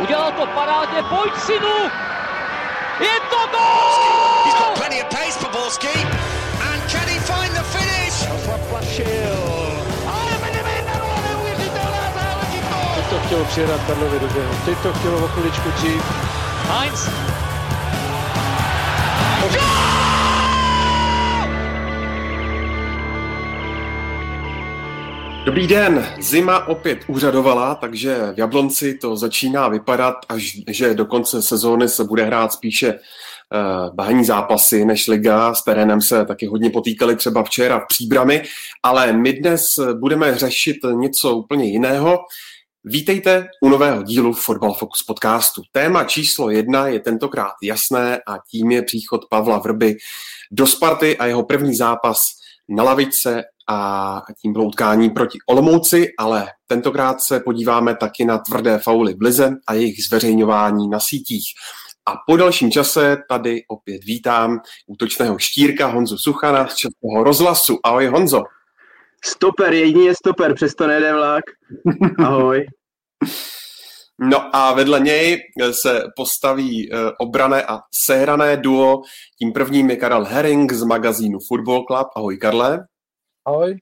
Udělal to parádně, pojď synu! Je to gol! He's got plenty of pace for Borski. And can he find the finish? Plašil. Ale Benevento, neuvěřitelná záležitost! Teď to chtělo přijedat Karlovi do běhu. Teď to chtělo o chviličku dřív. Heinz. Dobrý den, zima opět úřadovala, takže v Jablonci to začíná vypadat, až že do konce sezóny se bude hrát spíše uh, bahní zápasy než liga. S terénem se taky hodně potýkali třeba včera v Příbrami, ale my dnes budeme řešit něco úplně jiného. Vítejte u nového dílu Football Focus podcastu. Téma číslo jedna je tentokrát jasné a tím je příchod Pavla Vrby do Sparty a jeho první zápas na lavice a tím bylo utkání proti Olomouci, ale tentokrát se podíváme taky na tvrdé fauly v Lize a jejich zveřejňování na sítích. A po dalším čase tady opět vítám útočného štírka Honzu Suchana z Českého rozhlasu. Ahoj Honzo. Stoper, jedině stoper, přesto nejde vlak. Ahoj. No a vedle něj se postaví obrané a sehrané duo. Tím prvním je Karel Herring z magazínu Football Club. Ahoj Karle. Ahoj.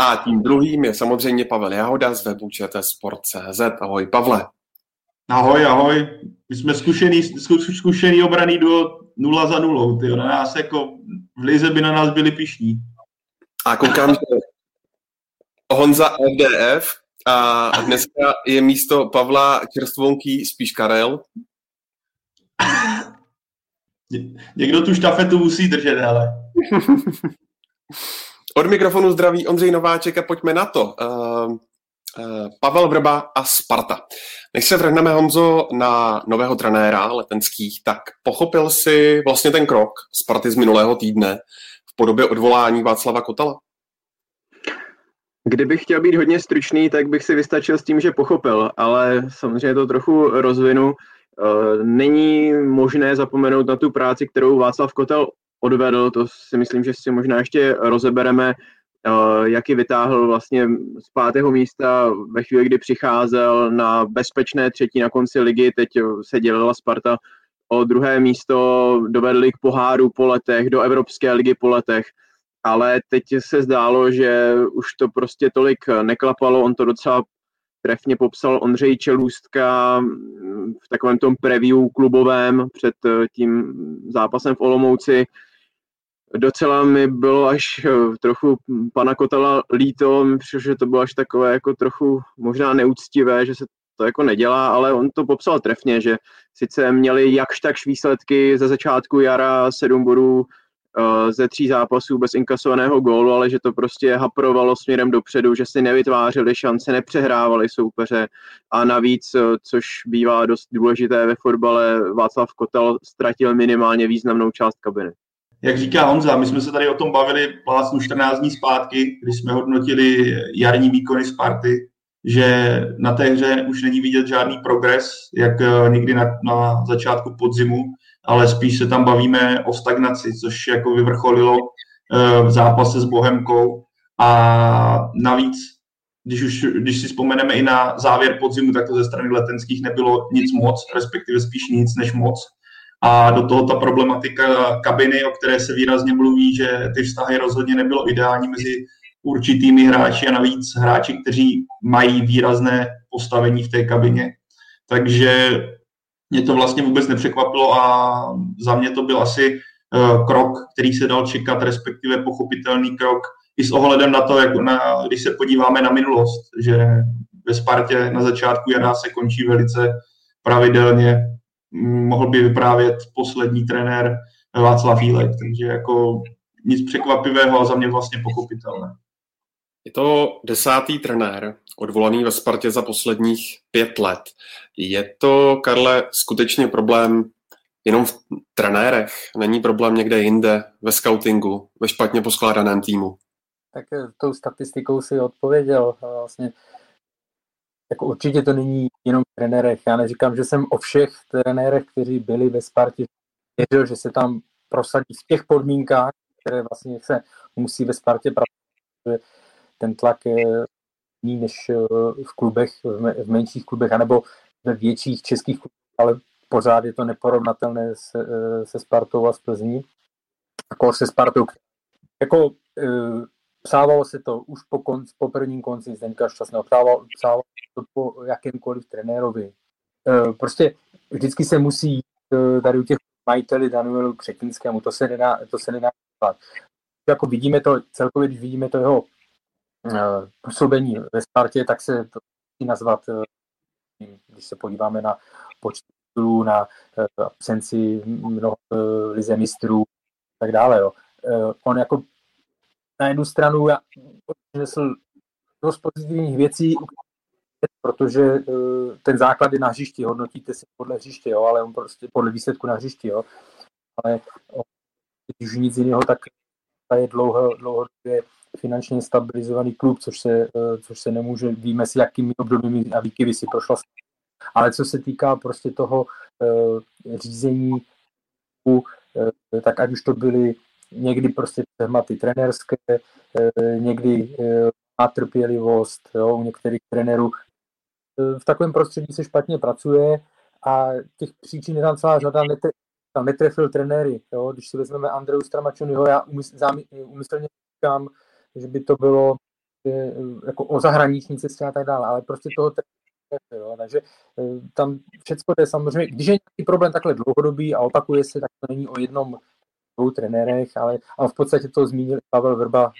A tím druhým je samozřejmě Pavel Jahoda z webu Sport.cz. Ahoj Pavle. Ahoj, ahoj. My jsme zkušený, zkušený obraný do nula za nulou. Tyjo. Na nás jako v Lize by na nás byli pišní. A koukám, že Honza FDF a dneska je místo Pavla Čerstvonky spíš Karel. Někdo tu štafetu musí držet, ale. Od mikrofonu zdraví Ondřej Nováček a pojďme na to. Uh, uh, Pavel Vrba a Sparta. Než se vrhneme, Honzo, na nového trenéra letenských, tak pochopil si vlastně ten krok Sparty z minulého týdne v podobě odvolání Václava Kotala? Kdybych chtěl být hodně stručný, tak bych si vystačil s tím, že pochopil, ale samozřejmě to trochu rozvinu. Není možné zapomenout na tu práci, kterou Václav Kotel odvedl, to si myslím, že si možná ještě rozebereme, jaký vytáhl vlastně z pátého místa ve chvíli, kdy přicházel na bezpečné třetí na konci ligy, teď se dělila Sparta o druhé místo, dovedli k poháru po letech, do Evropské ligy po letech, ale teď se zdálo, že už to prostě tolik neklapalo, on to docela trefně popsal Ondřej Čelůstka v takovém tom preview klubovém před tím zápasem v Olomouci, docela mi bylo až eh, trochu pana Kotala líto, že to bylo až takové jako trochu možná neúctivé, že se to jako nedělá, ale on to popsal trefně, že sice měli jakž takž výsledky ze začátku jara sedm bodů uh, ze tří zápasů bez inkasovaného gólu, ale že to prostě haprovalo směrem dopředu, že si nevytvářeli šance, nepřehrávali soupeře. A navíc, uh, což bývá dost důležité ve fotbale, Václav Kotel ztratil minimálně významnou část kabiny jak říká Honza, my jsme se tady o tom bavili vlastně 14 dní zpátky, když jsme hodnotili jarní výkony Sparty, že na té hře už není vidět žádný progres, jak eh, někdy na, na začátku podzimu, ale spíš se tam bavíme o stagnaci, což jako vyvrcholilo eh, v zápase s Bohemkou. A navíc, když, už, když si vzpomeneme i na závěr podzimu, tak to ze strany letenských nebylo nic moc, respektive spíš nic než moc. A do toho ta problematika kabiny, o které se výrazně mluví, že ty vztahy rozhodně nebylo ideální mezi určitými hráči a navíc hráči, kteří mají výrazné postavení v té kabině. Takže mě to vlastně vůbec nepřekvapilo a za mě to byl asi uh, krok, který se dal čekat, respektive pochopitelný krok i s ohledem na to, jak na, když se podíváme na minulost, že ve Spartě na začátku jara se končí velice pravidelně mohl by vyprávět poslední trenér Václav Jílek, takže jako nic překvapivého a za mě vlastně pochopitelné. Je to desátý trenér, odvolaný ve Spartě za posledních pět let. Je to, Karle, skutečně problém jenom v trenérech? Není problém někde jinde, ve scoutingu, ve špatně poskládaném týmu? Tak eh, tou statistikou si odpověděl. Vlastně tak určitě to není jenom trenérech. Já neříkám, že jsem o všech trenérech, kteří byli ve Spartě, věřil, že se tam prosadí v těch podmínkách, které vlastně se musí ve Spartě pracovat. Ten tlak je jiný než v klubech, v menších klubech, anebo ve větších českých klubech, ale pořád je to neporovnatelné se, se Spartou a s Plzní. Jako se Spartou. Jako psávalo se to už po, konc, po prvním konci Zdeňka Šťastného, psávalo, psávalo to po jakémkoliv trenérovi. Prostě vždycky se musí tady u těch majiteli Danielu Křetinskému, to se nedá, to se nedá dělat. Jako vidíme to, celkově, když vidíme to jeho uh, působení ve Spartě, tak se to musí nazvat, uh, když se podíváme na počty titulů, na uh, absenci mnoho uh, lize mistrů a tak dále. Jo. On jako na jednu stranu já přinesl dost pozitivních věcí, protože uh, ten základ je na hřišti, hodnotíte si podle hřiště, jo, ale on prostě podle výsledku na hřišti, jo. Ale když nic jiného, tak je dlouho, dlouhodobě finančně stabilizovaný klub, což se, uh, což se nemůže, víme si, jakými obdobími a výkyvy si prošla. Ale co se týká prostě toho řízení, tak ať už to byly někdy prostě tématy trenérské, někdy má trpělivost jo, u některých trenérů, v takovém prostředí se špatně pracuje a těch příčin je tam celá řada, netre, tam netrefil trenéry. Jo? Když si vezmeme Andreu Stramačonyho, já umyslně říkám, že by to bylo jako o zahraniční cestě a tak dále, ale prostě toho. Jo? Takže eh, tam všechno je samozřejmě, když je nějaký problém takhle dlouhodobý a opakuje se, tak to není o jednom dvou trenérech, ale, ale v podstatě to zmínil Pavel Vrba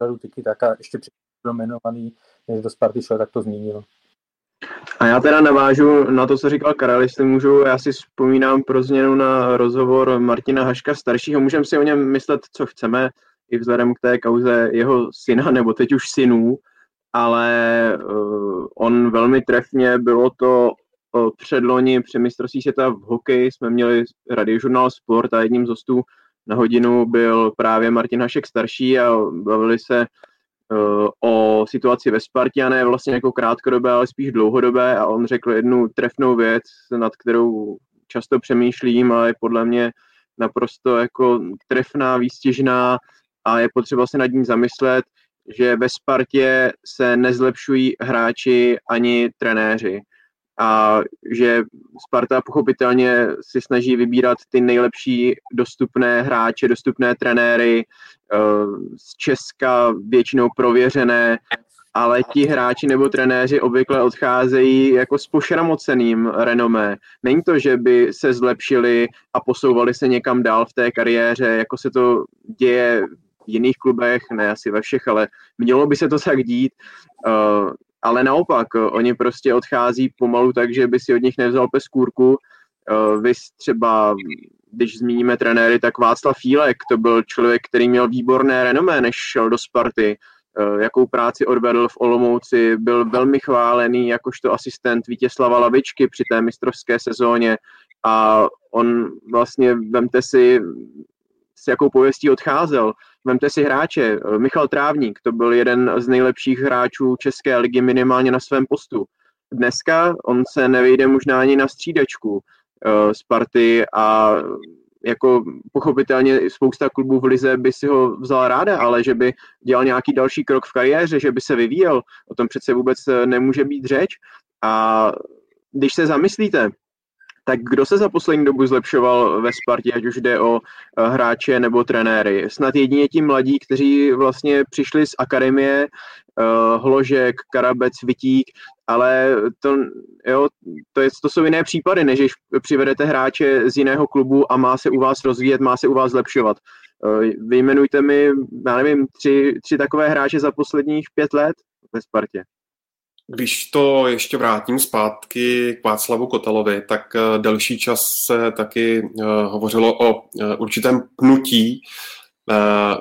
uh, tak a ještě předtím jmenovaný, než do Sparty šel, tak to zmínil. A já teda navážu na to, co říkal Karel, jestli můžu, já si vzpomínám pro změnu na rozhovor Martina Haška staršího, můžeme si o něm myslet, co chceme, i vzhledem k té kauze jeho syna, nebo teď už synů, ale uh, on velmi trefně, bylo to uh, předloni při mistrovství světa v hokeji, jsme měli radiožurnál Sport a jedním z hostů na hodinu byl právě Martin Hašek starší a bavili se Eh, o situaci ve Spartě a ne vlastně jako krátkodobé, ale spíš dlouhodobé. A on řekl jednu trefnou věc, nad kterou často přemýšlím a je podle mě naprosto jako trefná, výstěžná a je potřeba se nad ní zamyslet, že ve Spartě se nezlepšují hráči ani trenéři a že Sparta pochopitelně si snaží vybírat ty nejlepší dostupné hráče, dostupné trenéry, eh, z Česka většinou prověřené, ale ti hráči nebo trenéři obvykle odcházejí jako s pošramoceným renomé. Není to, že by se zlepšili a posouvali se někam dál v té kariéře, jako se to děje v jiných klubech, ne asi ve všech, ale mělo by se to tak dít. Ale naopak, eh, oni prostě odchází pomalu tak, že by si od nich nevzal pes kůrku. Eh, vy třeba, když zmíníme trenéry, tak Václav Fílek, to byl člověk, který měl výborné renomé, než šel do Sparty. Eh, jakou práci odvedl v Olomouci, byl velmi chválený jakožto asistent Vítězslava Lavičky při té mistrovské sezóně a on vlastně, vemte si, s jakou pověstí odcházel. Vemte si hráče, Michal Trávník, to byl jeden z nejlepších hráčů České ligy minimálně na svém postu. Dneska on se nevejde možná ani na střídačku uh, Sparty a jako pochopitelně spousta klubů v Lize by si ho vzal ráda, ale že by dělal nějaký další krok v kariéře, že by se vyvíjel, o tom přece vůbec nemůže být řeč. A když se zamyslíte, tak kdo se za poslední dobu zlepšoval ve Spartě, ať už jde o eh, hráče nebo trenéry? Snad jedině ti mladí, kteří vlastně přišli z akademie, uh, Hložek, Karabec, Vitík, ale to, jo, to, je, to jsou jiné případy, než když přivedete hráče z jiného klubu a má se u vás rozvíjet, má se u vás zlepšovat. Uh, vyjmenujte mi, já nevím, tři, tři takové hráče za posledních pět let ve Spartě. Když to ještě vrátím zpátky k Václavu Kotalovi, tak eh, delší čas se taky eh, hovořilo o eh, určitém pnutí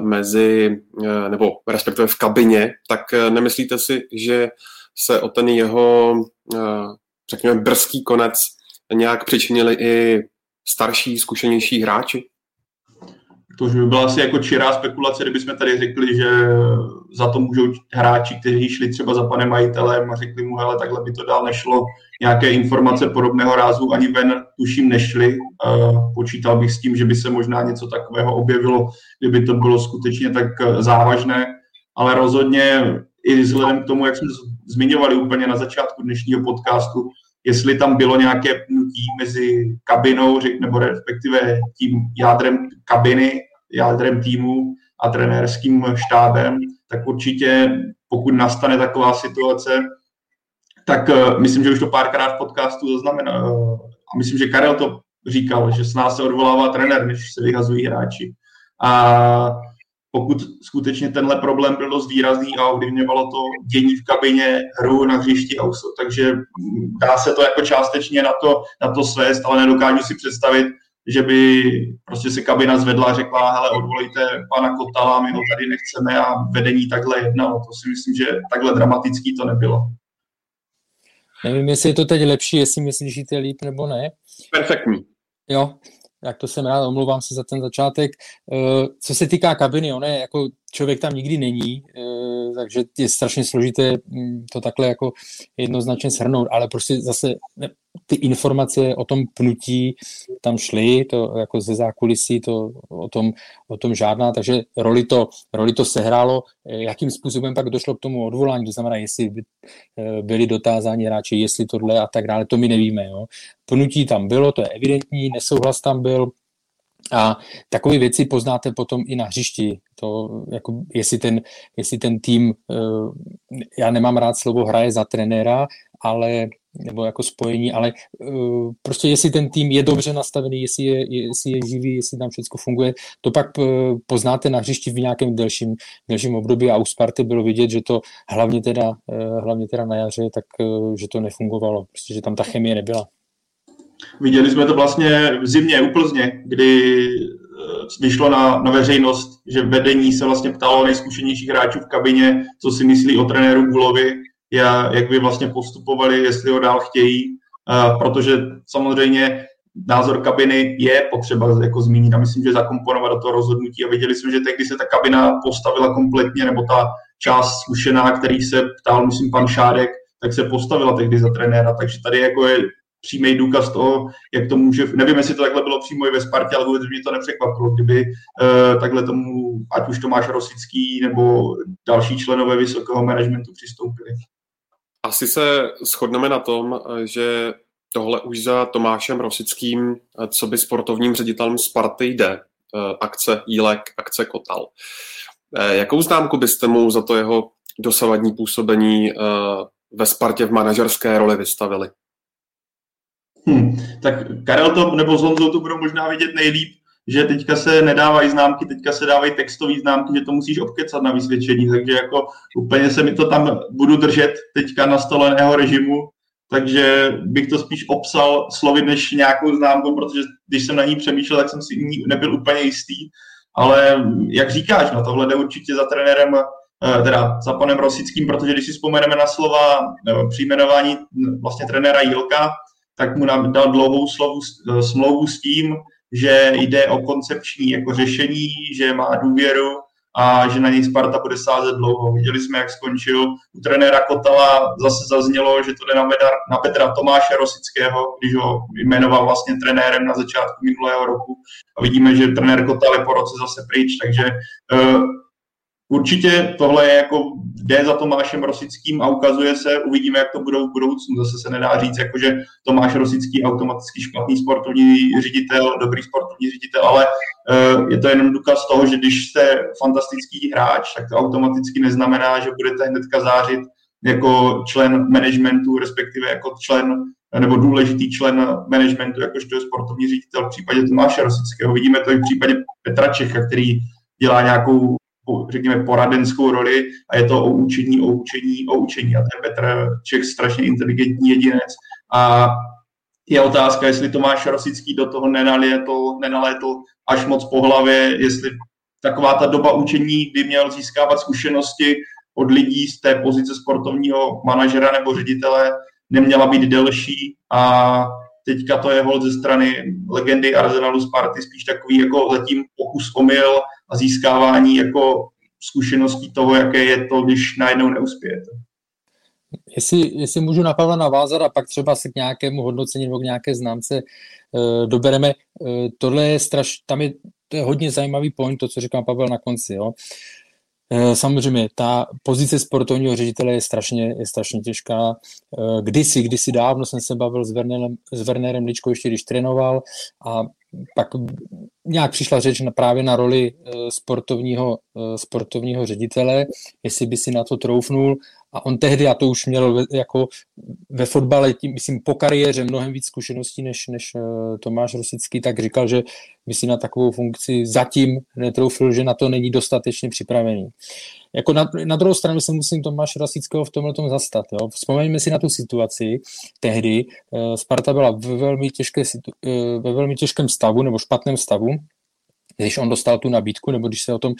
mezi, nebo respektive v kabině, tak nemyslíte si, že se o ten jeho, řekněme, brzký konec nějak přičinili i starší, zkušenější hráči? To už by byla asi jako čirá spekulace, kdybychom tady řekli, že za to můžou hráči, kteří šli třeba za panem majitelem a řekli mu, hele, takhle by to dál nešlo. Nějaké informace podobného rázu ani ven tuším nešly. Počítal bych s tím, že by se možná něco takového objevilo, kdyby to bylo skutečně tak závažné. Ale rozhodně i vzhledem k tomu, jak jsme zmiňovali úplně na začátku dnešního podcastu, jestli tam bylo nějaké pnutí mezi kabinou, nebo respektive tím jádrem kabiny, jádrem týmu a trenérským štábem, tak určitě pokud nastane taková situace, tak uh, myslím, že už to párkrát v podcastu zaznamená. Uh, a myslím, že Karel to říkal, že s nás se odvolává trenér, než se vyhazují hráči. A pokud skutečně tenhle problém byl dost výrazný a ovlivňovalo to dění v kabině, hru na hřišti, takže dá se to jako částečně na to, na to svést, ale nedokážu si představit, že by prostě se kabina zvedla a řekla, hele, odvolejte pana Kotala, my ho tady nechceme a vedení takhle jednalo. To si myslím, že takhle dramatický to nebylo. Nevím, jestli je to teď lepší, jestli myslíš, že to je líp nebo ne. Perfektní. Jo, jak to jsem rád, omlouvám se za ten začátek. Eh, co se týká kabiny, on je jako člověk tam nikdy není, eh, takže je strašně složité hm, to takhle jako jednoznačně shrnout, ale prostě zase ty informace o tom pnutí tam šly, to jako ze zákulisí, to o tom, o tom žádná, takže roli to, roli to sehrálo, eh, jakým způsobem pak došlo k tomu odvolání, to znamená, jestli by, byli dotázáni hráči, jestli tohle a tak dále, to my nevíme. Jo. Pnutí tam bylo, to je evidentní, nesouhlas tam byl, a takové věci poznáte potom i na hřišti. To, jako, jestli, ten, jestli ten tým, eh, já nemám rád slovo hraje za trenéra, ale nebo jako spojení, ale uh, prostě jestli ten tým je dobře nastavený, jestli je, jestli je živý, jestli tam všechno funguje, to pak uh, poznáte na hřišti v nějakém delším, delším období a u Sparty bylo vidět, že to hlavně teda, hlavně teda na jaře, tak že to nefungovalo, prostě, že tam ta chemie nebyla. Viděli jsme to vlastně v zimě u Plzně, kdy eh, vyšlo na, na veřejnost, že vedení se vlastně ptalo nejzkušenějších hráčů v kabině, co si myslí o trenéru Gulovi, jak by vlastně postupovali, jestli ho dál chtějí, uh, protože samozřejmě názor kabiny je potřeba jako zmínit a myslím, že zakomponovat do toho rozhodnutí. A viděli jsme, že teď, když se ta kabina postavila kompletně, nebo ta část zkušená, který se ptal, myslím, pan Šádek, tak se postavila tehdy za trenéra, takže tady jako je přímý důkaz toho, jak to může, nevím, jestli to takhle bylo přímo i ve Spartě, ale vůbec mě to nepřekvapilo, kdyby uh, takhle tomu, ať už Tomáš Rosický nebo další členové vysokého managementu přistoupili. Asi se shodneme na tom, že tohle už za Tomášem Rosickým, co by sportovním ředitelem Sparty jde, eh, akce Jílek, akce Kotal. Eh, jakou známku byste mu za to jeho dosavadní působení ve Spartě v manažerské roli vystavili? Hmm. Tak Karel to nebo s Honzou to budou možná vidět nejlíp, že teďka se nedávají známky, teďka se dávají textové známky, že to musíš obkecat na vysvědčení, takže jako úplně se mi to tam budu držet teďka nastoleného režimu, takže bych to spíš obsal slovy než nějakou známku, protože když jsem na ní přemýšlel, tak jsem si ní nebyl úplně jistý, ale jak říkáš, no tohle jde určitě za trenérem, eh, teda za panem Rosickým, protože když si vzpomeneme na slova příjmenování vlastně trenéra Jílka, tak mu dal dlouhou slovu, eh, smlouvu s tím, že jde o koncepční jako řešení, že má důvěru a že na něj Sparta bude sázet dlouho. Viděli jsme, jak skončil. U trenéra Kotala zase zaznělo, že to jde na, Medar, na Petra Tomáše Rosického, když ho jmenoval vlastně trenérem na začátku minulého roku. A vidíme, že trenér Kotal je po roce zase pryč, takže uh, Určitě tohle je jako jde za Tomášem Rosickým a ukazuje se, uvidíme, jak to budou v budoucnu. Zase se nedá říct, jako že Tomáš Rosický automaticky špatný sportovní ředitel, dobrý sportovní ředitel, ale uh, je to jenom důkaz toho, že když jste fantastický hráč, tak to automaticky neznamená, že budete hnedka zářit jako člen managementu, respektive jako člen nebo důležitý člen managementu, jakožto sportovní ředitel v případě Tomáše Rosického. Vidíme to i v případě Petra Čecha, který dělá nějakou řekněme, poradenskou roli a je to o učení, o učení, o učení. A ten Petr Čech strašně inteligentní jedinec a je otázka, jestli Tomáš Rosický do toho nenalétl, nenalétl až moc po hlavě, jestli taková ta doba učení, kdy měl získávat zkušenosti od lidí z té pozice sportovního manažera nebo ředitele, neměla být delší a teďka to je hold ze strany legendy Arsenalu Sparty spíš takový jako zatím pokus omyl a získávání jako zkušeností toho, jaké je to, když najednou neuspějete. Jestli, jestli můžu na Pavla navázat a pak třeba se k nějakému hodnocení nebo k nějaké známce e, dobereme, e, tohle je straš, tam je, to je hodně zajímavý point, to, co říkám Pavel na konci. Jo. Eh, samozřejmě, ta pozice sportovního ředitele je strašně, je strašně těžká. Eh, kdysi, kdysi dávno jsem se bavil s Wernerem, s Wernerem Ličkou, ještě když trénoval a pak nějak přišla řeč na, právě na roli eh, sportovního, sportovního ředitele, jestli by si na to troufnul a on tehdy, a to už měl jako ve fotbale, tím, myslím, po kariéře mnohem víc zkušeností než, než uh, Tomáš Rosický, tak říkal, že by si na takovou funkci zatím netroufil, že na to není dostatečně připravený. Jako na, na druhou stranu se musím Tomáš Rosického v tomhle tom zastat. Jo. Vzpomeňme si na tu situaci. Tehdy uh, Sparta byla ve velmi, těžké, uh, ve velmi těžkém stavu nebo špatném stavu když on dostal tu nabídku, nebo když se o tom...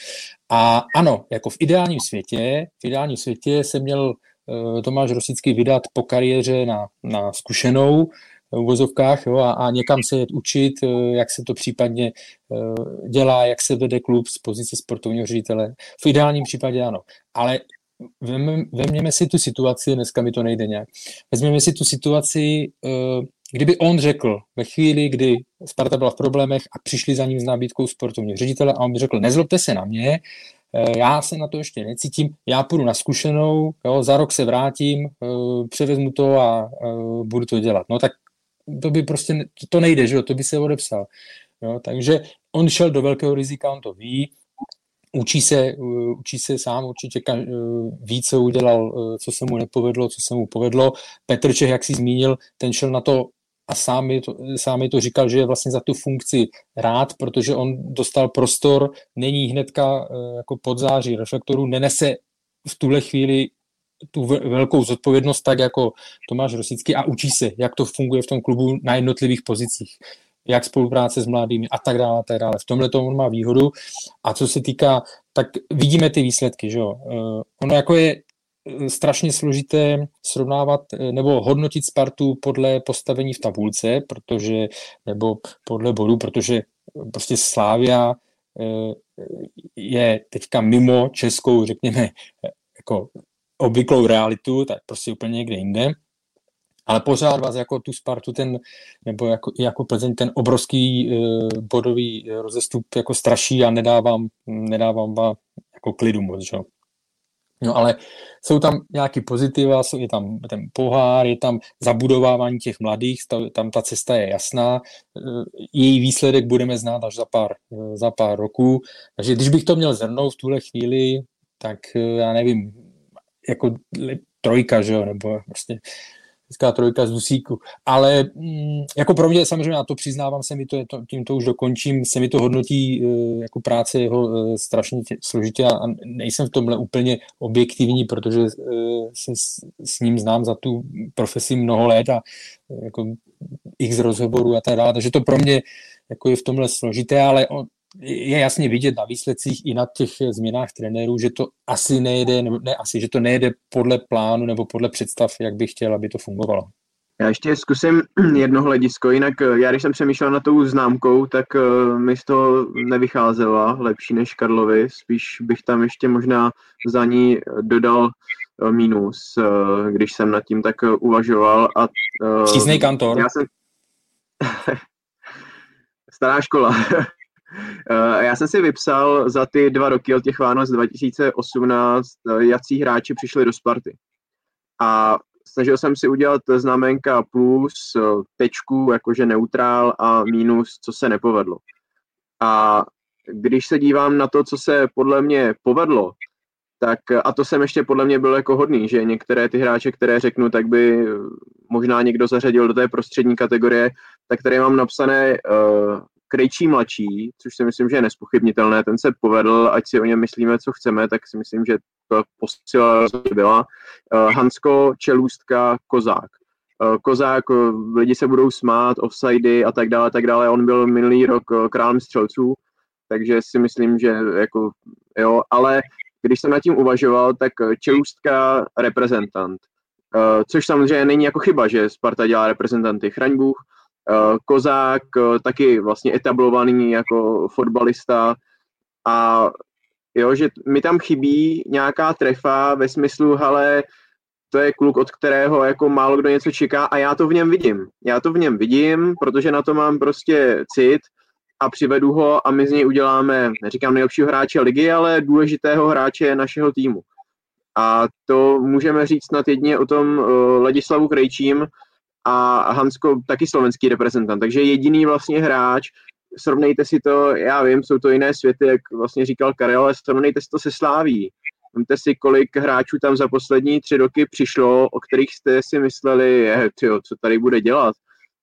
A ano, jako v ideálním světě, v ideálním světě se měl uh, Tomáš Rosický vydat po kariéře na, na zkušenou v uvozovkách jo, a, a někam se jet učit, uh, jak se to případně uh, dělá, jak se vede klub z pozice sportovního ředitele. V ideálním případě ano. Ale vezměme si tu situaci, dneska mi to nejde nějak, vezměme si tu situaci, kdyby on řekl ve chvíli, kdy Sparta byla v problémech a přišli za ním s nabídkou sportovního ředitele a on by řekl, nezlobte se na mě, eh, já se na to ještě necítím, já půjdu na zkušenou, jo, za rok se vrátím, eh, převezmu to a eh, budu to dělat. No tak to by prostě, to nejde, že jo, to by se odepsal. Jo, takže on šel do velkého rizika, on to ví, učí se, učí se sám, určitě ví, co udělal, co se mu nepovedlo, co se mu povedlo. Petr Čech, jak si zmínil, ten šel na to a sám mi, to, sám mi to říkal, že je vlastně za tu funkci rád, protože on dostal prostor, není hnedka eh, jako podzáří reflektorů, nenese v tuhle chvíli tu velkou zodpovědnost tak jako Tomáš Rosický a učí se, jak to funguje v tom klubu na jednotlivých pozicích jak spolupráce s mladými a tak dále, a tak dále. V tomhle to on má výhodu. A co se týká, tak vidíme ty výsledky, že jo. Uh, ono jako je strašně složité srovnávat eh, nebo hodnotit Spartu podle postavení v tabulce, protože, nebo podle bodu, protože prostě Slávia eh, je teďka mimo českou, řekněme, jako obvyklou realitu, tak prostě úplně někde jinde. Ale pořád vás jako tu Spartu ten, nebo jako, jako Plzeň ten obrovský uh, bodový rozestup jako straší a nedávám, nedávám vám jako klidu moc, že? No ale jsou tam nějaký pozitiva, je tam ten pohár, je tam zabudovávání těch mladých, tam ta cesta je jasná, její výsledek budeme znát až za pár, za pár roků, takže když bych to měl zhrnout v tuhle chvíli, tak já nevím, jako trojka, že jo, nebo vlastně hezká trojka z dusíku. Ale mm, jako pro mě samozřejmě, a to přiznávám se mi to, tím to už dokončím, se mi to hodnotí e, jako práce jeho e, strašně tě, složitě a, nejsem v tomhle úplně objektivní, protože e, se s, s ním znám za tu profesi mnoho let a jako x rozhovorů a tak dále, takže to pro mě jako je v tomhle složité, ale on, je jasně vidět na výsledcích i na těch změnách trenérů, že to asi nejde, nebo ne asi, že to nejde podle plánu nebo podle představ, jak bych chtěl, aby to fungovalo. Já ještě zkusím jedno hledisko, jinak eh, já když jsem přemýšlel na tou známkou, tak uh, mi z toho nevycházela lepší než Karlovi, spíš bych tam ještě možná za ní dodal uh, mínus, když jsem nad tím tak uvažoval. A, uh, kantor. Já jsem... Stará škola. Eh, já jsem si vypsal za ty dva roky od těch Vánoc 2018, eh, jaký hráči přišli do Sparty. A snažil jsem si udělat znamenka plus, eh, tečku, jakože neutrál a mínus, co se nepovedlo. A když se dívám na to, co se podle mě povedlo, tak a to jsem ještě podle mě byl jako hodný, že některé ty hráče, které řeknu, tak by možná někdo zařadil do té prostřední kategorie, tak tady mám napsané Krejčí mladší, což si myslím, že je nespochybnitelné, ten se povedl, ať si o něm myslíme, co chceme, tak si myslím, že to posila byla. Uh, Hansko, Čelůstka, Kozák. Uh, Kozák, uh, lidi se budou smát, offsidy a tak dále, tak dále. On byl minulý rok králem střelců, takže si myslím, že jako, jo, ale když jsem nad tím uvažoval, tak Čelůstka reprezentant. Což samozřejmě není jako chyba, že Sparta dělá reprezentanty. Chraň Bůh, Eh, Kozák, eh, taky vlastně etablovaný jako fotbalista a jo, že mi tam chybí nějaká trefa ve smyslu, ale to je kluk, od kterého jako málo kdo něco čeká a já to v něm vidím. Já to v něm vidím, protože na to mám prostě cit a přivedu ho a my z něj uděláme, neříkám nejlepšího hráče ligy, ale důležitého hráče našeho týmu. A to můžeme říct snad jedině o tom uh, Ladislavu Krejčím a Hansko taky slovenský reprezentant. Takže jediný vlastně hráč, srovnejte si to, já vím, jsou to jiné světy, jak vlastně říkal Karel, ale srovnejte si to se Sláví. Vemte si, kolik hráčů tam za poslední tři roky přišlo, o kterých jste si mysleli, je, tyjo, co tady bude dělat.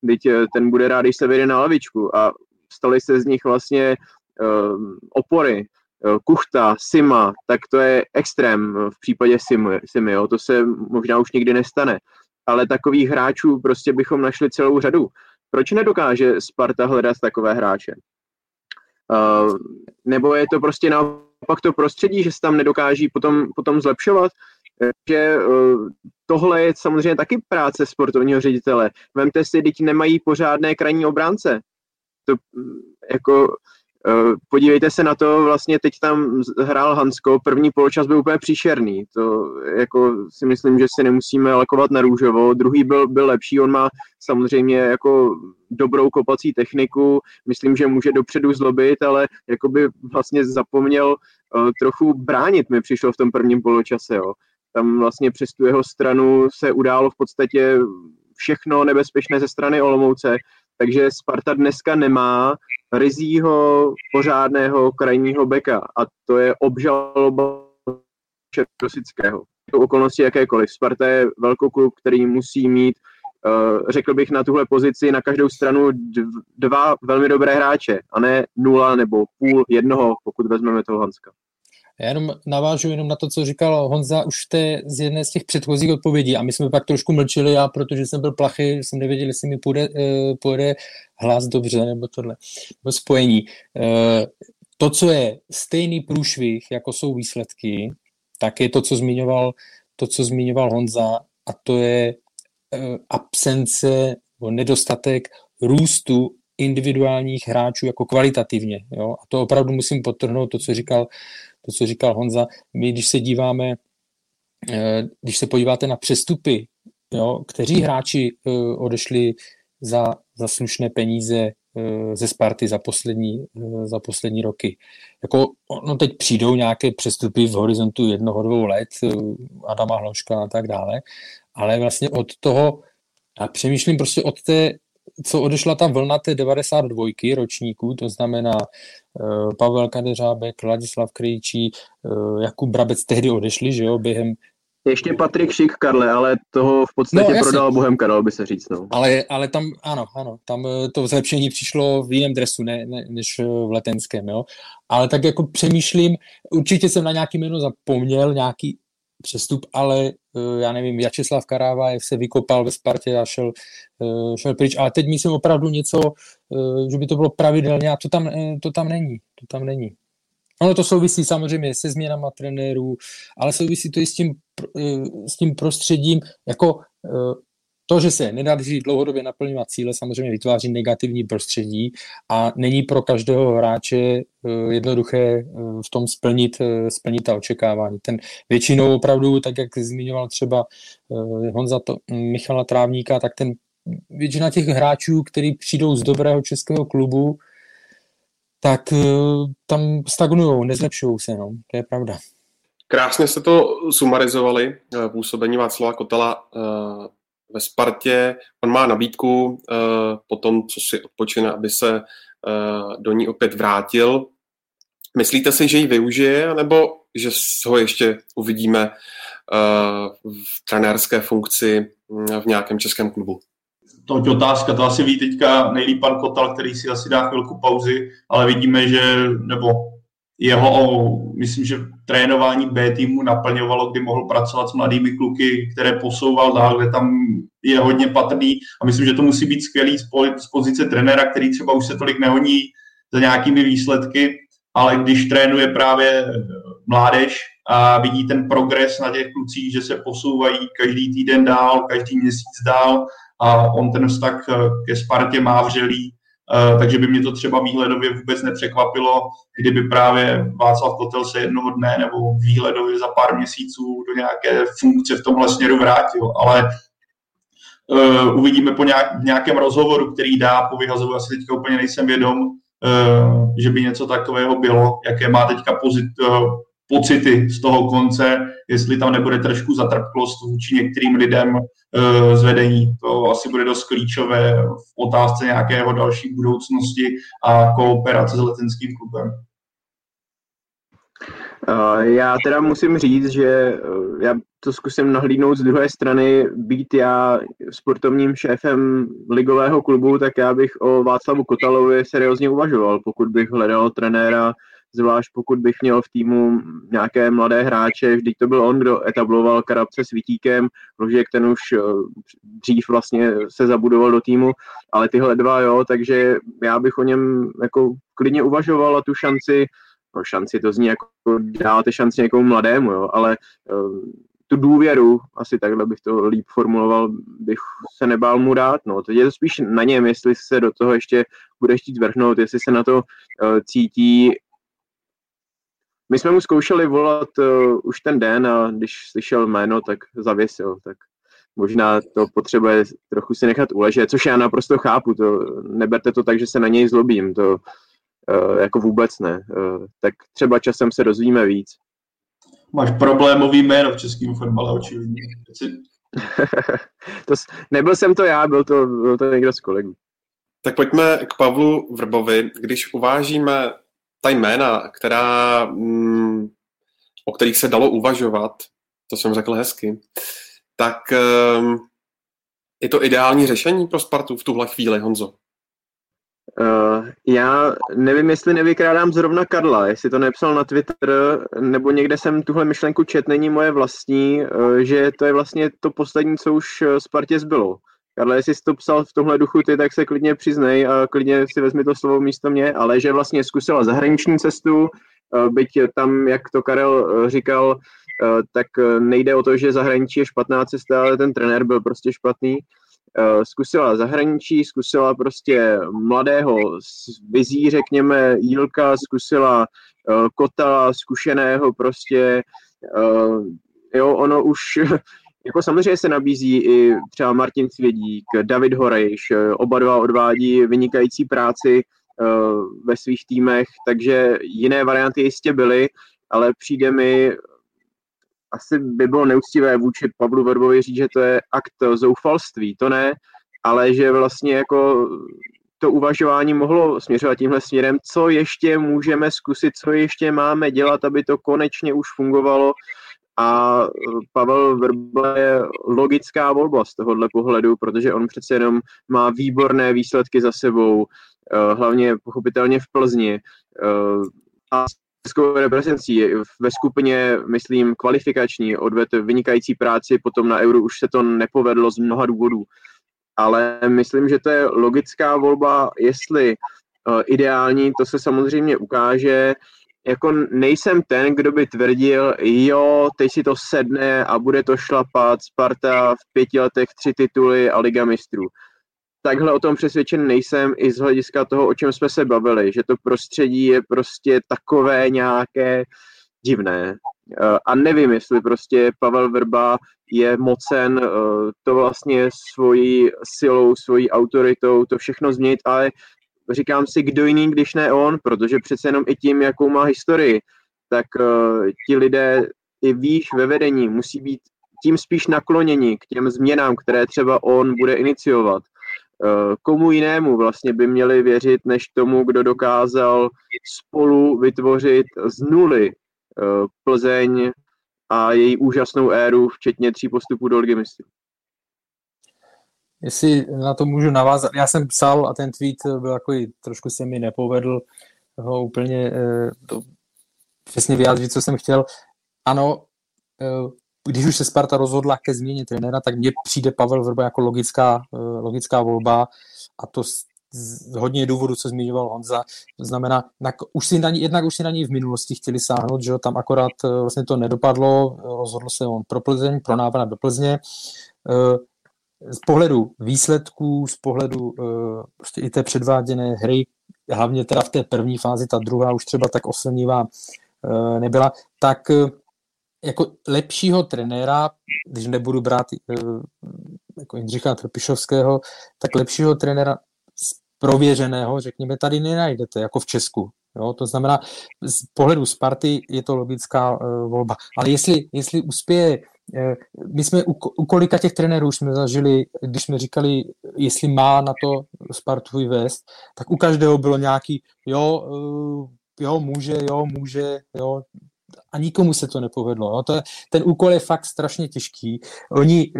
Teď eh, ten bude rád, když se vyjde na lavičku. A staly se z nich vlastně uh, opory. Uh, Kuchta, Sima, tak to je extrém v případě Simy, Simy jo. to se možná už nikdy nestane. Ale takových hráčů prostě bychom našli celou řadu. Proč nedokáže Sparta hledat takové hráče? Uh, nebo je to prostě naopak to prostředí, že se tam nedokáží potom, potom zlepšovat? že uh, tohle je samozřejmě taky práce sportovního ředitele. Vemte si, teď nemají pořádné krajní obránce. To jako Eh, podívejte se na to, vlastně teď tam hrál Hansko, první poločas byl úplně příšerný, to jako si myslím, že si nemusíme lakovat na růžovo, druhý byl, byl lepší, on má samozřejmě jako dobrou kopací techniku, myslím, že může dopředu zlobit, ale jako by vlastně zapomněl uh, trochu bránit mi přišlo v tom prvním poločase, jo. Tam vlastně přes tu jeho stranu se událo v podstatě všechno nebezpečné ze strany Olomouce, takže Sparta dneska nemá rizího pořádného krajního beka a to je obžaloba Rosického. To okolnosti jakékoliv. Sparta je velkou klub, který musí mít, uh, řekl bych, na tuhle pozici na každou stranu dva velmi dobré hráče a ne nula nebo půl jednoho, pokud vezmeme toho Hanska. Já jenom navážu jenom na to, co říkal Honza už té, z jedné z těch předchozích odpovědí a my jsme pak trošku mlčeli, já protože jsem byl plachy, jsem nevěděl, jestli mi půjde, uh, půjde hlas dobře nebo tohle, nebo spojení. Uh, to, co je stejný průšvih, jako jsou výsledky, tak je to, co zmiňoval, to, co zmiňoval Honza a to je uh, absence nebo nedostatek růstu individuálních hráčů jako kvalitativně. Jo? A to opravdu musím potrhnout, to, co říkal to, co říkal Honza, my když se díváme, eh, když se podíváte na přestupy, jo, kteří hráči eh, odešli za, za slušné peníze eh, ze Sparty za poslední, za poslední roky. Jako, no teď přijdou nějaké přestupy v horizontu jednoho, dvou let, Adama Hloška a tak dále, ale vlastně od toho, já přemýšlím prostě od té co odešla ta vlna té 92 ročníků, to znamená uh, Pavel Kadeřábek, Ladislav Krejčí, uh, Jakub Brabec tehdy odešli, že jo, během ještě Patrik Šik, Karle, ale toho v podstatě no, prodal Bohem Karel, by se říct. No. Ale, ale tam, ano, ano, tam eh, to zlepšení přišlo v jiném dresu, ne, ne, než v letenském, jo. Ale tak jako přemýšlím, určitě jsem na nějaký jméno zapomněl, nějaký přestup, ale eh, já nevím, Jačeslav Karáva se vykopal ve Spartě a šel, eh, šel pryč. Ale teď myslím opravdu něco, eh, že by to bylo pravidelně a to tam, to tam není. To tam není. Ono to souvisí samozřejmě se změnama trenérů, ale souvisí to i s tím, s tím prostředím, jako to, že se nedaří dlouhodobě naplňovat cíle, samozřejmě vytváří negativní prostředí a není pro každého hráče eh, jednoduché eh, v tom splnit, eh, splnit ta očekávání. Ten většinou opravdu, tak jak zmiňoval třeba Honza to, Michala Trávníka, tak ten většina těch hráčů, kteří přijdou z dobrého českého klubu, tak tam stagnují, nezlepšují se, no. to je pravda. Krásně se to sumarizovali, působení Václava Kotala ve Spartě. On má nabídku uh, po tom, co si odpočine, aby se uh, do ní opět vrátil. Myslíte si, že ji využije, nebo že ho ještě uvidíme uh, v trenérské funkci mm, v nějakém českém klubu? To je otázka, to asi ví teďka nejlíp pan Kotal, který si asi dá chvilku pauzy, ale vidíme, že, nebo jeho, myslím, že trénování B týmu naplňovalo, kdy mohl pracovat s mladými kluky, které posouval dál, kde tam je hodně patrný. A myslím, že to musí být skvělý z pozice trenéra, který třeba už se tolik nehoní za nějakými výsledky, ale když trénuje právě mládež a vidí ten progres na těch klucích, že se posouvají každý týden dál, každý měsíc dál a on ten vztah ke Spartě má vřelý, Eh, takže by mě to třeba výhledově vůbec nepřekvapilo, kdyby právě Václav Kotel se jednoho dne nebo výhledově za pár měsíců do nějaké funkce v tomhle směru vrátil. Ale uh, uvidíme po nějak, nějakém rozhovoru, který dá po vyhazovu, asi teďka úplně nejsem vědom, že by něco takového bylo, jaké má teďka pozit, pocity z toho konce, jestli tam nebude trošku zatrpklost vůči některým lidem e, zvedení. To asi bude dost klíčové v otázce nějakého další budoucnosti a kooperace s letenským klubem. Já teda musím říct, že e, já to zkusím nahlídnout z druhé strany, být já sportovním šéfem ligového klubu, tak já bych o Václavu Kotalovi seriózně uvažoval, pokud bych hledal trenéra zvlášť pokud bych měl v týmu nějaké mladé hráče, vždyť to byl on, kdo etabloval Karabce s Vitíkem, Rožek ten už eh, dřív vlastně se zabudoval do týmu, ale tyhle dva jo, takže já bych o něm jako klidně uvažoval a tu šanci, no šanci to zní jako dáte šanci někomu mladému, jo, ale uh, tu důvěru, asi takhle bych to líp formuloval, bych se nebál mu dát. No. Teď je to spíš na něm, jestli se do toho ještě bude chtít vrhnout, jestli se na to uh, cítí my jsme mu zkoušeli volat uh, už ten den a když slyšel jméno, tak zavěsil, tak možná to potřebuje trochu si nechat uležet, což já naprosto chápu, to neberte to tak, že se na něj zlobím, to uh, jako vůbec ne. Uh, tak třeba časem se dozvíme víc. Máš problémový jméno v českém fotbale, očividně. to, nebyl jsem to já, byl to, byl to někdo z kolegů. Tak pojďme k Pavlu Vrbovi. Když uvážíme ta jména, která, mm, o kterých se dalo uvažovat, to jsem řekl hezky, tak um, je to ideální řešení pro Spartu v tuhle chvíli, Honzo? Uh, já nevím, jestli nevykrádám zrovna Karla, jestli to nepsal na Twitter, nebo někde jsem tuhle myšlenku čet, není moje vlastní, uh, že to je vlastně to poslední, co už Spartě zbylo. Karle, jestli jsi to psal v tomhle duchu ty, tak se klidně přiznej a klidně si vezmi to slovo místo mě, ale že vlastně zkusila zahraniční cestu, eh, byť tam, jak to Karel eh, říkal, eh, tak nejde o to, že zahraničí je špatná cesta, ale ten trenér byl prostě špatný. Zkusila zahraničí, zkusila prostě mladého vizí, řekněme, Jílka, zkusila Kotala, zkušeného prostě, jo, ono už Jako samozřejmě se nabízí i třeba Martin Svědík, David Horejš, eh, oba dva odvádí vynikající práci eh, ve svých týmech, takže jiné varianty jistě byly, ale přijde mi, asi by bylo neúctivé vůči Pavlu Verbovi říct, že to je akt zoufalství, to ne, ale že vlastně jako to uvažování mohlo směřovat tímhle směrem, co ještě můžeme zkusit, co ještě máme dělat, aby to konečně už fungovalo a e, Pavel Vrba je logická volba z tohohle pohledu, protože on přece jenom má výborné výsledky za sebou, e, hlavně pochopitelně v Plzni. E, a českou reprezentací ve skupině, myslím, kvalifikační, odved vynikající práci, potom na Euro už se to nepovedlo z mnoha důvodů. Ale myslím, že to je logická volba, jestli ideální, to se samozřejmě ukáže jako nejsem ten, kdo by tvrdil, jo, teď si to sedne a bude to šlapat, Sparta v pěti letech tři tituly a Liga mistrů. Takhle o tom přesvědčen nejsem i z hlediska toho, o čem jsme se bavili, že to prostředí je prostě takové nějaké divné. Eh, a nevím, jestli prostě Pavel Vrba je mocen eh, to vlastně svojí silou, svojí autoritou, to všechno změnit, ale říkám si, kdo jiný, když ne on, protože přece jenom i tím, jakou má historii, tak uh, ti lidé i výš ve vedení musí být tím spíš nakloněni k těm změnám, které třeba on bude iniciovat. Uh, komu jinému vlastně by měli věřit, než tomu, kdo dokázal spolu vytvořit z nuly uh, Plzeň a její úžasnou éru, včetně tří postupů do Ligy mistrů jestli na to můžu navázat. Já jsem psal a ten tweet byl takový, trošku se mi nepovedl ho úplně eh, to přesně vyjádřit, co jsem chtěl. Ano, eh, když už se Sparta rozhodla ke změně trenéra, tak mně přijde Pavel Vrba jako logická, eh, logická volba a to z, z hodně důvodů, co zmiňoval Honza. To znamená, na, už si na ní, jednak už si na ní v minulosti chtěli sáhnout, že tam akorát vlastně to nedopadlo, rozhodl se on pro Plzeň, pro návrat do Plzně z pohledu výsledků, z pohledu uh, prostě i té předváděné hry, hlavně teda v té první fázi, ta druhá už třeba tak oslnivá uh, nebyla, tak uh, jako lepšího trenéra, když nebudu brát jako Jindřicha Trpišovského, tak lepšího trenéra prověřeného, řekněme, tady nenajdete, jako v Česku. Jo? To znamená, z pohledu Sparty je to logická uh, volba. Ale jestli, jestli uspěje my jsme u, kolika těch trenérů jsme zažili, když jsme říkali, jestli má na to Spartu vyvést, tak u každého bylo nějaký, jo, jo, může, jo, může, jo, a nikomu se to nepovedlo. Jo. To je, ten úkol je fakt strašně těžký. Oni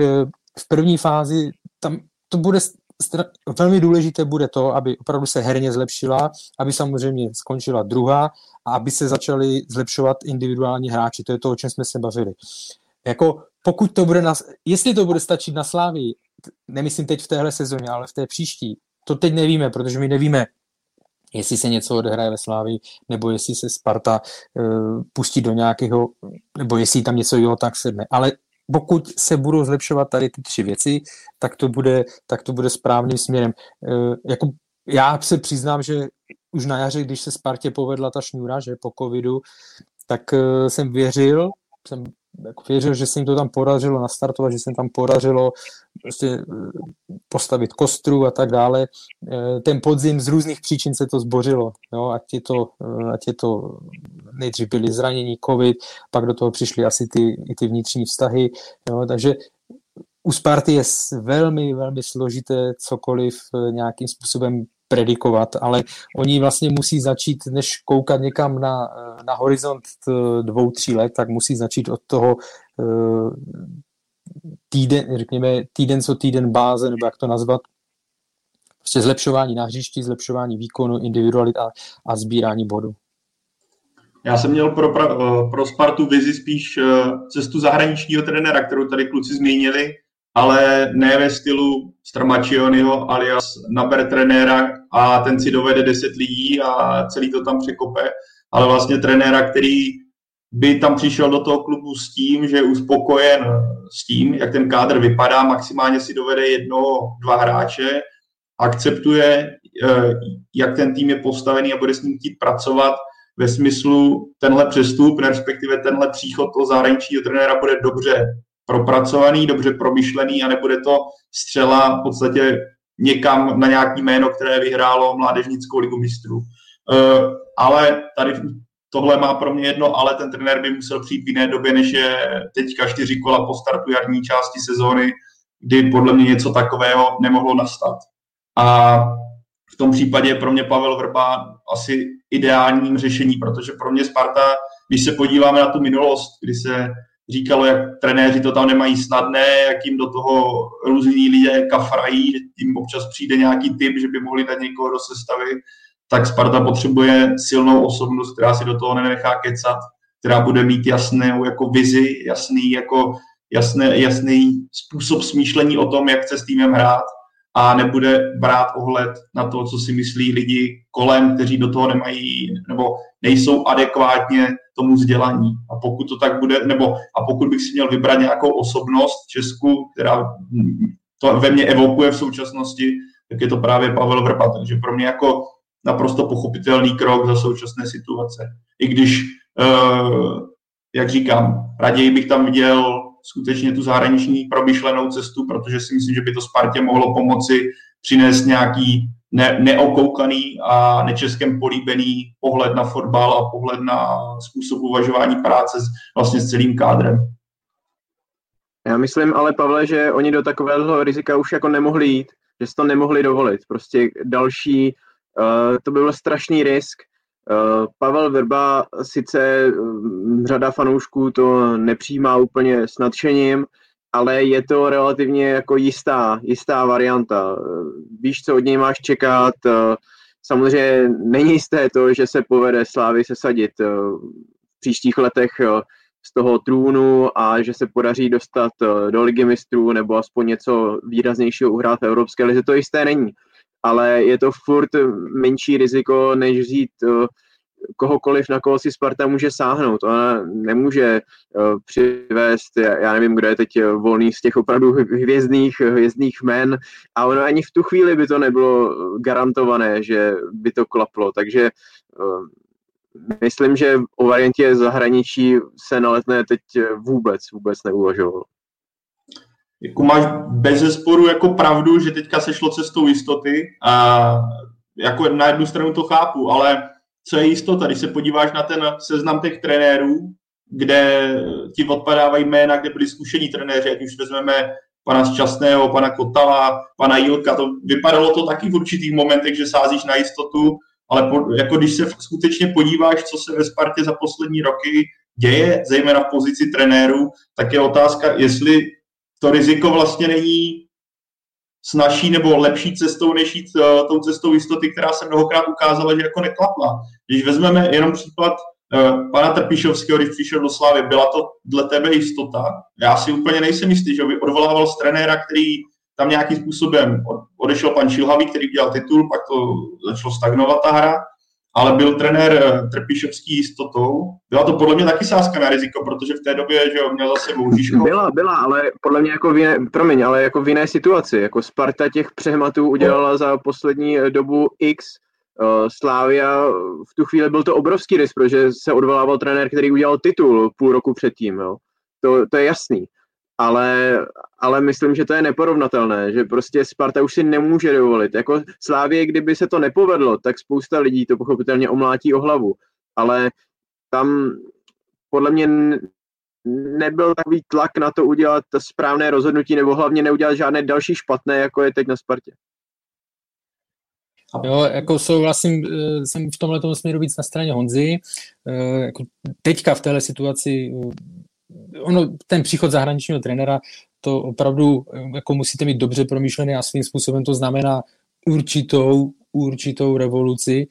v první fázi, tam to bude velmi důležité bude to, aby opravdu se herně zlepšila, aby samozřejmě skončila druhá a aby se začali zlepšovat individuální hráči. To je to, o čem jsme se bavili. Jako pokud to bude, na, jestli to bude stačit na Slávii, nemyslím teď v téhle sezóně, ale v té příští, to teď nevíme, protože my nevíme, jestli se něco odehraje ve Slávii, nebo jestli se Sparta uh, pustí do nějakého, nebo jestli tam něco jo, tak sedne. Ale pokud se budou zlepšovat tady ty tři věci, tak to bude, tak to bude správným směrem. Uh, jako já se přiznám, že už na jaře, když se Spartě povedla ta šňůra, že po covidu, tak uh, jsem věřil, jsem jako věřil, že se jim to tam podařilo nastartovat, že se jim tam podařilo prostě eh, postavit kostru a tak dále. Eh, ten podzim z různých příčin se to zbořilo, jo, ať, je to, eh, ať je to nejdřív byly zranění, covid, pak do toho přišly asi ty, i ty vnitřní vztahy, jo, takže u Sparty je velmi, velmi složité cokoliv nějakým způsobem predikovat, ale oni vlastně musí začít, než koukat někam na, na horizont dvou, tří let, tak musí začít od toho eh, týden, řekněme, týden co týden báze, nebo jak to nazvat, prostě zlepšování na hřišti, zlepšování výkonu, individualit a, a sbírání bodů. Já jsem měl pro, pro Spartu vizi spíš eh, cestu zahraničního trenéra, kterou tady kluci zmínili, ale ne ve stylu Stramačionyho alias naber trenéra a ten si dovede 10 lidí a celý to tam překope, ale vlastně trenéra, který by tam přišel do toho klubu s tím, že je uspokojen s tím, jak ten kádr vypadá, maximálně si dovede jedno, dva hráče, akceptuje, eh, jak ten tým je postavený a bude s ním chtít pracovat ve smyslu tenhle přestup, respektive tenhle příchod toho zahraničního trenéra bude dobře propracovaný, dobře promyšlený a nebude to střela v podstatě někam na nějaký jméno, které vyhrálo mládežnickou ligu mistrů. Uh, ale tady tohle má pro mě jedno, ale ten trenér by musel přijít v jiné době, než je teďka čtyři kola po startu jarní části sezóny, kdy podle mě něco takového nemohlo nastat. A v tom případě je pro mě Pavel Vrba asi ideálním řešení, protože pro mě Sparta, když se podíváme na tu minulost, kdy se říkalo, jak trenéři to tam nemají snadné, jak jim do toho různí lidé kafrají, že jim občas přijde nějaký typ, že by mohli dát někoho do sestavy, tak Sparta potřebuje silnou osobnost, která si do toho nenechá kecat, která bude mít jasnou jako vizi, jasný, jako jasné, jasný způsob smýšlení o tom, jak chce s týmem hrát a nebude brát ohled na to, co si myslí lidi kolem, kteří do toho nemají nebo nejsou adekvátně tomu vzdělaní. A pokud to tak bude, nebo a pokud bych si měl vybrat nějakou osobnost Česku, která to ve mně evokuje v současnosti, tak je to právě Pavel Vrba. Takže pro mě jako naprosto pochopitelný krok za současné situace. I když, uh, jak říkám, raději bych tam viděl skutečně tu zahraniční promyšlenou cestu, protože si myslím, že by to Spartě mohlo pomoci přinést nějaký ne, neokoukaný a nečeskem políbený pohled na fotbal a pohled na způsob uvažování práce s, vlastně s celým kádrem. Já myslím ale, Pavle, že oni do takového rizika už jako nemohli jít, že si to nemohli dovolit. Prostě další, uh, to byl strašný risk. Uh, Pavel Verba, sice um, řada fanoušků to nepřijímá úplně s nadšením, ale je to relativně jako jistá, jistá varianta. Víš, co od něj máš čekat. Samozřejmě není jisté to, že se povede Slávy sesadit eh, v příštích letech eh, z toho trůnu a že se podaří dostat eh, do ligy mistrů nebo aspoň něco výraznějšího uhrát v Evropské lize. To jisté není, ale je to furt menší riziko, než vzít kohokoliv, na koho si Sparta může sáhnout. Ona nemůže uh, přivést, já, nevím, kdo je teď eh, volný z těch opravdu hvězdných, hvězdných men, a ono ani v tu chvíli by to nebylo garantované, že by to klaplo, takže myslím, že o variantě zahraničí se na letné teď vůbec, vůbec neuvažovalo. Jako máš bez zesporu jako pravdu, že teďka se šlo cestou jistoty a jako na jednu stranu to chápu, ale co je jistota, když se podíváš na ten seznam těch trenérů, kde ti odpadávají jména, kde byli zkušení trenéři, ať už vezmeme pana Šťastného, pana Kotala, pana Jilka, to vypadalo to taky v určitých momentech, že sázíš na jistotu, ale po, jako když se skutečně podíváš, co se ve Spartě za poslední roky děje, zejména v pozici trenéru, tak je otázka, jestli to riziko vlastně není snažší nebo lepší cestou, než jít uh, tou cestou jistoty, která se mnohokrát ukázala, že jako neklapla. Když vezmeme jenom příklad uh, pana Trpišovského, když přišel do Slávy, byla to dle tebe jistota? Já si úplně nejsem jistý, že by odvolával z trenéra, který tam nějakým způsobem odešel pan Šilhavý, který udělal titul, pak to začalo stagnovat ta hra, ale byl trenér eh, Trpišovský jistotou. Byla to podle mě taky sázka na riziko, protože v té době, že jo, měl zase Žižko. Byla, byla, ale podle mě jako v jiné, promiň, ale jako v jiné situaci. Jako Sparta těch přehmatů udělala za poslední dobu X, uh, Slávia v tu chvíli byl to obrovský risk, protože se odvolával trenér, který udělal titul půl roku předtím. Jo. To, to je jasný ale, ale myslím, že to je neporovnatelné, že prostě Sparta už si nemůže dovolit. Jako Slávě, kdyby se to nepovedlo, tak spousta lidí to pochopitelně omlátí o hlavu, ale tam podle mě nebyl takový tlak na to udělat správné rozhodnutí, nebo hlavně neudělat žádné další špatné, jako je teď na Spartě. Jo, jako souhlasím, eh, jsem v tomhle směru víc na straně Honzy. Eh, jako teďka v téhle situaci ono, ten příchod zahraničního trenéra, to opravdu jako musíte mít dobře promyšlený a svým způsobem to znamená určitou, určitou revoluci.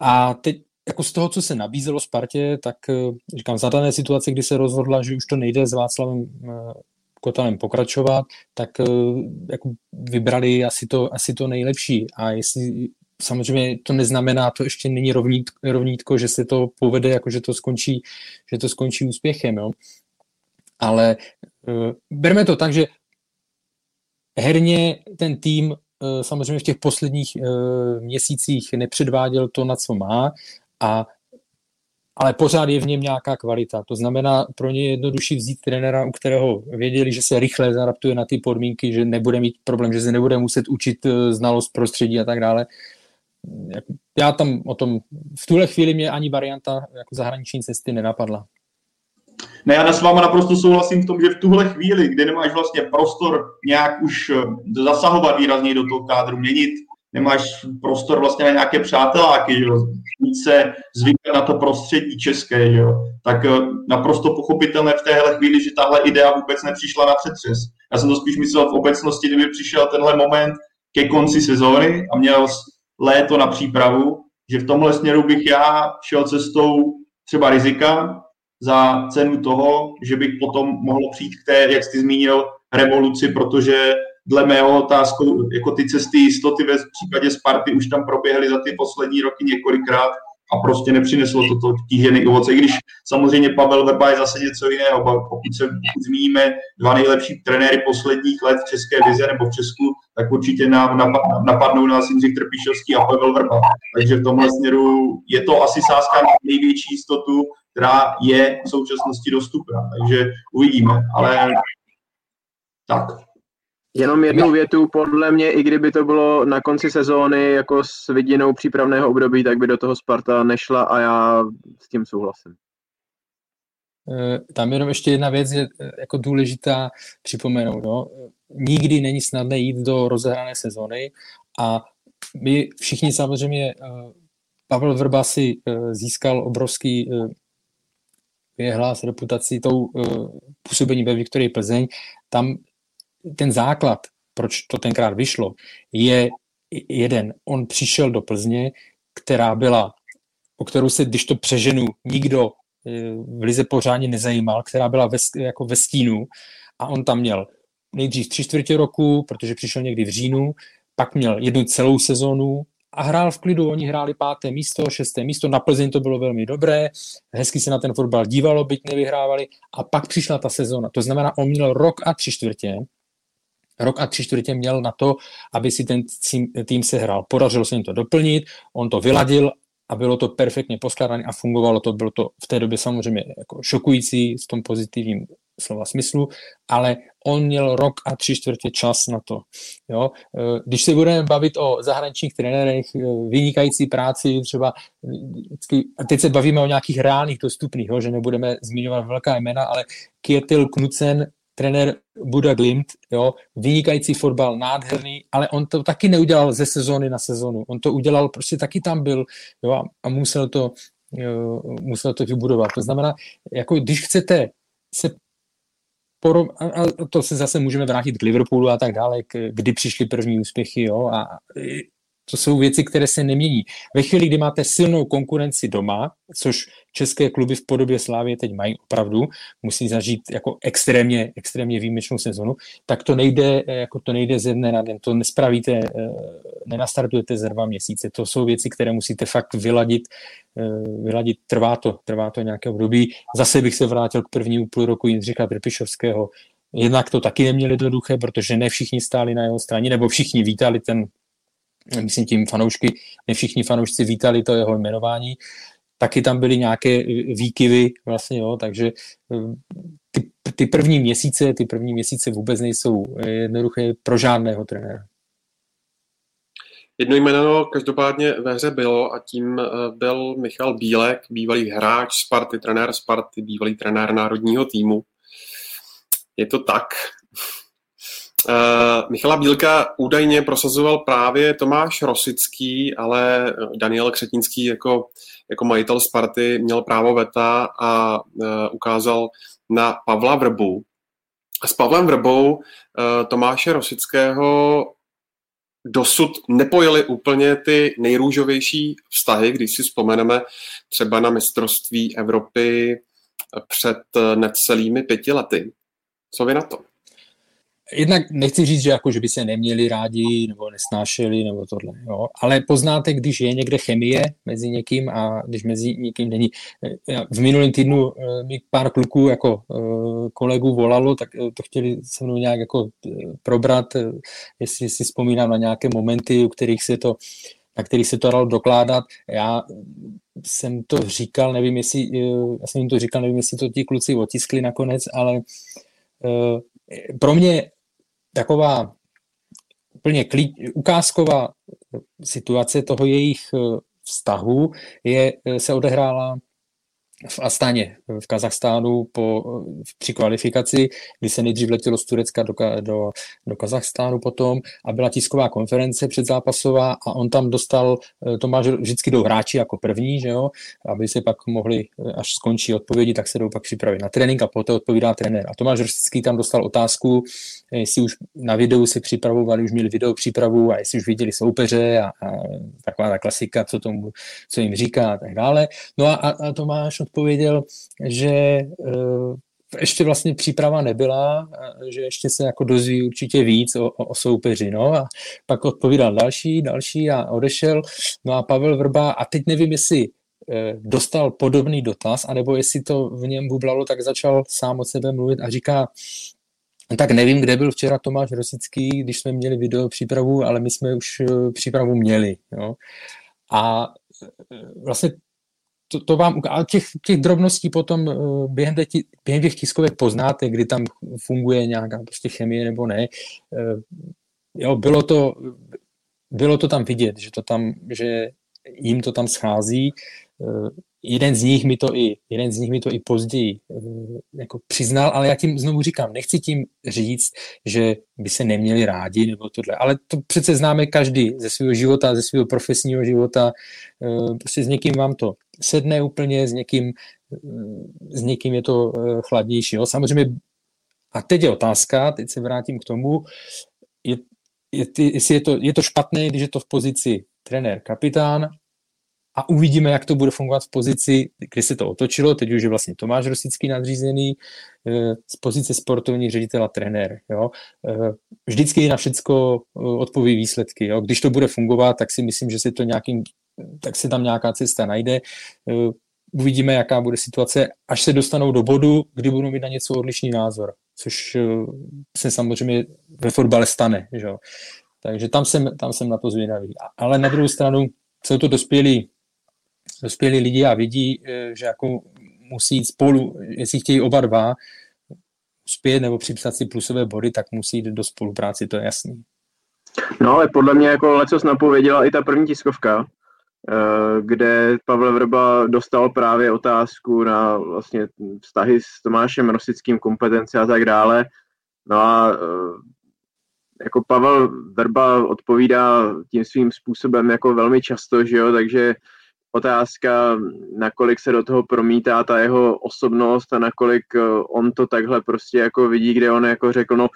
A teď jako z toho, co se nabízelo Spartě, tak eh, říkám, za dané situace, kdy se rozhodla, že už to nejde s Václavem eh, Kotalem pokračovat, tak eh, jako vybrali asi to, asi to nejlepší. A jestli samozřejmě to neznamená, to ještě není rovnítko, rovnítko že se to povede, jako že to skončí, že to skončí úspěchem, jo. Ale uh, berme to tak, že herně ten tým uh, samozřejmě v těch posledních uh, měsících nepředváděl to, na co má, a ale pořád je v něm nějaká kvalita. To znamená, pro ně je jednodušší vzít trenéra, u kterého věděli, že se rychle zaraptuje na ty podmínky, že nebude mít problém, že se nebude muset učit znalost prostředí a tak dále já tam o tom, v tuhle chvíli mě ani varianta jako zahraniční cesty nenapadla. Ne, já s váma naprosto souhlasím v tom, že v tuhle chvíli, kdy nemáš vlastně prostor nějak už eh, zasahovat výrazně do toho kádru, měnit, nemáš prostor vlastně na nějaké přáteláky, že jo, se zvykat na to prostředí české, že jo, tak eh, naprosto pochopitelné v téhle chvíli, že tahle idea vůbec nepřišla na přetřes. Já jsem to spíš myslel v obecnosti, kdyby přišel tenhle moment ke konci sezóny a měl léto na přípravu, že v tomhle směru bych já šel cestou třeba rizika za cenu toho, že bych potom mohl přijít k té, jak jsi zmínil, revoluci, protože dle mého otázku, jako ty cesty jistoty ve případě Sparty už tam proběhly za ty poslední roky několikrát a prostě nepřineslo to, to tížený ovoce. I když samozřejmě Pavel Verba je zase něco jiného. Pokud se zmíníme dva nejlepší trenéry posledních let v České vize nebo v Česku, tak určitě nám napadnou nás Jindřich Trpišovský a Pavel Verba. Takže v tomhle směru je to asi sázka na největší jistotu, která je v současnosti dostupná. Takže uvidíme. Ale tak. Jenom jednu větu, podle mě, i kdyby to bylo na konci sezóny jako s vidinou přípravného období, tak by do toho Sparta nešla a já s tím souhlasím. Eh, tam jenom ještě jedna věc je eh, jako důležitá připomenout. No. Nikdy není snadné jít do rozehrané sezóny a my všichni samozřejmě, eh, Pavel Vrba si získal obrovský hlas reputací tou působení ve Viktorii Plzeň. Tam ten základ, proč to tenkrát vyšlo, je jeden. On přišel do Plzně, která byla, o kterou se, když to přeženu, nikdo eh, v Lize pořádně nezajímal, která byla ve, jako ve stínu a on tam měl nejdřív tři čtvrtě roku, protože přišel někdy v říjnu, pak měl jednu celou sezónu a hrál v klidu. Oni hráli páté místo, šesté místo, na Plzeň to bylo velmi dobré, hezky se na ten fotbal dívalo, byť nevyhrávali a pak přišla ta sezóna. To znamená, on měl rok a tři čtvrtě rok a tři čtvrtě měl na to, aby si ten tým sehrál. Podařilo se jim to doplnit, on to vyladil a bylo to perfektně poskládané a fungovalo to. Bylo to v té době samozřejmě jako šokující v tom pozitivním slova smyslu, ale on měl rok a tři čtvrtě čas na to. Jo? Eh, když se budeme bavit o zahraničních trenérech, eh, vynikající práci, třeba a teď se bavíme o nějakých reálných dostupných, jo? že nebudeme zmiňovat velká jména, ale Kjetil Knudsen, trenér Buda Glimt, jo, vynikající fotbal, nádherný, ale on to taky neudělal ze sezóny na sezónu. On to udělal, prostě taky tam byl jo, a musel to, jo, musel to vybudovat. To znamená, jako když chcete se porom, a to se zase můžeme vrátit k Liverpoolu a tak dále, k, kdy přišly první úspěchy, jo, a to jsou věci, které se nemění. Ve chvíli, kdy máte silnou konkurenci doma, což české kluby v podobě Slávy teď mají opravdu, musí zažít jako extrémně, extrémně výjimečnou sezonu, tak to nejde, jako to nejde ze dne na den, to nespravíte, eh, nenastartujete za dva měsíce. To jsou věci, které musíte fakt vyladit, eh, vyladit, trvá to, trvá to nějaké období. Zase bych se vrátil k prvnímu půl roku Jindřicha Trpišovského. Jednak to taky neměli jednoduché, protože ne všichni stáli na jeho straně, nebo všichni vítali ten myslím tím fanoušky, ne všichni fanoušci vítali to jeho jmenování, taky tam byly nějaké výkyvy vlastně, jo, takže eh, ty, ty první měsíce, ty první měsíce vůbec nejsou jednoduché pro žádného trenéra. Jedno jméno každopádně ve hře bylo a tím byl Michal Bílek, bývalý hráč Sparty, trenér Sparty, bývalý trenér národního týmu. Je to tak, Michala Bílka údajně prosazoval právě Tomáš Rosický, ale Daniel Křetínský jako, jako majitel Sparty měl právo veta a uh, ukázal na Pavla Vrbu. S Pavlem Vrbou Tomáše Rosického dosud nepojeli úplně ty nejrůžovější vztahy, když si vzpomeneme třeba na mistrovství Evropy před necelými pěti lety. Co vy na to? Jednak nechci říct, že, jako, že by se neměli rádi nebo nesnášeli nebo tohle, jo. ale poznáte, když je někde chemie mezi někým a když mezi někým není. V minulém týdnu eh, mi pár kluků jako eh, kolegů volalo, tak eh, to chtěli se mnou nějak jako probrat, jestli si vzpomínám na nějaké momenty, u kterých se to na kterých se to dalo dokládat. Já jsem to říkal, nevím, jestli, já jsem jim to říkal, nevím, jestli to ti kluci otiskli nakonec, ale pro mě taková úplně klí, ukázková situace toho jejich eh, vztahu je, eh, se odehrála v Astaně v Kazachstánu po, při kvalifikaci, kdy se nejdřív letělo z Turecka do, do, do Kazachstánu potom a byla tisková konference předzápasová a on tam dostal, eh, to má vždycky jdou hráči jako první, že jo, aby se pak mohli, eh, až skončí odpovědi, tak se jdou pak připravit na trénink a poté odpovídá trenér. A Tomáš Rosický tam dostal otázku, eh, jestli už na videu se připravovali, už měli video přípravu a jestli už viděli soupeře a, a taková ta klasika, co, tomu, co jim říká a tak dále. No a, a Tomáš odpověděl, že uh, ještě vlastně příprava nebyla, že ještě se jako dozví určitě víc o, o, o soupeři, no a pak odpovídal další, další a odešel, no a Pavel Vrba, a teď nevím, jestli uh, dostal podobný dotaz, anebo jestli to v něm bublalo, tak začal sám od sebe mluvit a říká, tak nevím, kde byl včera Tomáš Rosický, když jsme měli video přípravu, ale my jsme už přípravu měli, jo. A vlastně to, to vám ale těch, těch drobností potom eh, během, těch, během těch tiskovek poznáte, kdy tam funguje nějaká prostě chemie nebo ne. Eh, jo, bylo to, bylo to tam vidět, že, to tam, že jim to tam schází. Eh, jeden z nich mi to i, jeden z nich mi to i později jako přiznal, ale já tím znovu říkám, nechci tím říct, že by se neměli rádi nebo tohle, ale to přece známe každý ze svého života, ze svého profesního života, prostě s někým vám to sedne úplně, s někým, s někým je to eh, chladnější. Jo. Samozřejmě, a teď je otázka, teď se vrátím k tomu, je, je, jestli je to, je to špatné, když je to v pozici trenér, kapitán, a uvidíme, jak to bude fungovat v pozici, kdy se to otočilo, teď už je vlastně Tomáš Rosický nadřízený, eh, z pozice sportovní ředitel a trenér. Jo. Eh, vždycky na všecko odpoví výsledky. Jo. Když to bude fungovat, tak si myslím, že se to nějakým tak se tam nějaká cesta najde. Eh, uvidíme, jaká bude situace, až se dostanou do bodu, kdy budou mít na něco odlišný názor, což eh, se samozřejmě ve fotbale stane. Že? Takže tam jsem, tam jsem na to zvědavý. Ale na druhou stranu jsou to dospělí, dospělí lidi a vidí, eh, že jako musí jít spolu, jestli chtějí oba dva, uspět nebo připsat si plusové body, tak musí jít do spolupráci, to je jasný. No ale podle mě jako lecos napověděla i ta první tiskovka, kde Pavel Vrba dostal právě otázku na vlastně vztahy s Tomášem Rosickým, kompetence a tak dále. No a eh, jako Pavel Vrba odpovídá tím svým způsobem jako velmi často, že jo, takže otázka, nakolik se do toho promítá ta jeho osobnost a nakolik eh, on to takhle prostě jako vidí, kde on jako řekl, no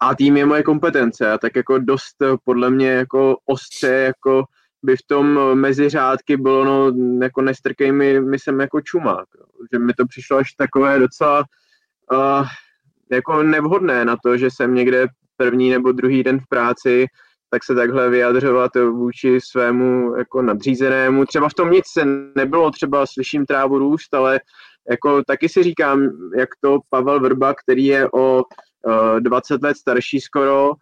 a tým je moje kompetence a tak jako dost eh, podle mě jako ostře jako by v tom eh, mezi řádky bylo, no jako nestrkej mi, mi jsem jako čumák, že mi to přišlo až takové docela uh, jako nevhodné na to, že jsem někde první nebo druhý den v práci, tak se takhle vyjadřovat vůči svému jako nadřízenému. Třeba v tom nic se nebylo, třeba slyším trávu růst, ale jako taky si říkám, jak to Pavel Vrba, který je o uh, eh, 20 let starší skoro, uh,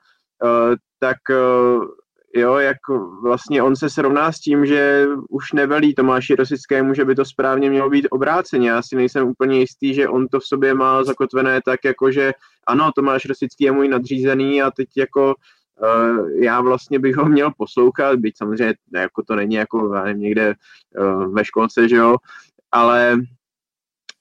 tak uh, jo, jak vlastně on se srovná s tím, že už nevelí Tomáši Rosickému, že by to správně mělo být obráceně. Já si nejsem úplně jistý, že on to v sobě má zakotvené tak, jako že ano, Tomáš Rosický je můj nadřízený a teď jako uh, já vlastně bych ho měl poslouchat, byť samozřejmě jako to není jako nevím, někde uh, ve školce, že jo, ale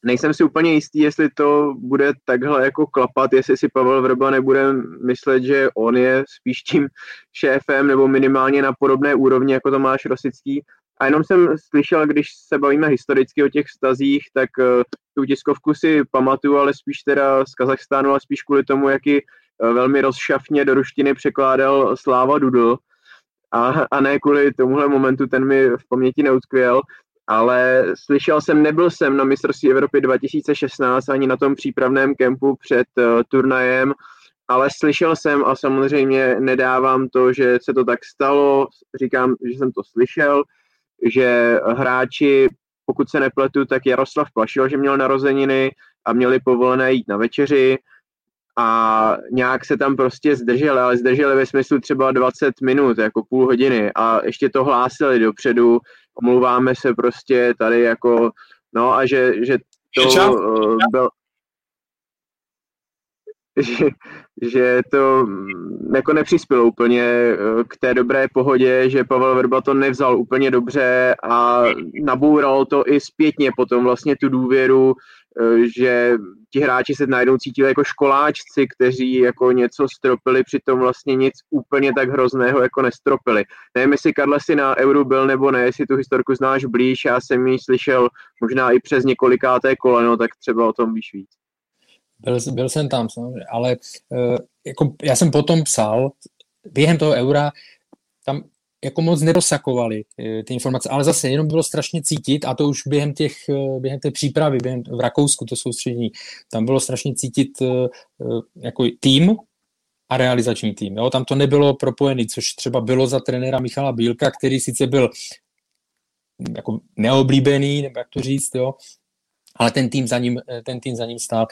nejsem si úplně jistý, jestli to bude takhle jako klapat, jestli si Pavel Vrba nebude myslet, že on je spíš tím šéfem nebo minimálně na podobné úrovni jako Tomáš Rosický. A jenom jsem slyšel, když se bavíme historicky o těch vztazích, tak uh, tu tiskovku si pamatuju, ale spíš teda z Kazachstánu, ale spíš kvůli tomu, jaký uh, velmi rozšafně do ruštiny překládal Sláva Dudl. A, a ne kvůli tomuhle momentu, ten mi v paměti neutkvěl ale slyšel jsem, nebyl jsem na mistrovství Evropy 2016 ani na tom přípravném kempu před uh, turnajem, ale slyšel jsem a samozřejmě nedávám to, že se to tak stalo, říkám, že jsem to slyšel, že hráči, pokud se nepletu, tak Jaroslav Plašil, že měl narozeniny a měli povolené jít na večeři a nějak se tam prostě zdrželi, ale zdrželi ve smyslu třeba 20 minut, jako půl hodiny a ještě to hlásili dopředu, omlouváme se prostě tady jako, no a že, že to uh, byl, že, že to mm, jako nepřispělo úplně eh, k té dobré pohodě, že Pavel Vrba to nevzal úplně dobře a naboural to i zpětně potom vlastně tu důvěru že ti hráči se najednou cítili jako školáčci, kteří jako něco stropili, přitom vlastně nic úplně tak hrozného jako nestropili. Nevím, jestli Karle si na Euro byl nebo ne, jestli tu historku znáš blíž, já jsem ji slyšel možná i přes několikáté koleno, tak třeba o tom víš víc. Byl, byl jsem tam, samozřejmě, ale uh, jako já jsem potom psal, během toho eura, tam jako moc nedosakovali eh, ty informace, ale zase jenom bylo strašně cítit a to už během, těch, eh, během té přípravy, během, v Rakousku to soustředění, tam bylo strašně cítit eh, jako tým a realizační tým. Jo? Tam to nebylo propojený, což třeba bylo za trenéra Michala Bílka, který sice byl hm, jako neoblíbený, nebo jak to říct, jo? ale ten tým za ním, ten tým za ním stál.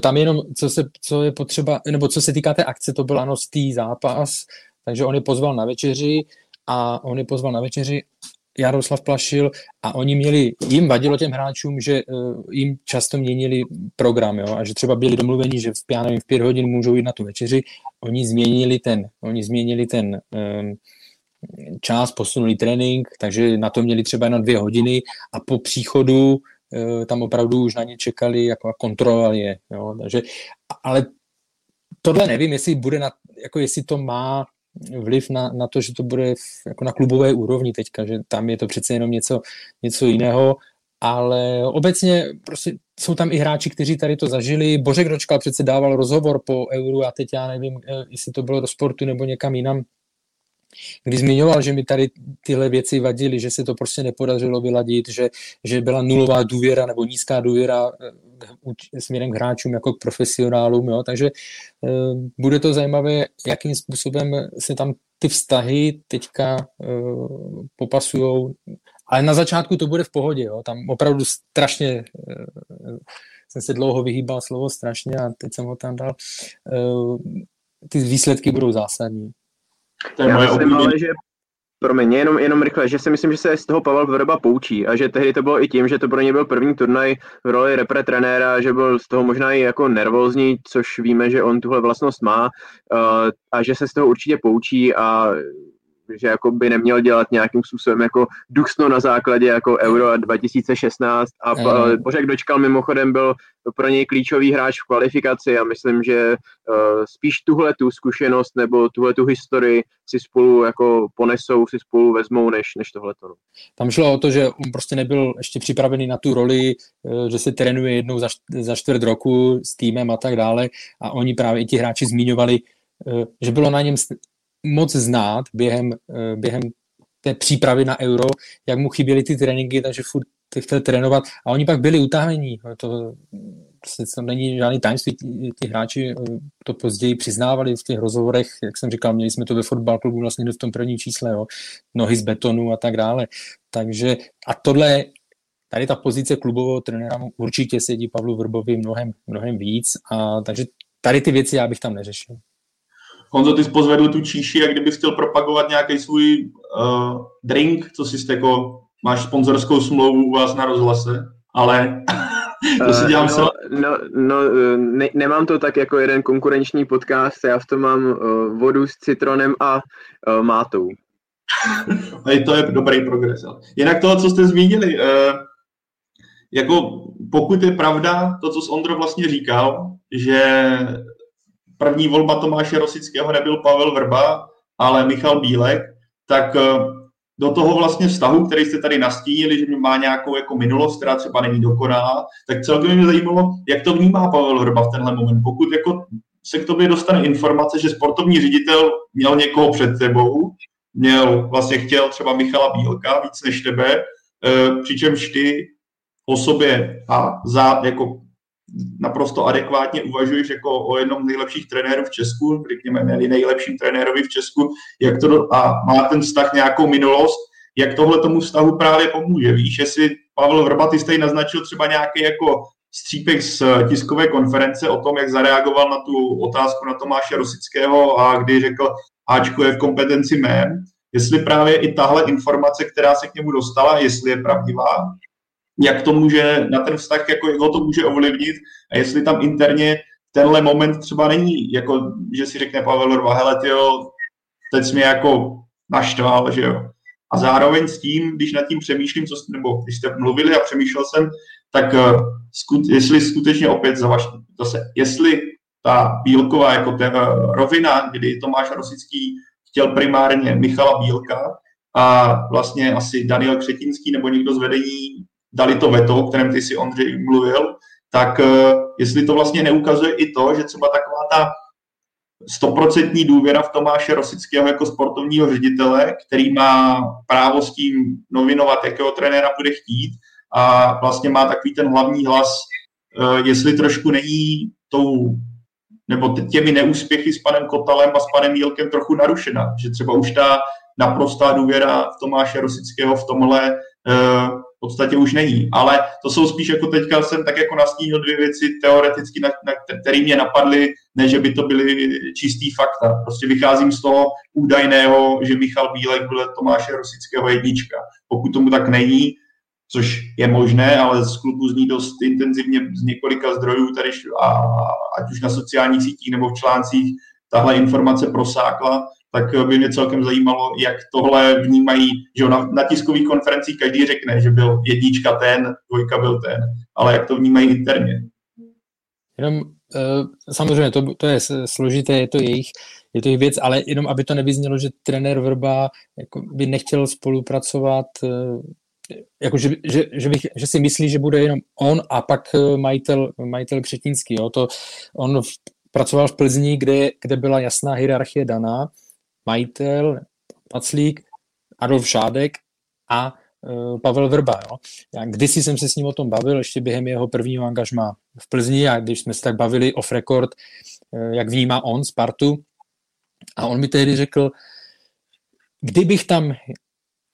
Tam jenom, co, se, co je potřeba, nebo co se týká té akce, to byl ano zápas, takže on je pozval na večeři, a on je pozval na večeři, Jaroslav Plašil a oni měli, jim vadilo těm hráčům, že uh, jim často měnili program, jo, a že třeba byli domluveni, že v, já nevím, v pět hodin můžou jít na tu večeři, oni změnili ten, oni změnili ten um, čas, posunuli trénink, takže na to měli třeba na dvě hodiny a po příchodu uh, tam opravdu už na ně čekali jako a kontrolovali je, jo, takže, ale tohle nevím, jestli bude na, jako jestli to má vliv na, na to, že to bude v, jako na klubové úrovni teďka, že tam je to přece jenom něco, něco jiného, ale obecně prostě jsou tam i hráči, kteří tady to zažili. Bořek Dočkal přece dával rozhovor po Euru a teď já nevím, eh, jestli to bylo do sportu nebo někam jinam, kdy zmiňoval, že mi tady tyhle věci vadily, že se to prostě nepodařilo vyladit, že, že byla nulová důvěra nebo nízká důvěra eh, směrem k hráčům jako k profesionálům, jo? takže uh, bude to zajímavé, jakým způsobem se tam ty vztahy teďka uh, popasujou, ale na začátku to bude v pohodě, jo? tam opravdu strašně uh, jsem se dlouho vyhýbal slovo strašně a teď jsem ho tam dal. Ty výsledky budou zásadní. To je Já moje myslím, ale, že pro mě jenom, jenom rychle, že si myslím, že se z toho Pavel Vrba poučí a že tehdy to bylo i tím, že to pro ně byl první turnaj v roli repre trenéra, že byl z toho možná i jako nervózní, což víme, že on tuhle vlastnost má uh, a že se z toho určitě poučí a že jako by neměl dělat nějakým způsobem jako duchsno na základě jako Euro 2016 a mm. Bořek Dočkal mimochodem byl pro něj klíčový hráč v kvalifikaci a myslím, že uh, spíš tuhle tu zkušenost nebo tuhle tu historii si spolu jako ponesou, si spolu vezmou, než, než tohle. No. Tam šlo o to, že on prostě nebyl ještě připravený na tu roli, eh, že se trénuje jednou za, za čtvrt roku s týmem a tak dále a oni právě i ti hráči zmiňovali, eh, že bylo na něm moc znát během, eh, během té přípravy na euro, jak mu chyběly ty tréninky, takže furt chtěl trénovat a oni pak byli utávení. To, to není žádný tajemství, ti, ti hráči eh, to později přiznávali v těch rozhovorech, jak jsem říkal, měli jsme to ve fotbal klubu vlastně v tom prvním čísle, jo, nohy z betonu a tak dále. Takže a tohle tady ta pozice klubového trenéra určitě sedí Pavlu Vrbovi mnohem, mnohem víc a takže tady ty věci já bych tam neřešil. Honzo, ty jsi pozvedl tu číši, jak kdyby chtěl propagovat nějaký svůj uh, drink, co si jako, máš sponzorskou smlouvu u vás na rozhlase, ale to si dělám uh, no, no, no ne, nemám to tak jako jeden konkurenční podcast, já v tom mám uh, vodu s citronem a uh, mátou. a to je dobrý progres. Ale. Jinak toho, co jste zmínili, uh, jako pokud je pravda to, co s Ondro vlastně říkal, že první volba Tomáše Rosického nebyl Pavel Vrba, ale Michal Bílek, tak eh, do toho vlastně vztahu, který jste tady nastínili, že má nějakou jako minulost, která třeba není dokonalá, tak celkem mě zajímalo, jak to vnímá Pavel Vrba v tenhle moment. Pokud jako se k tobě dostane informace, že sportovní ředitel měl někoho před sebou, měl, vlastně chtěl třeba Michala Bílka víc než tebe, eh, přičemž ty o sobě a za, jako naprosto adekvátně uvažuješ jako o jednom z nejlepších trenérů v Česku, řekněme ne nejlepším trenérovi v Česku, jak to, a má ten vztah nějakou minulost, jak tohle tomu vztahu právě pomůže. Víš, jestli Pavel Vrba, ty jste naznačil třeba nějaký jako střípek z tiskové konference o tom, jak zareagoval na tu otázku na Tomáše Rosického a kdy řekl, Ačko je v kompetenci mém, jestli právě i tahle informace, která se k němu dostala, jestli je pravdivá, jak to může na ten vztah, jako jak ho to může ovlivnit a jestli tam interně tenhle moment třeba není, jako, že si řekne Pavel Orva, hele, tyjo, teď jsi mě jako naštval, že jo. A zároveň s tím, když nad tím přemýšlím, co, nebo když jste mluvili a přemýšlel jsem, tak uh, skut, jestli skutečně opět za vaš, zase, jestli ta Bílková jako ta uh, rovina, kdy Tomáš Rosický chtěl primárně Michala Bílka a vlastně asi Daniel Křetinský nebo někdo z vedení dali to veto, o kterém ty si Ondřej mluvil, tak eh, jestli to vlastně neukazuje i to, že třeba taková ta stoprocentní důvěra v Tomáše Rosického jako sportovního ředitele, který má právo s tím novinovat, jakého trenéra bude chtít a vlastně má takový ten hlavní hlas, eh, jestli trošku není tou nebo těmi neúspěchy s panem Kotalem a s panem Jílkem trochu narušena, že třeba už ta naprostá důvěra v Tomáše Rosického v tomhle eh, v podstatě už není. Ale to jsou spíš jako teďka jsem tak jako nastínil dvě věci teoreticky, na, na, které mě napadly, ne, že by to byly čistý fakta. Prostě vycházím z toho údajného, že Michal Bílek byl Tomáše Rosického jednička. Pokud tomu tak není, což je možné, ale z klubu zní dost intenzivně z několika zdrojů, tady a, ať už na sociálních sítích nebo v článcích, tahle informace prosákla, tak by mě celkem zajímalo, jak tohle vnímají, že na, na tiskových konferencích každý řekne, že byl jednička ten, dvojka byl ten, ale jak to vnímají interně. Jenom uh, samozřejmě to, to je složité, je to jejich, je to jejich věc, ale jenom aby to nevyznělo, že trenér Vrba jako by nechtěl spolupracovat, uh, jako že, že, že, bych, že si myslí, že bude jenom on a pak eh, majitel, majitel Křetínský. Jo. To, on pracoval v Plzni, kde, kde byla jasná hierarchie daná majitel, Paclík, Adolf Šádek a uh, Pavel Vrba. Jo. Já kdysi jsem se s ním o tom bavil, ještě během jeho prvního angažma v Plzni, a když jsme se tak bavili off record, uh, jak vnímá on Spartu, a on mi tehdy řekl, kdybych tam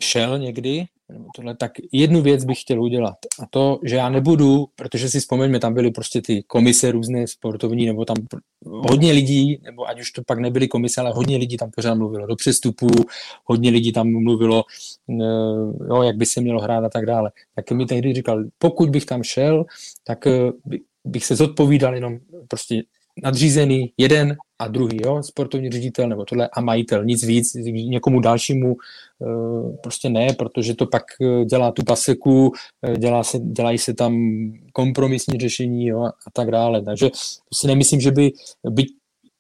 šel někdy, tohle, tak jednu věc bych chtěl udělat. A to, že já nebudu, protože si vzpomeňme, tam byly prostě ty komise různé sportovní, nebo tam hodně lidí, nebo ať už to pak nebyly komise, ale hodně lidí tam pořád mluvilo do přestupů, hodně lidí tam mluvilo, eh, jo, jak by se mělo hrát a tak dále. Tak mi tehdy říkal, pokud bych tam šel, tak eh, bych se zodpovídal jenom prostě nadřízený jeden a druhý, jo, sportovní ředitel nebo tohle a majitel, nic víc, někomu dalšímu eh, prostě ne, protože to pak eh, dělá tu paseku, eh, dělá se, dělají se tam kompromisní řešení jo, a tak dále, takže si nemyslím, že by, by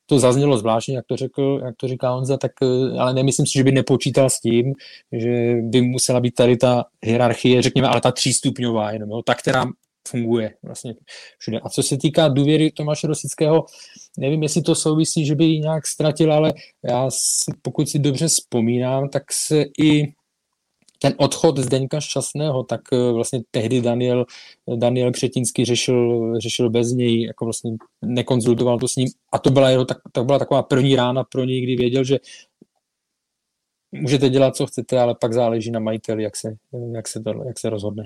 to zaznělo zvláštně, jak to, řekl, jak to říká Honza, tak, ale nemyslím si, že by nepočítal s tím, že by musela být tady ta hierarchie, řekněme, ale ta třístupňová jenom, jo, ta, která funguje vlastně všude. A co se týká důvěry Tomáše Rosického, nevím, jestli to souvisí, že by ji nějak ztratil, ale já si, pokud si dobře vzpomínám, tak se i ten odchod Zdeňka Šťastného, tak eh, vlastně tehdy Daniel, Daniel Křetinský řešil, řešil bez něj, jako vlastně nekonzultoval to s ním a to byla, jeho, tak, to byla taková první rána pro něj, kdy věděl, že můžete dělat, co chcete, ale pak záleží na majiteli, jak se, jak se, to, jak se rozhodne.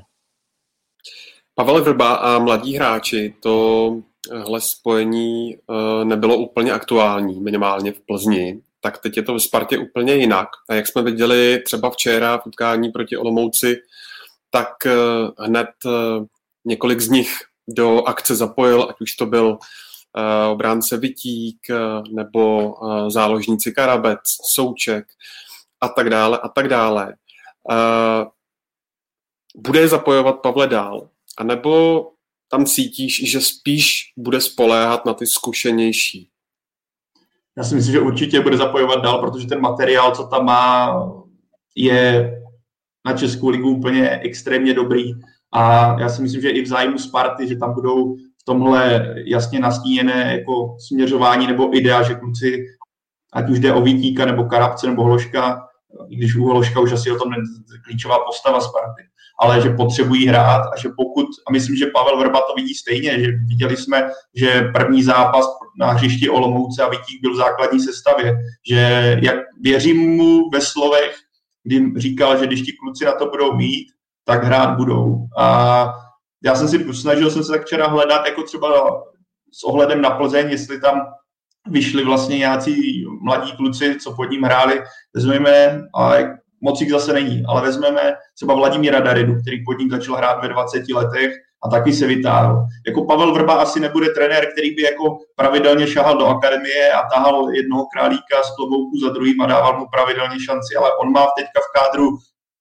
Pavel Vrba a mladí hráči, tohle spojení eh, nebylo úplně aktuální, minimálně v Plzni. Tak teď je to v Spartě úplně jinak. A jak jsme viděli třeba včera v utkání proti Olomouci, tak eh, hned eh, několik z nich do akce zapojil, ať už to byl obránce Vitík nebo záložníci Karabec, Souček a tak dále a tak dále. Bude zapojovat Pavle dál, a nebo tam cítíš, že spíš bude spoléhat na ty zkušenější? Já si myslím, že určitě bude zapojovat dál, protože ten materiál, co tam má, je na Českou ligu úplně extrémně dobrý. A já si myslím, že i v zájmu Sparty, že tam budou v tomhle jasně nastíněné jako směřování nebo idea, že kluci, ať už jde o Vítíka nebo Karabce nebo Hloška, i když u Hloška už asi o tom klíčová postava Sparty, ale že potřebují hrát a že pokud, a myslím, že Pavel Vrba to vidí stejně, že viděli jsme, že první zápas na hřišti Olomouce a Vítík byl v základní sestavě, že jak věřím mu ve slovech, kdy říkal, že když ti kluci na to budou mít, tak hrát budou. A já jsem si snažil jsem se tak včera hledat, jako třeba s ohledem na Plzeň, jestli tam vyšli vlastně nějací mladí kluci, co pod ním hráli, vezmeme, a moc jich zase není, ale vezmeme třeba Vladimíra Daridu, který pod ním začal hrát ve 20 letech a taky se vytáhl. Jako Pavel Vrba asi nebude trenér, který by jako pravidelně šahal do akademie a tahal jednoho králíka z klobouku za druhým a dával mu pravidelně šanci, ale on má teďka v kádru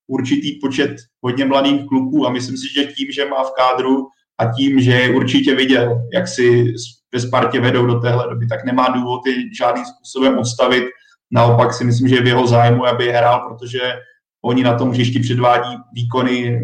určitý počet hodně mladých kluků a myslím si, že tím, že má v kádru a tím, že je určitě viděl, jak si ve Spartě vedou do téhle doby, tak nemá důvod je žádným způsobem odstavit Naopak si myslím, že je v jeho zájmu, aby hrál, protože oni na tom hřišti předvádí výkony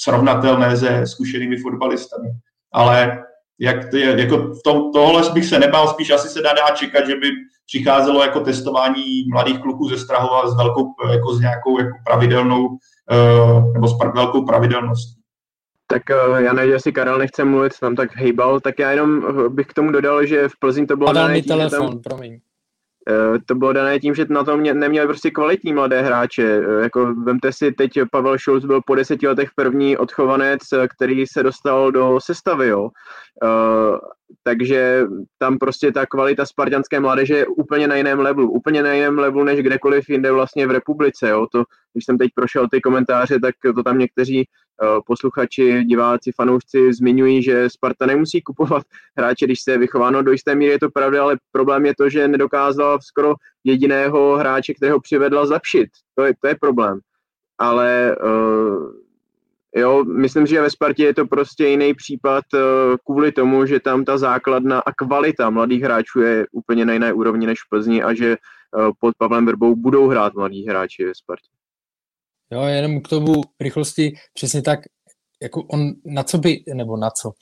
srovnatelné se zkušenými fotbalistami. Ale jak to je, jako v tom, tohle bych se nebál, spíš asi se dá, dá čekat, že by přicházelo jako testování mladých kluků ze Strahova s velkou, jako s nějakou jako pravidelnou, uh, nebo s velkou pravidelností. Tak uh, já nevím, jestli Karel nechce mluvit, tam tak hejbal, tak já jenom bych k tomu dodal, že v Plzni to bylo... Padal mi telefon, tam, promiň. Eh, to bylo dané tím, že na tom neměli prostě kvalitní mladé hráče. Eh, jako vemte si, teď Pavel Schulz byl po deseti letech první odchovanec, eh, který se dostal do sestavy, jo. Takže tam prostě ta kvalita spartianské mládeže je úplně na jiném levelu, úplně na jiném levelu než kdekoliv jinde vlastně v republice, jo. To, když jsem teď prošel ty komentáře, tak to tam někteří Eh, posluchači, diváci, fanoušci zmiňují, že Sparta nemusí kupovat hráče, když se je vychováno. Do jisté míry je to pravda, ale problém je to, že nedokázal skoro jediného hráče, kterého přivedla, zlepšit. To je, to je problém. Ale uh, jo, myslím, že ve Spartě je to prostě jiný případ uh, kvůli tomu, že tam ta základna a kvalita mladých hráčů je úplně na jiné úrovni než v Plzni a že uh, pod Pavlem Verbou budou hrát mladí hráči ve Spartě. Jo, jenom k tomu rychlosti, přesně tak, jako on, na co by, nebo na co,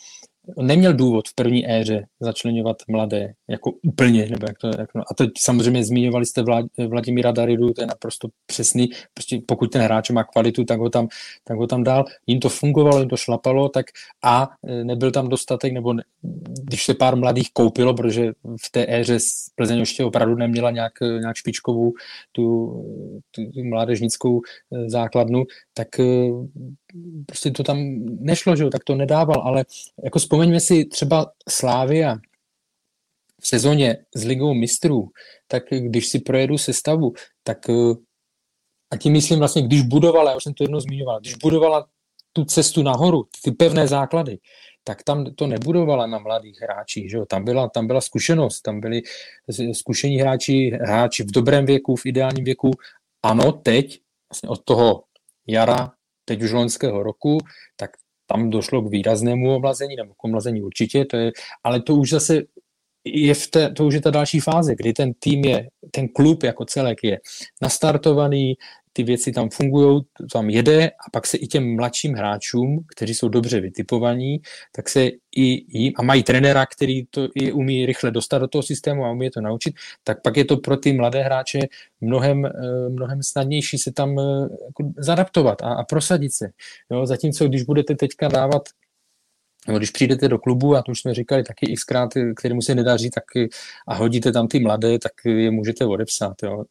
neměl důvod v první éře začlenovat mladé, jako úplně, nebo jak to, jak no. A to samozřejmě zmiňovali jste Vlad, Vladimíra Daridu, to je naprosto přesný, prostě pokud ten hráč má kvalitu, tak ho tam, tak ho tam dál. Jim to fungovalo, jim to šlapalo, tak a e, nebyl tam dostatek, nebo ne, když se pár mladých koupilo, protože v té éře Plzeň ještě opravdu neměla nějak, nějak špičkovou tu, tu, tu mládežnickou e, základnu, tak e, prostě to tam nešlo, že jo, tak to nedával, ale jako vzpomeňme si třeba Slávia v sezóně s ligou mistrů, tak když si projedu sestavu, tak eh, a tím myslím vlastně, když budovala, já už jsem to jednou zmiňoval, když budovala tu cestu nahoru, ty pevné základy, tak tam to nebudovala na mladých hráčích, že jo? Tam, byla, tam byla zkušenost, tam byli zkušení hráči, hráči v dobrém věku, v ideálním věku. Ano, teď, vlastně od toho jara teď už loňského roku, tak tam došlo k výraznému omlazení, nebo k omlazení určitě, to je, ale to už zase je v té, to už je ta další fáze, kdy ten tým je, ten klub jako celek je nastartovaný, ty věci tam fungují, tam jede a pak se i těm mladším hráčům, kteří jsou dobře vytipovaní, tak se i jim, a mají trenéra, který to je umí rychle dostat do toho systému a umí to naučit, tak pak je to pro ty mladé hráče mnohem, eh, mnohem snadnější se tam eh, jako zadaptovat a, a prosadit se. Jo, zatímco když budete teďka dávat nebo když přijdete do klubu, a to už jsme říkali taky xkrát, kterému se nedaří, tak a hodíte tam ty mladé, tak je můžete odepsat. Jo.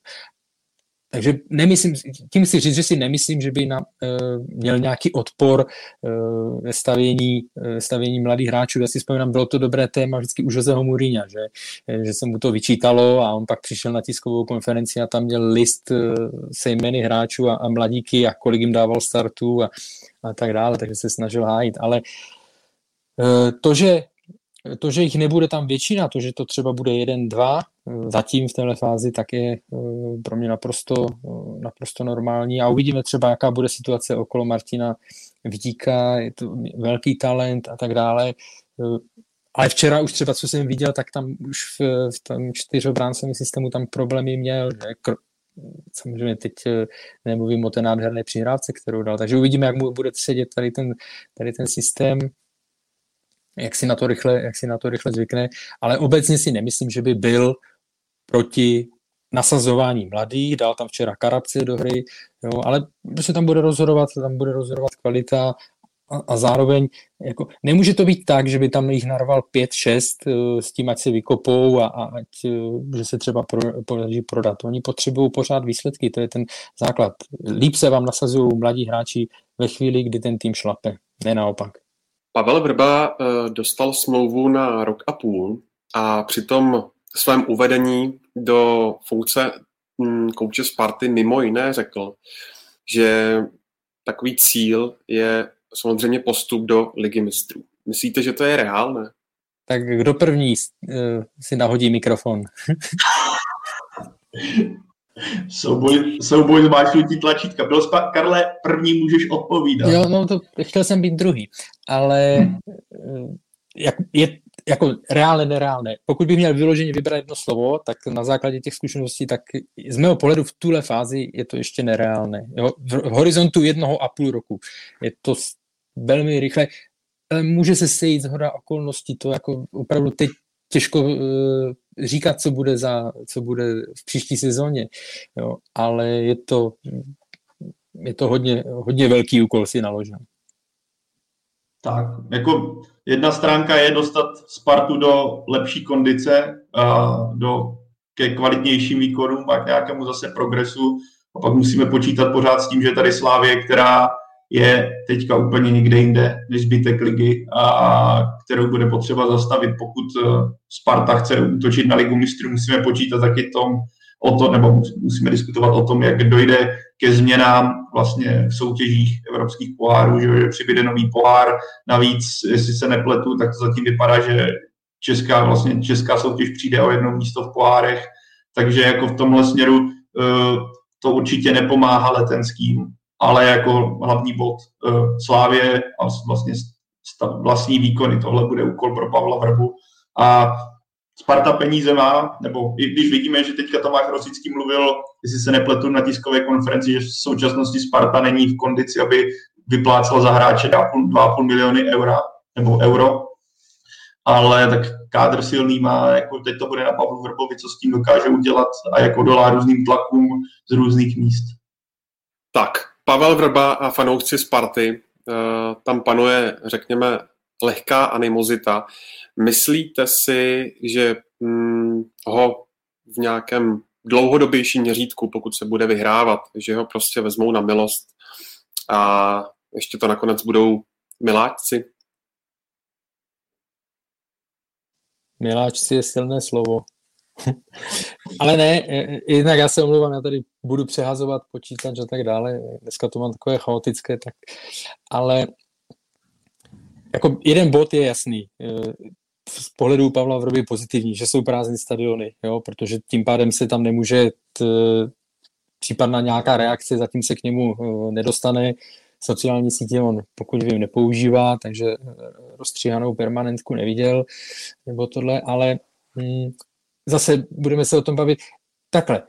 Takže nemyslím, tím si říct, že si nemyslím, že by na, uh, měl nějaký odpor uh, ve stavění, uh, stavění mladých hráčů. Já si vzpomínám, bylo to dobré téma vždycky u Joseho Mourinha, že, že se mu to vyčítalo a on pak přišel na tiskovou konferenci a tam měl list se jmény hráčů a, a mladíky a kolik jim dával startů a, a tak dále, takže se snažil hájit. Ale to, že to, že jich nebude tam většina, to, že to třeba bude jeden, dva, zatím v téhle fázi, tak je eh, pro mě naprosto, eh, naprosto normální. A uvidíme třeba, jaká bude situace okolo Martina Vidíka, je to velký talent a tak dále. Eh, ale včera už třeba, co jsem viděl, tak tam už v, v tom čtyřobráncovém systému tam problémy měl, samozřejmě teď nemluvím o té nádherné přihrávce, kterou dal, takže uvidíme, jak mu bude sedět tady ten, tady ten systém jak si na to rychle, jak si na to rychle zvykne, ale obecně si nemyslím, že by byl proti nasazování mladých, dal tam včera Karabce do hry, jo, ale se tam bude rozhodovat, tam bude rozhodovat kvalita a, a zároveň jako, nemůže to být tak, že by tam jich narval 5-6 uh, s tím, ať se vykopou a, a ať, uh, že se třeba pro, podaří prodat. Oni potřebují pořád výsledky, to je ten základ. Líp se vám nasazují mladí hráči ve chvíli, kdy ten tým šlape, ne naopak. Pavel Vrba uh, dostal smlouvu na rok a půl a přitom svém uvedení do funkce hm, kouče Sparty mimo jiné řekl, že takový cíl je samozřejmě postup do ligy mistrů. Myslíte, že to je reálné? Tak kdo první uh, si nahodí mikrofon? souboj, souboj zmáčknutí tlačítka. Byl spa- Karle, první můžeš odpovídat. Jo, no to chtěl jsem být druhý, ale eh, jak, je jako reálné, nereálné. Pokud bych měl vyloženě vybrat jedno slovo, tak na základě těch zkušeností, tak z mého pohledu v tuhle fázi je to ještě nereálné. Jo? V horizontu jednoho a půl roku je to velmi rychle. Může se sejít z hoda okolností, to jako opravdu teď těžko uh, říkat, co bude, za, co bude v příští sezóně, jo? ale je to, je to hodně, hodně velký úkol si naložen. Tak, jako jedna stránka je dostat Spartu do lepší kondice, do ke kvalitnějším výkonům a k nějakému zase progresu. A pak musíme počítat pořád s tím, že tady Slávě, která je teďka úplně někde jinde než zbytek ligy a kterou bude potřeba zastavit. Pokud eh, Sparta chce útočit na ligu mistrů, musíme počítat taky tom, o to, nebo musíme diskutovat o tom, jak dojde ke změnám vlastně v soutěžích evropských pohárů, že přibyde nový pohár. Navíc, jestli se nepletu, tak to zatím vypadá, že česká, vlastně česká soutěž přijde o jedno místo v pohárech, takže jako v tomhle směru eh, to určitě nepomáhá letenským, ale jako hlavní bod eh, Slávě a vlastně vlastní výkony. Tohle bude úkol pro Pavla Vrbu. A Sparta peníze má, nebo i když vidíme, že teďka Tomáš Rosický mluvil, jestli se nepletu na tiskové konferenci, že v současnosti Sparta není v kondici, aby vyplácela za hráče 2,5 miliony eura, nebo euro, ale tak kádr silný má, jako teď to bude na Pavlu Vrbovi, co s tím dokáže udělat a jak odolá různým tlakům z různých míst. Tak, Pavel Vrba a fanoušci Sparty, eh, tam panuje, řekněme, lehká animozita. Myslíte si, že hm, ho v nějakém dlouhodobějším měřítku, pokud se bude vyhrávat, že ho prostě vezmou na milost a ještě to nakonec budou miláčci? Miláčci je silné slovo. Ale ne, e, jednak já se omlouvám, já tady budu přehazovat počítač a tak dále. Dneska to mám takové chaotické, tak, ale jako jeden bod je jasný. E, z pohledu Pavla Vroby pozitivní, že jsou prázdné stadiony, jo, protože tím pádem se tam nemůže t, případná nějaká reakce, zatím se k němu e, nedostane. Sociální sítě on, pokud vím, nepoužívá, takže rozstříhanou permanentku neviděl, nebo tohle, ale hm, zase budeme se o tom bavit takhle,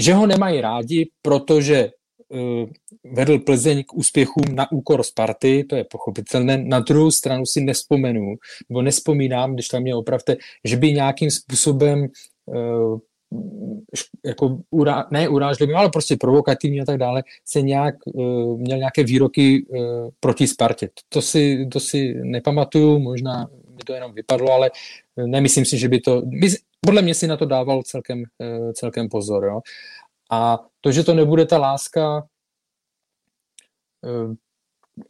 že ho nemají rádi, protože uh, vedl Plzeň k úspěchům na úkor Sparty, to je pochopitelné. Na druhou stranu si nespomenu, nebo nespomínám, když tam mě opravte, že by nějakým způsobem uh, jako urá, ne urážlivým, ale prostě provokativní a tak dále, se nějak, uh, měl nějaké výroky proti Spartě. To si, to si nepamatuju, možná mi to jenom vypadlo, ale nemyslím si, že by to... Podle mě si na to dával celkem, uh, celkem pozor. Jo? A to, že to nebude ta láska, uh,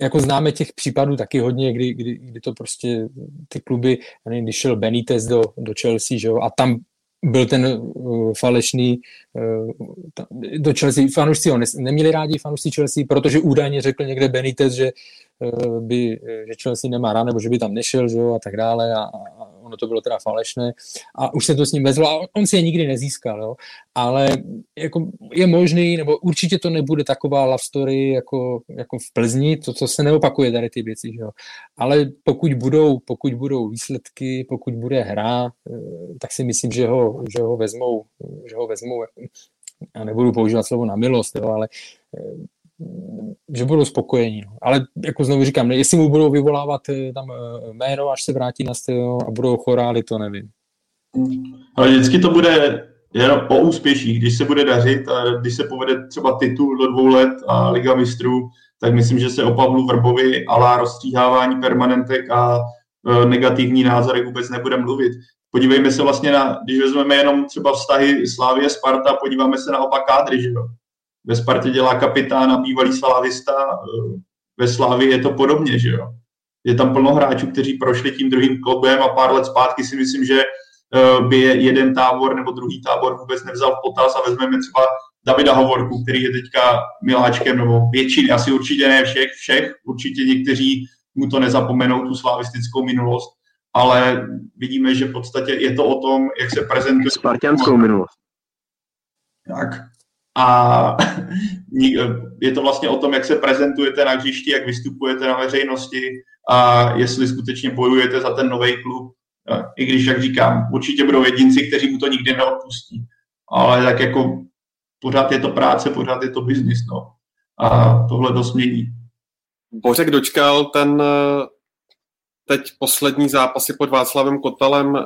jako známe těch případů taky hodně, kdy, kdy, kdy to prostě ty kluby, nevím, když šel Benitez do, do Chelsea, že jo, a tam byl ten uh, falešný uh, do Chelsea, fanoušci ho ne, neměli rádi fanoušci Chelsea, protože údajně řekl někde Benitez, že uh, by, že Chelsea nemá rád, nebo že by tam nešel, že jo, a tak dále a ono to bylo teda falešné a už se to s ním vezlo a on si je nikdy nezískal, jo. ale jako je možný, nebo určitě to nebude taková love story jako, jako v Plzni, to, co se neopakuje tady ty věci, jo. ale pokud budou, pokud budou výsledky, pokud bude hra, eh, tak si myslím, že ho, že ho vezmou, že ho vezmou já nebudu používat slovo na milost, jo, ale eh, že budou spokojení. No. Ale jako znovu říkám, jestli mu budou vyvolávat eh, tam eh, jméno, až se vrátí na stadion a budou chorály, to nevím. Ale vždycky to bude jenom o úspěších. Když se bude dařit a když se povede třeba titul do dvou let a Liga mistrů, tak myslím, že se o Pavlu Vrbovi la rozstříhávání permanentek a e, negativní názory vůbec nebude mluvit. Podívejme se vlastně na, když vezmeme jenom třeba vztahy Slávie Sparta, podíváme se na oba kádry, že jo? Ve Spartě dělá kapitán a bývalý slavista, eh, ve Slávii je to podobně, že jo. Je tam plno hráčů, kteří prošli tím druhým klubem a pár let zpátky si myslím, že eh, by je jeden tábor nebo druhý tábor vůbec nevzal v potaz a vezmeme třeba Davida Hovorku, který je teďka miláčkem, nebo většiny, asi určitě ne všech, všech, určitě někteří mu to nezapomenou, tu slavistickou minulost, ale vidíme, že v podstatě je to o tom, jak se prezentuje. Spartianskou minulost. Tak, a je to vlastně o tom, jak se prezentujete na hřišti, jak vystupujete na veřejnosti a jestli skutečně bojujete za ten nový klub. I když, jak říkám, určitě budou jedinci, kteří mu to nikdy neodpustí. Ale tak jako pořád je to práce, pořád je to biznis. No. A tohle to smění. Bořek dočkal ten teď poslední zápasy pod Václavem Kotalem uh,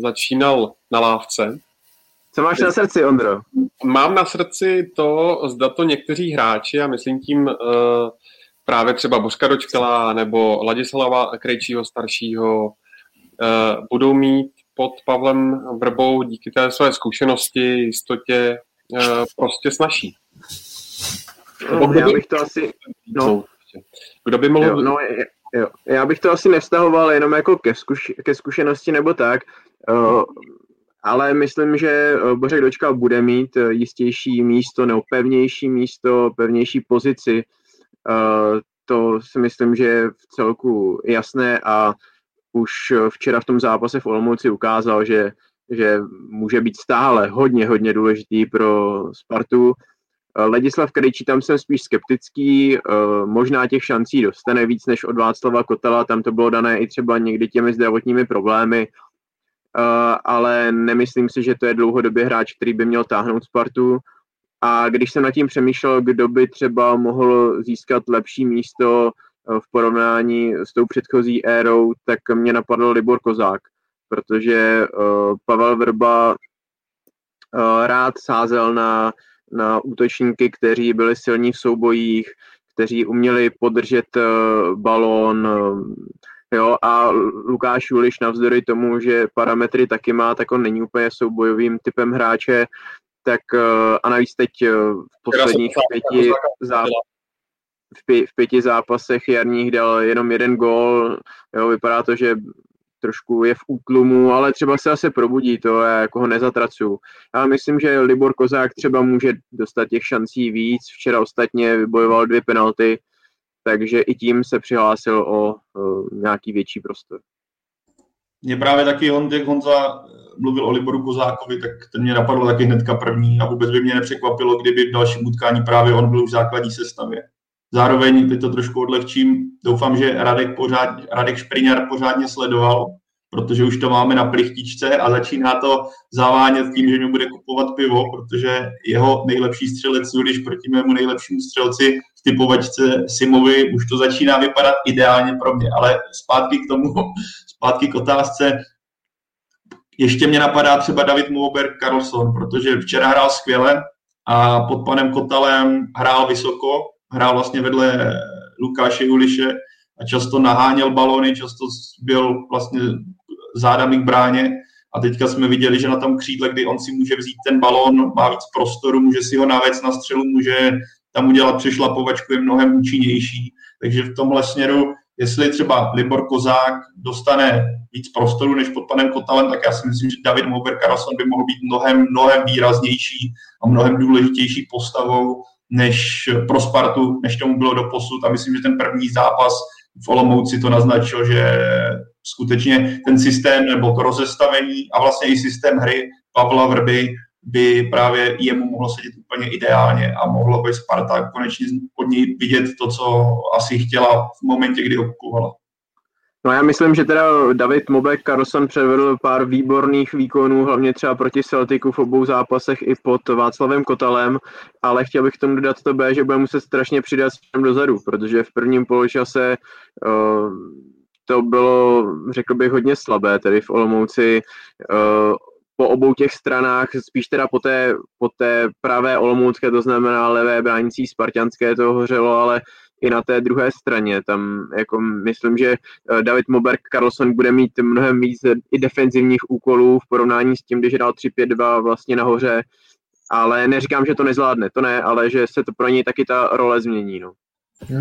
začínal na lávce co máš na srdci, Ondro? Mám na srdci to, zda to někteří hráči, a myslím tím uh, právě třeba Božka Dočkala nebo Ladislava Krejčího staršího, uh, budou mít pod Pavlem Vrbou díky té své zkušenosti, jistotě uh, prostě snaží. No, já bych to asi... No. Kdo by mohl... Jo, no, jo. Já bych to asi nevztahoval jenom jako ke, zkuš, ke zkušenosti nebo tak. Uh, ale myslím, že eh, Bořek Dočkal bude mít eh, jistější místo nebo pevnější místo, pevnější pozici. Eh, to si myslím, že je v celku jasné a už včera v tom zápase v Olomouci ukázal, že, že může být stále hodně, hodně důležitý pro Spartu. Ledislav Krejčí, tam jsem spíš skeptický, možná těch šancí dostane víc než od Václava Kotela, tam to bylo dané i třeba někdy těmi zdravotními problémy, ale nemyslím si, že to je dlouhodobě hráč, který by měl táhnout Spartu. A když jsem nad tím přemýšlel, kdo by třeba mohl získat lepší místo v porovnání s tou předchozí érou, tak mě napadl Libor Kozák, protože Pavel Vrba rád sázel na, na útočníky, kteří byli silní v soubojích, kteří uměli podržet balón, Jo, a Lukáš Juliš navzdory tomu, že parametry taky má, tak on není úplně soubojovým typem hráče, tak a navíc teď v posledních pěti, záp- v, pě- v pěti zápasech jarních dal jenom jeden gól, jo, vypadá to, že trošku je v útlumu, ale třeba se asi probudí, to já jako ho nezatracuju. Já myslím, že Libor Kozák třeba může dostat těch šancí víc, včera ostatně vybojoval dvě penalty, takže i tím se přihlásil o, nějaký větší prostor. Mě právě taky on, jak Honza mluvil o Liboru Kozákovi, tak ten mě napadl taky hnedka první a vůbec by mě nepřekvapilo, kdyby v dalším utkání právě on byl v základní sestavě. Zároveň, teď to trošku odlehčím, doufám, že Radek, pořád, Radek Špriňar pořádně sledoval, protože už to máme na plichtičce a začíná to zavánět tím, že mi bude kupovat pivo, protože jeho nejlepší střelec když proti mému nejlepšímu střelci v typovačce Simovi už to začíná vypadat ideálně pro mě. Ale zpátky k tomu, zpátky k otázce, ještě mě napadá třeba David Moberg Carlson, protože včera hrál skvěle a pod panem Kotalem hrál vysoko, hrál vlastně vedle Lukáše Juliše a často naháněl balony, často byl vlastně zádami k bráně a teďka jsme viděli, že na tom křídle, kdy on si může vzít ten balón, má víc prostoru, může si ho navést na střelu, může tam udělat přešlapovačku, je mnohem účinnější. Takže v tomhle směru, jestli třeba Libor Kozák dostane víc prostoru než pod panem Kotalem, tak já si myslím, že David Mober Karlsson by mohl být mnohem, mnohem výraznější a mnohem důležitější postavou než pro Spartu, než tomu bylo do posud. A myslím, že ten první zápas v Olomouci to naznačil, že skutečně ten systém nebo to rozestavení a vlastně i systém hry Pavla Vrby by právě jemu mohlo sedět úplně ideálně a mohlo by Sparta konečně od něj vidět to, co asi chtěla v momentě, kdy ho kupovala. No já myslím, že teda David Mobek Carlson předvedl pár výborných výkonů, hlavně třeba proti Celticu v obou zápasech i pod Václavem Kotalem, ale chtěl bych tomu dodat to B, že bude muset strašně přidat směrem dozadu, protože v prvním poločase uh, to bylo, řekl bych, hodně slabé, tedy v Olomouci uh, po obou těch stranách, spíš teda po té, po té pravé Olomoucké, to znamená levé bránící Spartianské to hořelo, ale i na té druhé straně. Tam jako myslím, že eh, David Moberg Carlson bude mít mnohem víc i defenzivních úkolů v porovnání s tím, když hrál 3-5-2 vlastně nahoře, ale neříkám, že to nezvládne, to ne, ale že se to pro něj taky ta role změní. No.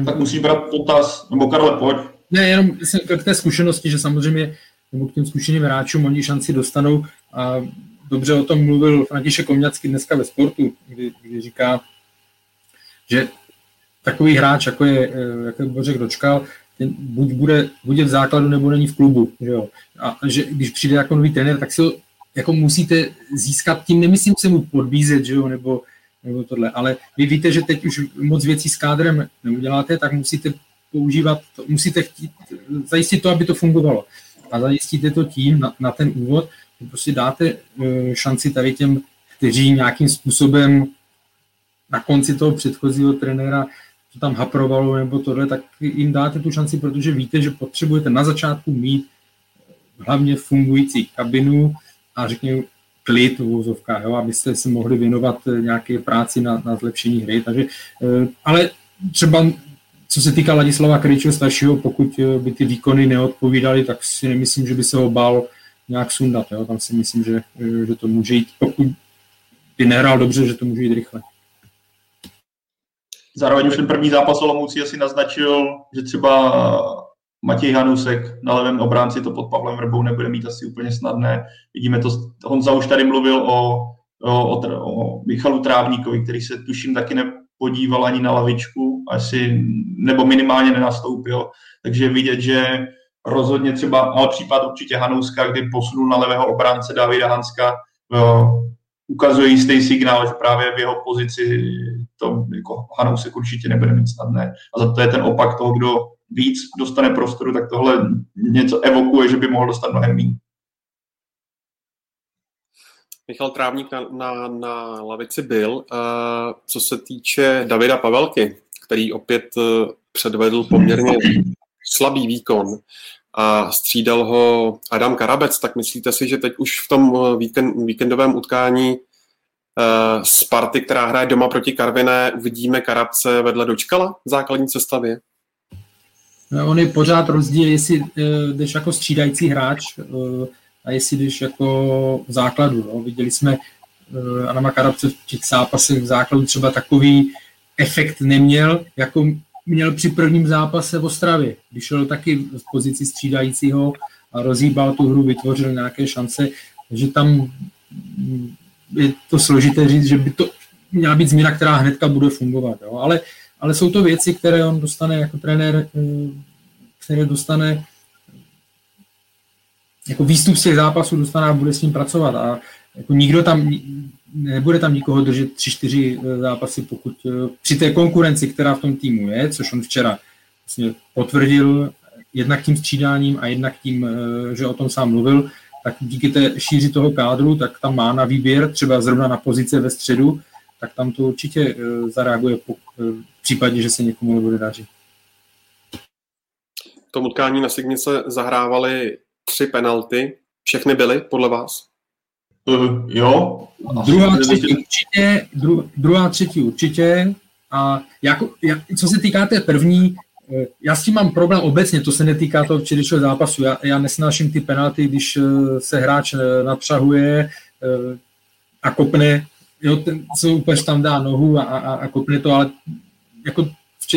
Tak musí brát potaz, nebo Karle, pojď. Ne, jenom k té zkušenosti, že samozřejmě nebo k těm zkušeným hráčům oni šanci dostanou a dobře o tom mluvil František Komňacký dneska ve sportu, kdy, kdy říká, že takový hráč, jako je, eh, jako je Bořek Dočkal, ten buď bude, buď je v základu, nebo není v klubu. Že jo? A že když přijde jako nový trenér, tak si ho jako musíte získat, tím nemyslím se mu podbízet, že jo, nebo, nebo tohle, ale vy víte, že teď už moc věcí s kádrem neuděláte, tak musíte používat, to, musíte chtít, zajistit to, aby to fungovalo. A zajistíte to tím na, na ten úvod, že prostě dáte uh, šanci tady těm, kteří nějakým způsobem na konci toho předchozího trenéra to tam haprovalo nebo tohle, tak jim dáte tu šanci, protože víte, že potřebujete na začátku mít hlavně fungující kabinu a řekněme klid v vozovkách, jo, abyste se mohli věnovat nějaké práci na, na zlepšení hry. Takže, eh, ale třeba co se týká Ladislava Kryčího staršího, pokud eh, by ty výkony neodpovídaly, tak si nemyslím, že by se ho bál nějak sundat. Jo. Tam si myslím, že, eh, že to může jít, pokud by nehrál dobře, že to může jít rychle. Zároveň už ten první zápas Olomoucí asi naznačil, že třeba Matěj Hanusek na levém obránci to pod Pavlem Vrbou nebude mít asi úplně snadné. Vidíme to, Honza už tady mluvil o, o, o, o Michalu Trávníkovi, který se tuším taky nepodíval ani na lavičku, asi, nebo minimálně nenastoupil. Takže vidět, že rozhodně třeba, ale případ určitě Hanouska, kdy posunul na levého obránce Davida Hanska, ukazuje jistý signál, že právě v jeho pozici to jako Hanousek určitě nebude mít snadné. A za to je ten opak toho, kdo víc dostane prostoru, tak tohle něco evokuje, že by mohl dostat mnohem méně. Michal Trávník na, na, na lavici byl. Uh, co se týče Davida Pavelky, který opět předvedl poměrně slabý výkon a střídal ho Adam Karabec, tak myslíte si, že teď už v tom víkend, víkendovém utkání uh, Sparty, která hraje doma proti Karviné, uvidíme Karabce vedle dočkala v základní sestavě? On je pořád rozdíl, jestli jdeš jako střídající hráč a jestli jdeš jako základu. No. Viděli jsme Anama Karabce v těch zápasech v základu třeba takový efekt neměl, jako měl při prvním zápase v Ostravě, když šel taky v pozici střídajícího a rozhýbal tu hru, vytvořil nějaké šance, že tam je to složité říct, že by to měla být změna, která hnedka bude fungovat. Jo. Ale, ale jsou to věci, které on dostane jako trenér, eh, které dostane jako výstup z těch zápasů dostane a bude s ním pracovat. A jako nikdo tam, nebude tam nikoho držet tři, čtyři eh, zápasy, pokud eh, při té konkurenci, která v tom týmu je, což on včera vlastně potvrdil jednak tím střídáním a jednak tím, že o tom sám mluvil, tak díky té šíři toho kádru, tak tam má na výběr, třeba zrovna na pozice ve středu, tak tam to určitě eh, zareaguje eh, v případě, že se někomu nebude dařit. V tom utkání na Signice zahrávali tři penalty. Všechny byly, podle vás? Uh, jo. Druhá, třetí určitě, dru, druhá, třetí určitě. A jako, jak, co se týká té první, Eh, já s tím mám problém obecně, to se netýká toho včerejšího zápasu. Já, já nesnáším ty penalty, když eh, se hráč napřahuje a kopne, jo, ten úplně tam dá nohu a, a, a kopne to, ale jako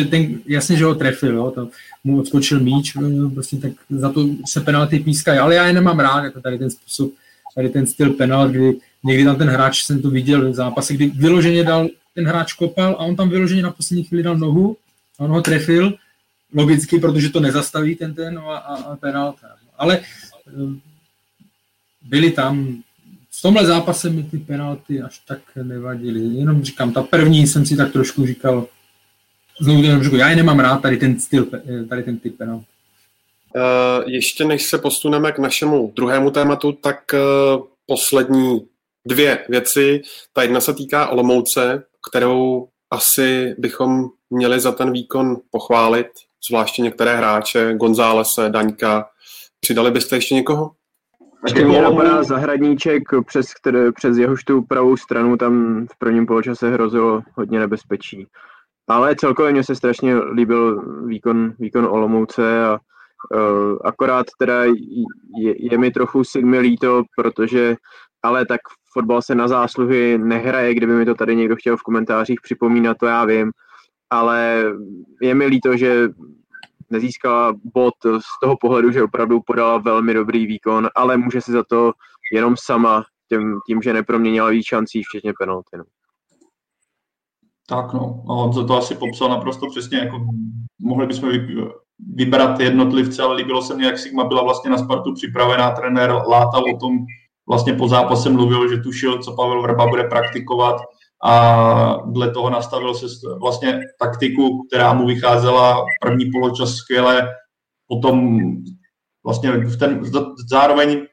ten, jasně, že ho trefil, jo, to, mu odskočil míč, prostě tak za to se penalty pískají, ale já je nemám rád, jako tady ten způsob, tady ten styl penalt, kdy někdy tam ten hráč, jsem to viděl v zápase, kdy vyloženě dal, ten hráč kopal a on tam vyloženě na poslední chvíli dal nohu, a on ho trefil logicky, protože to nezastaví ten ten no a, a, a penalta. Ale eh, byli tam, v tomhle zápase mi ty penalty až tak nevadily. Jenom říkám, ta první jsem si tak trošku říkal, znovu jenom říkal, já je nemám rád, tady ten styl, eh, tady ten typ penalt. Uh, ještě než se posuneme k našemu druhému tématu, tak uh, poslední dvě věci. Ta jedna se týká Olomouce, kterou asi bychom měli za ten výkon pochválit zvláště některé hráče, Gonzálese, Daňka. Přidali byste ještě někoho? Ještě mě napadá zahradníček, přes, které, přes jehož tu pravou stranu tam v prvním poločase hrozilo hodně nebezpečí. Ale celkově mně se strašně líbil výkon, výkon Olomouce a akorát teda je, je mi trochu Sigmy líto, protože ale tak fotbal se na zásluhy nehraje, kdyby mi to tady někdo chtěl v komentářích připomínat, to já vím, ale je mi líto, že nezískala bod z toho pohledu, že opravdu podala velmi dobrý výkon, ale může si za to jenom sama tím, tím že neproměnila víc šancí, včetně penalty. No. Tak no, a to asi popsal naprosto přesně, jako mohli bychom vybrat jednotlivce, ale líbilo se mi, jak Sigma byla vlastně na Spartu připravená, trenér látal o tom, vlastně po zápase mluvil, že tušil, co Pavel Vrba bude praktikovat, a dle toho nastavil se vlastně taktiku, která mu vycházela první poločas skvěle, potom vlastně v ten, zároveň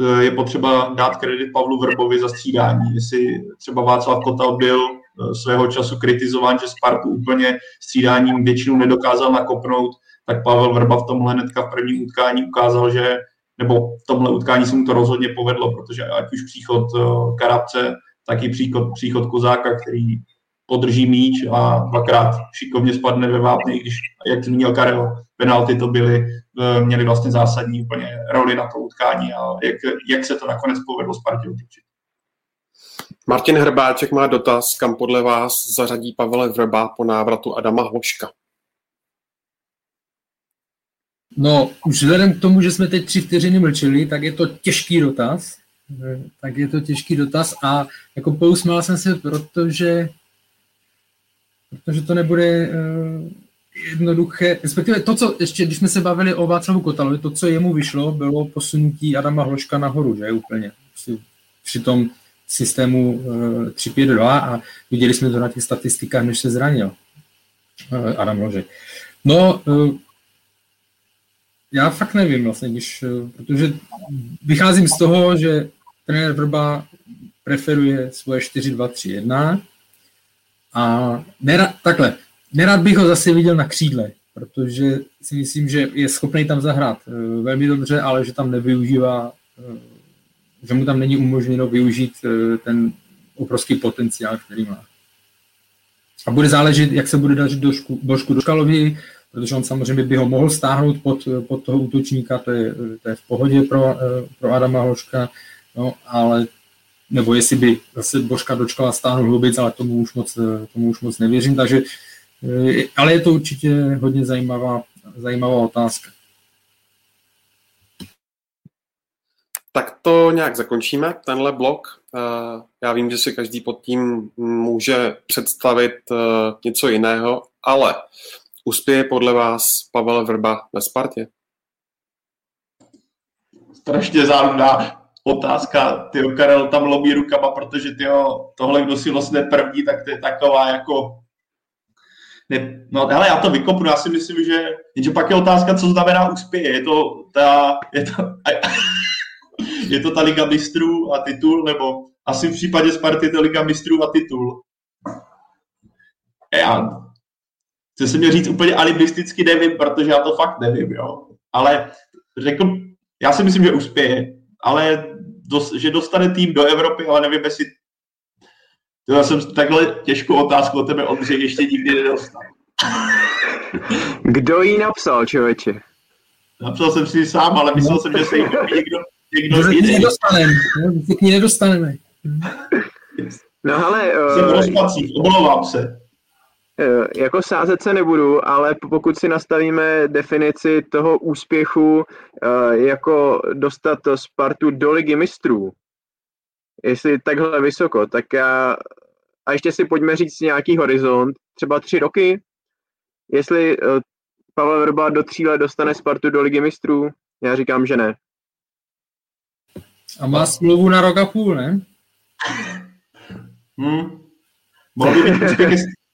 e, je potřeba dát kredit Pavlu Vrbovi za střídání. Jestli třeba Václav Kotal byl e, svého času kritizován, že Spartu úplně střídáním většinu nedokázal nakopnout, tak Pavel Vrba v tomhle hnedka v prvním utkání ukázal, že nebo v tomhle utkání se mu to rozhodně povedlo, protože ať už příchod e, Karabce taky příchod, příchod Kozáka, který podrží míč a dvakrát šikovně spadne ve vápně, i když, jak zmínil Karel, penalty to byly, e, měly vlastně zásadní úplně roli na to utkání a jak, jak se to nakonec povedlo Spartě určitě. Martin Hrbáček má dotaz, kam podle vás zařadí Pavel Vrba po návratu Adama Hloška. No, už vzhledem k tomu, že jsme teď tři vteřiny mlčeli, tak je to těžký dotaz. Tak je to těžký dotaz a jako pousmál jsem se, protože, protože to nebude uh, jednoduché, respektive to, co ještě, když jsme se bavili o Václavu Kotalovi, to, co jemu vyšlo, bylo posunutí Adama Hloška nahoru, že úplně, při, při tom systému uh, 3-5-2 a viděli jsme to na těch statistikách, než se zranil uh, Adam Hložek. No, uh, já fakt nevím vlastně, když, protože vycházím z toho, že trenér Vrba preferuje svoje 4-2-3-1 a nera, takhle, nerad bych ho zase viděl na křídle, protože si myslím, že je schopný tam zahrát uh, velmi dobře, ale že tam nevyužívá, uh, že mu tam není umožněno využít ten obrovský potenciál, který má. A bude záležet, jak se bude dařit Božku Doškalovi, protože on samozřejmě by ho mohl stáhnout pod, pod toho útočníka, to je, to je v pohodě pro, pro Adama Hoška, no, ale nebo jestli by zase Božka Dočkala stáhnul hlubic, ale tomu už moc, tomu už moc nevěřím, takže ale je to určitě hodně zajímavá, zajímavá otázka. Tak to nějak zakončíme, tenhle blok. Já vím, že si každý pod tím může představit něco jiného, ale uspěje podle vás Pavel Vrba ve Spartě? Strašně záludná otázka. Ty Karel tam lobí rukama, protože tyjo, tohle, kdo si vlastně první, tak to je taková jako ne, no ale já to vykopnu, já si myslím, že, že pak je otázka, co znamená úspěch. Je to ta, je to, je to ta Liga mistrů a titul, nebo asi v případě Sparty to Liga mistrů a titul. Já, chce se mě říct úplně alibisticky nevím, protože já to fakt nevím, jo. Ale řekl, já si myslím, že uspěje, ale dos, že dostane tým do Evropy, ale nevím, jestli to já jsem takhle těžkou otázku o tebe, Ondřej, ještě nikdy nedostal. Kdo jí napsal, člověče? Napsal jsem si sám, ale myslel jsem, že se jí někdo, někdo jiný. Nedostaneme, se k ní nedostaneme. No ale... Jsem v rozpacích, omlouvám se. Eh, jako sázet se nebudu, ale pokud si nastavíme definici toho úspěchu eh, jako dostat Spartu do ligy mistrů, jestli takhle vysoko, tak já, a ještě si pojďme říct nějaký horizont, třeba tři roky, jestli eh, Pavel Vrba do tří let dostane Spartu do ligy mistrů, já říkám, že ne. A má smlouvu na rok a půl, ne? Hmm. Mohl by být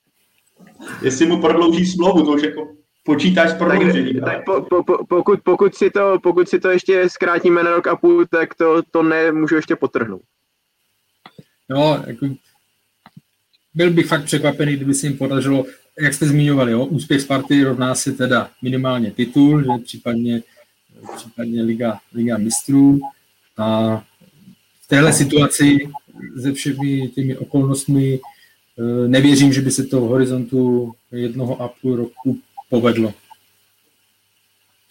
jestli mu prodlouží smlouvu, to už jako počítáš s prodloužením. Tak, tak po, po, po, pokud, pokud, si to, pokud si to ještě zkrátíme na rok a půl, tak to, to nemůžu ještě potrhnout. No, jako, byl bych fakt překvapený, kdyby se jim podařilo, jak jste zmiňovali, jo, úspěch Sparty rovná se teda minimálně titul, že případně, případně Liga, Liga mistrů. A v téhle situaci se všemi těmi okolnostmi nevěřím, že by se to v horizontu jednoho a půl roku povedlo.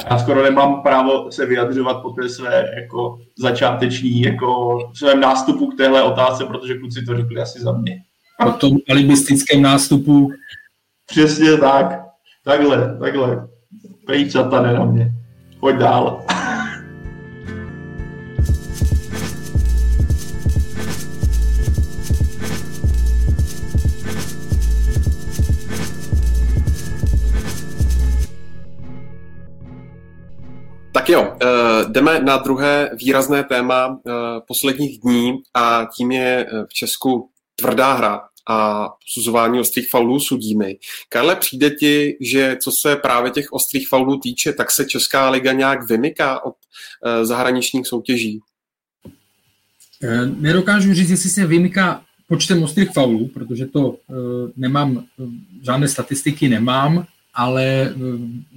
Já skoro nemám právo se vyjadřovat po té své jako začáteční, jako svém nástupu k téhle otázce, protože kluci to řekli asi za mě. Po tom alibistickém nástupu. Přesně tak. Takhle, takhle. Pryč satane na mě. Pojď dál. Jo, eh, jdeme na druhé výrazné téma eh, posledních dní a tím je eh, v Česku tvrdá hra a posuzování ostrých faulů sudími. Karle, přijde ti, že co se právě těch ostrých faulů týče, tak se Česká liga nějak vymyká od zahraničních soutěží? Nedokážu říct, jestli se vymyká počtem ostrých faulů, protože to nemám, žádné statistiky nemám, ale eh,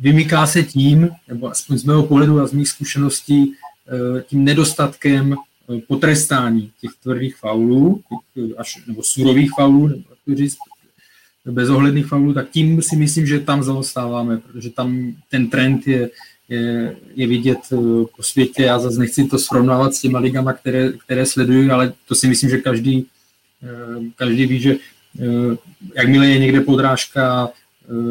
vymyká se tím, nebo aspoň z mého pohledu a z mých zkušeností, eh, tím nedostatkem eh, potrestání těch tvrdých faulů, až, nebo surových faulů, nebo jak říct, bezohledných faulů, tak tím si myslím, že tam zaostáváme, protože tam ten trend je, je, je vidět po světě. Já zase nechci to srovnávat s těma ligama, které, které sleduju, ale to si myslím, že každý, každý ví, že jakmile je někde podrážka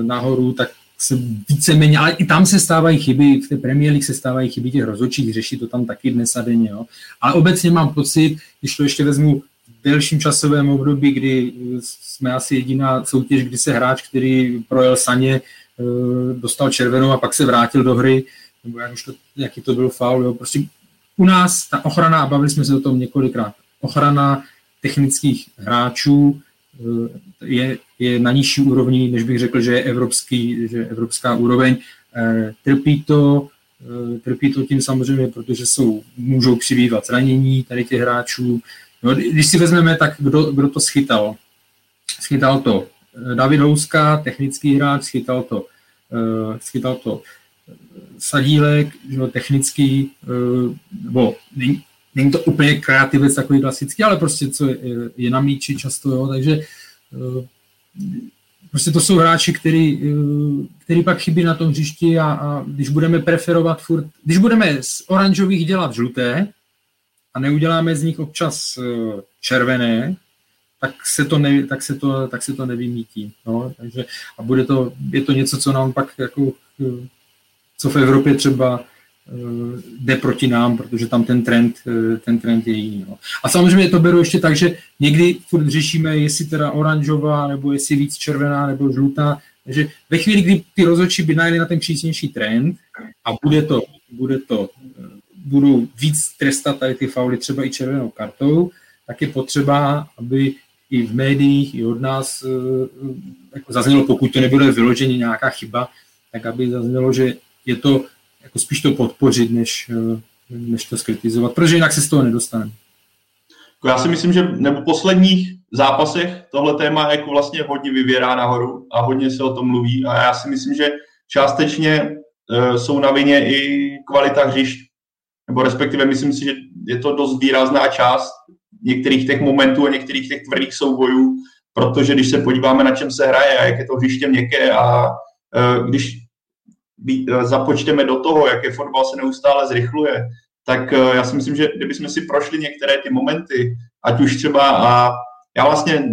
nahoru, tak se víceméně, ale i tam se stávají chyby, v té League se stávají chyby těch rozhodčích, řeší to tam taky dnes a denně. Jo. Ale obecně mám pocit, když to ještě vezmu v delším časovém období, kdy jsme asi jediná soutěž, kdy se hráč, který projel saně, eh, dostal červenou a pak se vrátil do hry, nebo jak už to, jaký to byl faul, jo. prostě u nás ta ochrana, a bavili jsme se o tom několikrát, ochrana technických hráčů eh, je je na nižší úrovni, než bych řekl, že je evropský, že je evropská úroveň. Eh, trpí to, eh, trpí to tím samozřejmě, protože jsou, můžou přibývat zranění tady těch hráčů. No, když si vezmeme, tak kdo, kdo to schytal? Schytal to David Houska, technický hráč, schytal to, schytal to Sadílek, že technický, nebo není, není to úplně kreativec takový klasický, ale prostě co je, je na míči často, jo, takže prostě to jsou hráči, který, který pak chybí na tom hřišti a, a když budeme preferovat furt, když budeme z oranžových dělat žluté a neuděláme z nich občas červené, tak se to, ne, tak se to, tak se to nevymítí. No, takže, a bude to, je to něco, co nám pak jako, co v Evropě třeba jde proti nám, protože tam ten trend, ten trend je jiný. No. A samozřejmě to beru ještě tak, že někdy furt řešíme, jestli teda oranžová, nebo jestli víc červená, nebo žlutá. Takže ve chvíli, kdy ty rozhodčí by najeli na ten přísnější trend a bude to, bude to, budou víc trestat tady ty fauly třeba i červenou kartou, tak je potřeba, aby i v médiích, i od nás jako zaznělo, pokud to nebude vyloženě nějaká chyba, tak aby zaznělo, že je to jako spíš to podpořit, než, eh, než to skritizovat, protože jinak se z toho nedostaneme. Jako já si myslím, že nebo v posledních zápasech tohle téma jako vlastně hodně vyvěrá nahoru a hodně se o tom mluví a já si myslím, že částečně uh, jsou na vině i kvalita hřišť, nebo respektive myslím si, že je to dost výrazná část některých těch momentů a některých těch tvrdých soubojů, protože když se podíváme, na čem se hraje a jak je to hřiště měkké a uh, když Eh, započteme do toho, jak je fotbal se neustále zrychluje, tak eh, já si myslím, že kdybychom si prošli některé ty momenty, ať už třeba a já vlastně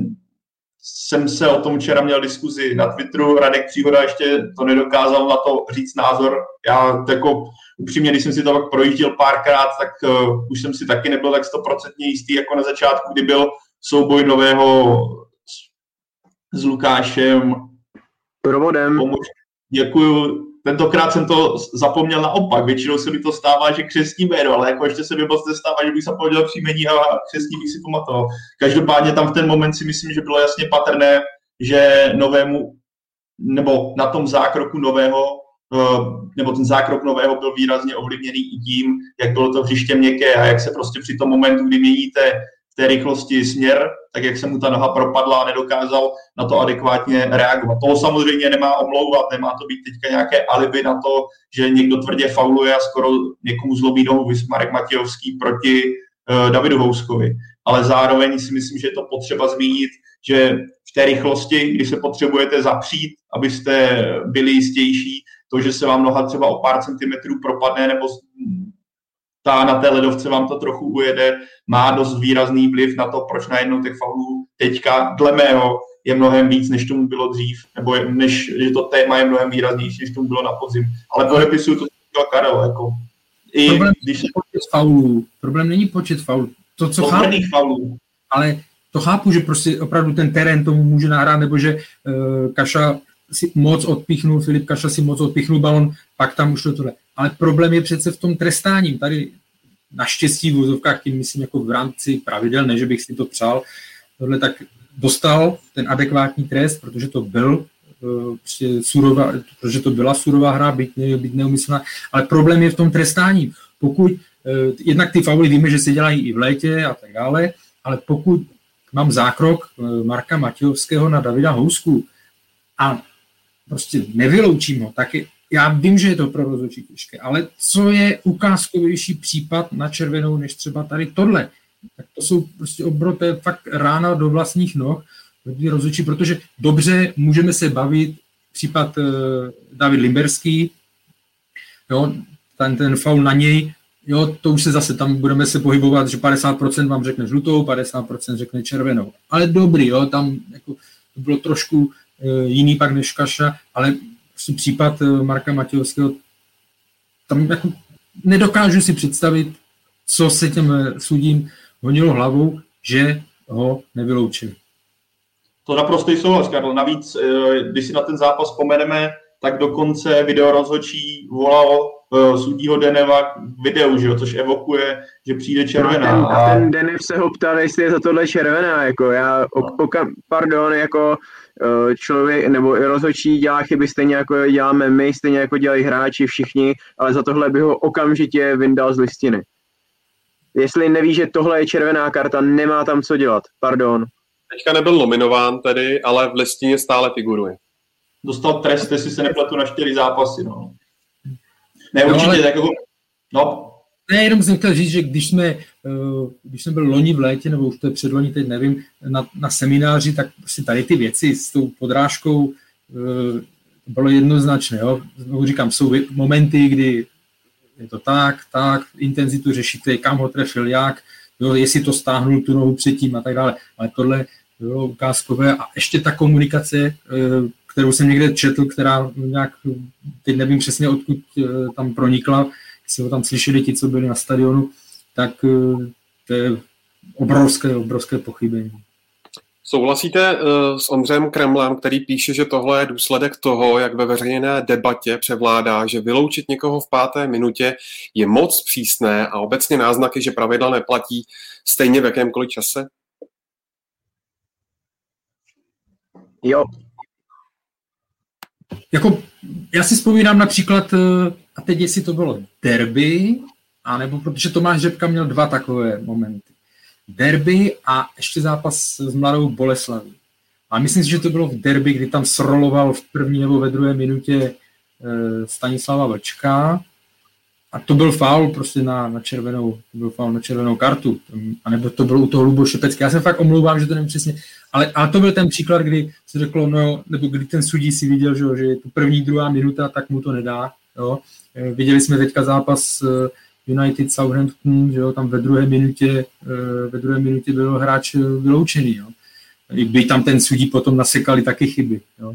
jsem se o tom včera měl diskuzi na Twitteru, Radek Příhoda ještě to nedokázal na to říct názor. Já jako upřímně, když jsem si to pak projížděl párkrát, tak uh, už jsem si taky nebyl tak stoprocentně jistý, jako na začátku, kdy byl souboj nového s, s Lukášem. Provodem. Děkuju, tentokrát jsem to zapomněl naopak. Většinou se mi to stává, že křesní jméno, ale jako ještě se mi moc nestává, že bych zapomněl příjmení a křesní bych si pamatoval. Každopádně tam v ten moment si myslím, že bylo jasně patrné, že novému, nebo na tom zákroku nového, eh, nebo ten zákrok nového byl výrazně ovlivněný i tím, jak bylo to hřiště měkké a jak se prostě při tom momentu, kdy měníte té rychlosti směr, tak jak se mu ta noha propadla a nedokázal na to adekvátně reagovat. Toho samozřejmě nemá omlouvat, nemá to být teďka nějaké alibi na to, že někdo tvrdě fauluje a skoro někomu zlobí nohu Marek Matějovský proti uh, Davidu Houskovi. Ale zároveň si myslím, že je to potřeba zmínit, že v té rychlosti, kdy se potřebujete zapřít, abyste byli jistější, to, že se vám noha třeba o pár centimetrů propadne nebo ta na té ledovce vám to trochu ujede, má dost výrazný vliv na to, proč najednou těch faulů teďka, dle mého, je mnohem víc, než tomu bylo dřív, nebo je, než, že to téma je mnohem výraznější, než tomu bylo na podzim. Ale podepisuju to, co Karel, jako i Problém když... není počet faulů. Problém není počet faulů. To, co chápu, faulů. Ale to chápu, že prostě opravdu ten terén tomu může nahrát, nebo že uh, Kaša si moc odpíchnul, Filip Kaša si moc odpíchnul balon, pak tam už to tohle. Ale problém je přece v tom trestání. Tady naštěstí v úzovkách, tím myslím jako v rámci pravidel, ne, že bych si to přál, tohle tak dostal ten adekvátní trest, protože to byl uh, surová, protože to byla surová hra, byť, ne, byť neumyslná, ale problém je v tom trestání. Pokud, uh, jednak ty fauly víme, že se dělají i v létě a tak dále, ale pokud mám zákrok uh, Marka Matějovského na Davida Housku a prostě nevyloučím ho, tak je, já vím, že je to pro rozhodčí těžké, ale co je ukázkovější případ na červenou, než třeba tady tohle? Tak to jsou prostě obroté fakt rána do vlastních noh, rozhodčí, protože dobře můžeme se bavit, případ uh, David Limberský, jo, ten, ten faul na něj, jo, to už se zase, tam budeme se pohybovat, že 50% vám řekne žlutou, 50% řekne červenou. Ale dobrý, jo, tam jako, to bylo trošku uh, jiný pak než Kaša, ale případ eh, Marka Matějovského, tam jako nedokážu si představit, co se těm eh, sudím honilo hlavou, že ho nevyloučili. To naprosto souhlas, Karl. Navíc, eh, když si na ten zápas vzpomeneme, tak dokonce video rozhodčí volal sudího Deneva k videu, že jo, což evokuje, že přijde červená. No a ten, a ten Denev se ho ptal, jestli je za tohle červená, jako já, o, okam, pardon, jako Eh, člověk nebo rozhodčí dělá chyby stejně jako děláme my, stejně jako dělají hráči všichni, ale za tohle by ho okamžitě vyndal z listiny. Jestli neví, že tohle je červená karta, nemá tam co dělat. Pardon. Teďka nebyl nominován tedy, ale v listině stále figuruje. Dostal trest, jestli se nepletu na čtyři zápasy, no. Ne, určitě, no, ale... tak jako, no. Ne, jenom jsem chtěl říct, že když jsme, eh, když jsem byl loni v létě, nebo už to je předloni, teď nevím, na, na semináři, tak prostě tady ty věci s tou podrážkou eh, bylo jednoznačné. Jo? Znovu říkám, jsou momenty, kdy je to tak, tak, intenzitu řešíte, kam ho trefil, jak, jo, jestli to stáhnul tu nohu předtím a tak dále. Ale tohle bylo ukázkové a ještě ta komunikace, eh, kterou jsem někde četl, která nějak, teď nevím přesně, odkud eh, tam pronikla, jestli ho tam slyšeli ti, co byli na stadionu, tak eh, to je obrovské, obrovské pochybení. Souhlasíte s Ondřejem Kremlem, který píše, že tohle je důsledek toho, jak ve veřejné debatě převládá, že vyloučit někoho v páté minutě je moc přísné a obecně náznaky, že pravidla neplatí stejně v jakémkoliv čase? Jo. Jako, já si vzpomínám například, eh, a teď jestli to bylo derby, anebo protože Tomáš Řepka měl dva takové momenty. Derby a ještě zápas s mladou Boleslaví. A myslím si, že to bylo v derby, kdy tam sroloval v první nebo ve druhé minutě eh, Stanislava Vlčka a to byl faul prostě na, na červenou, to byl faul na červenou kartu, a nebo to bylo u toho Lubo Šepecké. Já se fakt omlouvám, že to nevím přesně, ale, ale to byl ten příklad, kdy se řeklo, no, nebo kdy ten sudí si viděl, že, že je to první, druhá minuta, tak mu to nedá. Jo. Eh, viděli jsme teďka zápas eh, United Southampton, že jo, tam ve druhé minutě, eh, ve druhé minutě byl hráč vyloučený. Jo. By tam ten sudí potom nasekali taky chyby. Jo.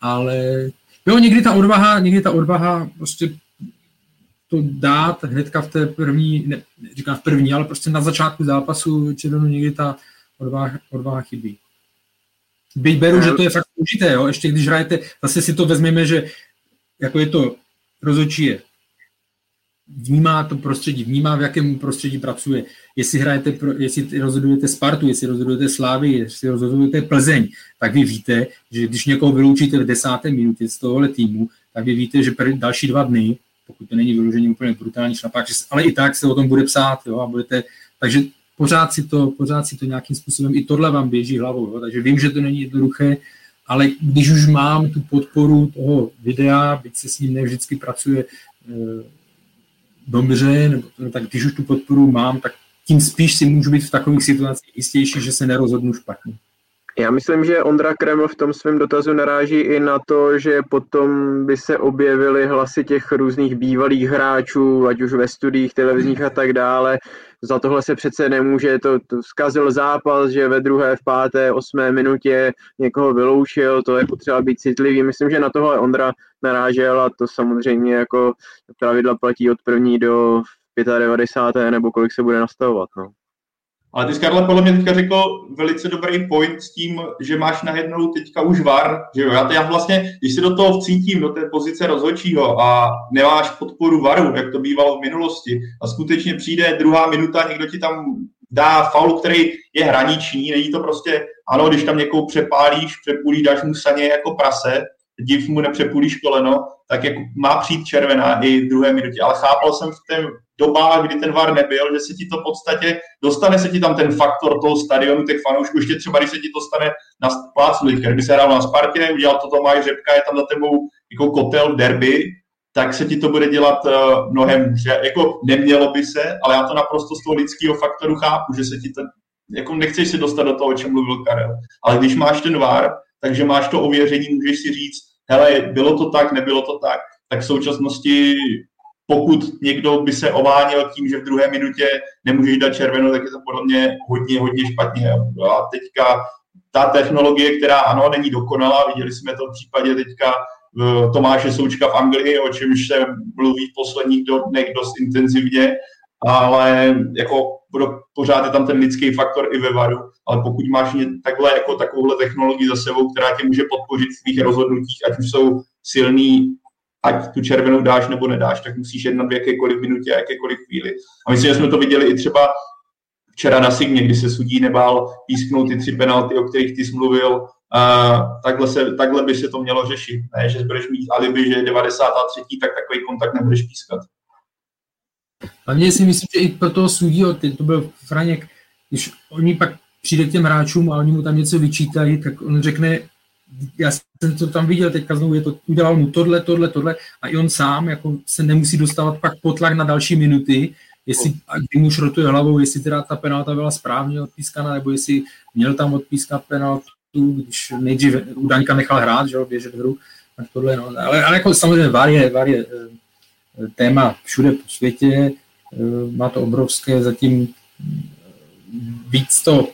Ale jo, někdy ta odvaha, někdy ta odvaha prostě to dát hnedka v té první, ne, říkám v první, ale prostě na začátku zápasu červenou někdy ta odvaha, odvaha chybí. Byť beru, že to je fakt složité, jo? ještě když hrajete, zase si to vezmeme, že jako je to rozhodčí je vnímá to prostředí, vnímá, v jakém prostředí pracuje. Jestli hrajete, jestli rozhodujete Spartu, jestli rozhodujete Slávy, jestli rozhodujete Plzeň, tak vy víte, že když někoho vyloučíte v desáté minutě z tohohle týmu, tak vy víte, že další dva dny pokud to není vyloženě úplně brutální šlapák, ale i tak se o tom bude psát, jo, a budete, takže pořád si to, pořád si to nějakým způsobem, i tohle vám běží hlavou, jo, takže vím, že to není jednoduché, ale když už mám tu podporu toho videa, byť se s ním nevždycky pracuje e, dobře, nebo to, tak když už tu podporu mám, tak tím spíš si můžu být v takových situacích jistější, že se nerozhodnu špatně. Já myslím, že Ondra Kreml v tom svém dotazu naráží i na to, že potom by se objevily hlasy těch různých bývalých hráčů, ať už ve studiích televizních a tak dále. Za tohle se přece nemůže, to, to zkazil zápas, že ve druhé, v páté, osmé minutě někoho vyloučil, to je potřeba být citlivý. Myslím, že na tohle Ondra narážel a to samozřejmě jako pravidla platí od první do 95. nebo kolik se bude nastavovat. No. Ale ty jsi, Karle, podle mě teďka řekl velice dobrý point s tím, že máš najednou teďka už VAR, že jo, já, já vlastně, když si do toho vcítím, do té pozice rozhodčího a nemáš podporu VARu, jak to bývalo v minulosti, a skutečně přijde druhá minuta, někdo ti tam dá faul, který je hraniční, není to prostě, ano, když tam někoho přepálíš, přepůlíš, dáš mu saně jako prase, div mu nepřepůlíš koleno, tak jako má přijít červená i druhé minutě. Ale chápal jsem v té dobách, kdy ten VAR nebyl, že se ti to v podstatě, dostane se ti tam ten faktor toho stadionu, těch fanoušků, ještě třeba, když se ti to stane na plácu kdyby se hrál na Spartě, udělal to Tomáš Řepka, je tam za tebou jako kotel derby, tak se ti to bude dělat uh, mnohem hře. Jako nemělo by se, ale já to naprosto z toho lidského faktoru chápu, že se ti to, jako nechceš si dostat do toho, o čem mluvil Karel. Ale když máš ten VAR, takže máš to ověření, můžeš si říct, hele, bylo to tak, nebylo to tak, tak v současnosti pokud někdo by se ovánil tím, že v druhé minutě nemůžeš dát červenou, tak je to podle mě hodně, hodně špatně. A teďka ta technologie, která ano, není dokonalá, viděli jsme to v případě teďka eh, Tomáše Součka v Anglii, o čemž se mluví v posledních dnech dost intenzivně, ale jako pořád je tam ten lidský faktor i ve varu, ale pokud máš takhle jako takovouhle technologii za sebou, která tě může podpořit v svých rozhodnutích, ať už jsou silný ať tu červenou dáš nebo nedáš, tak musíš jednat v jakékoliv minutě a jakékoliv chvíli. A myslím, že jsme to viděli i třeba včera na Signě, kdy se sudí nebál písknout ty tři penalty, o kterých ty jsi mluvil. A takhle, se, takhle by se to mělo řešit. Ne, že budeš mít alibi, že je 93. tak takový kontakt nebudeš pískat. A mně si myslím, že i pro toho sudího, to byl Franěk, když oni pak přijde k těm hráčům a oni mu tam něco vyčítají, tak on řekne, já jsem to tam viděl teďka znovu, je to, udělal mu tohle, tohle, tohle a i on sám jako se nemusí dostávat pak potlak na další minuty, jestli, a kdy mu šrotuje hlavou, jestli teda ta penalta byla správně odpískaná, nebo jestli měl tam odpískat penaltu, když nejdřív Daňka nechal hrát, že jo, běžet hru, tak tohle, no. ale, ale jako samozřejmě VAR je, VAR je eh, téma všude po světě, eh, má to obrovské, zatím víc to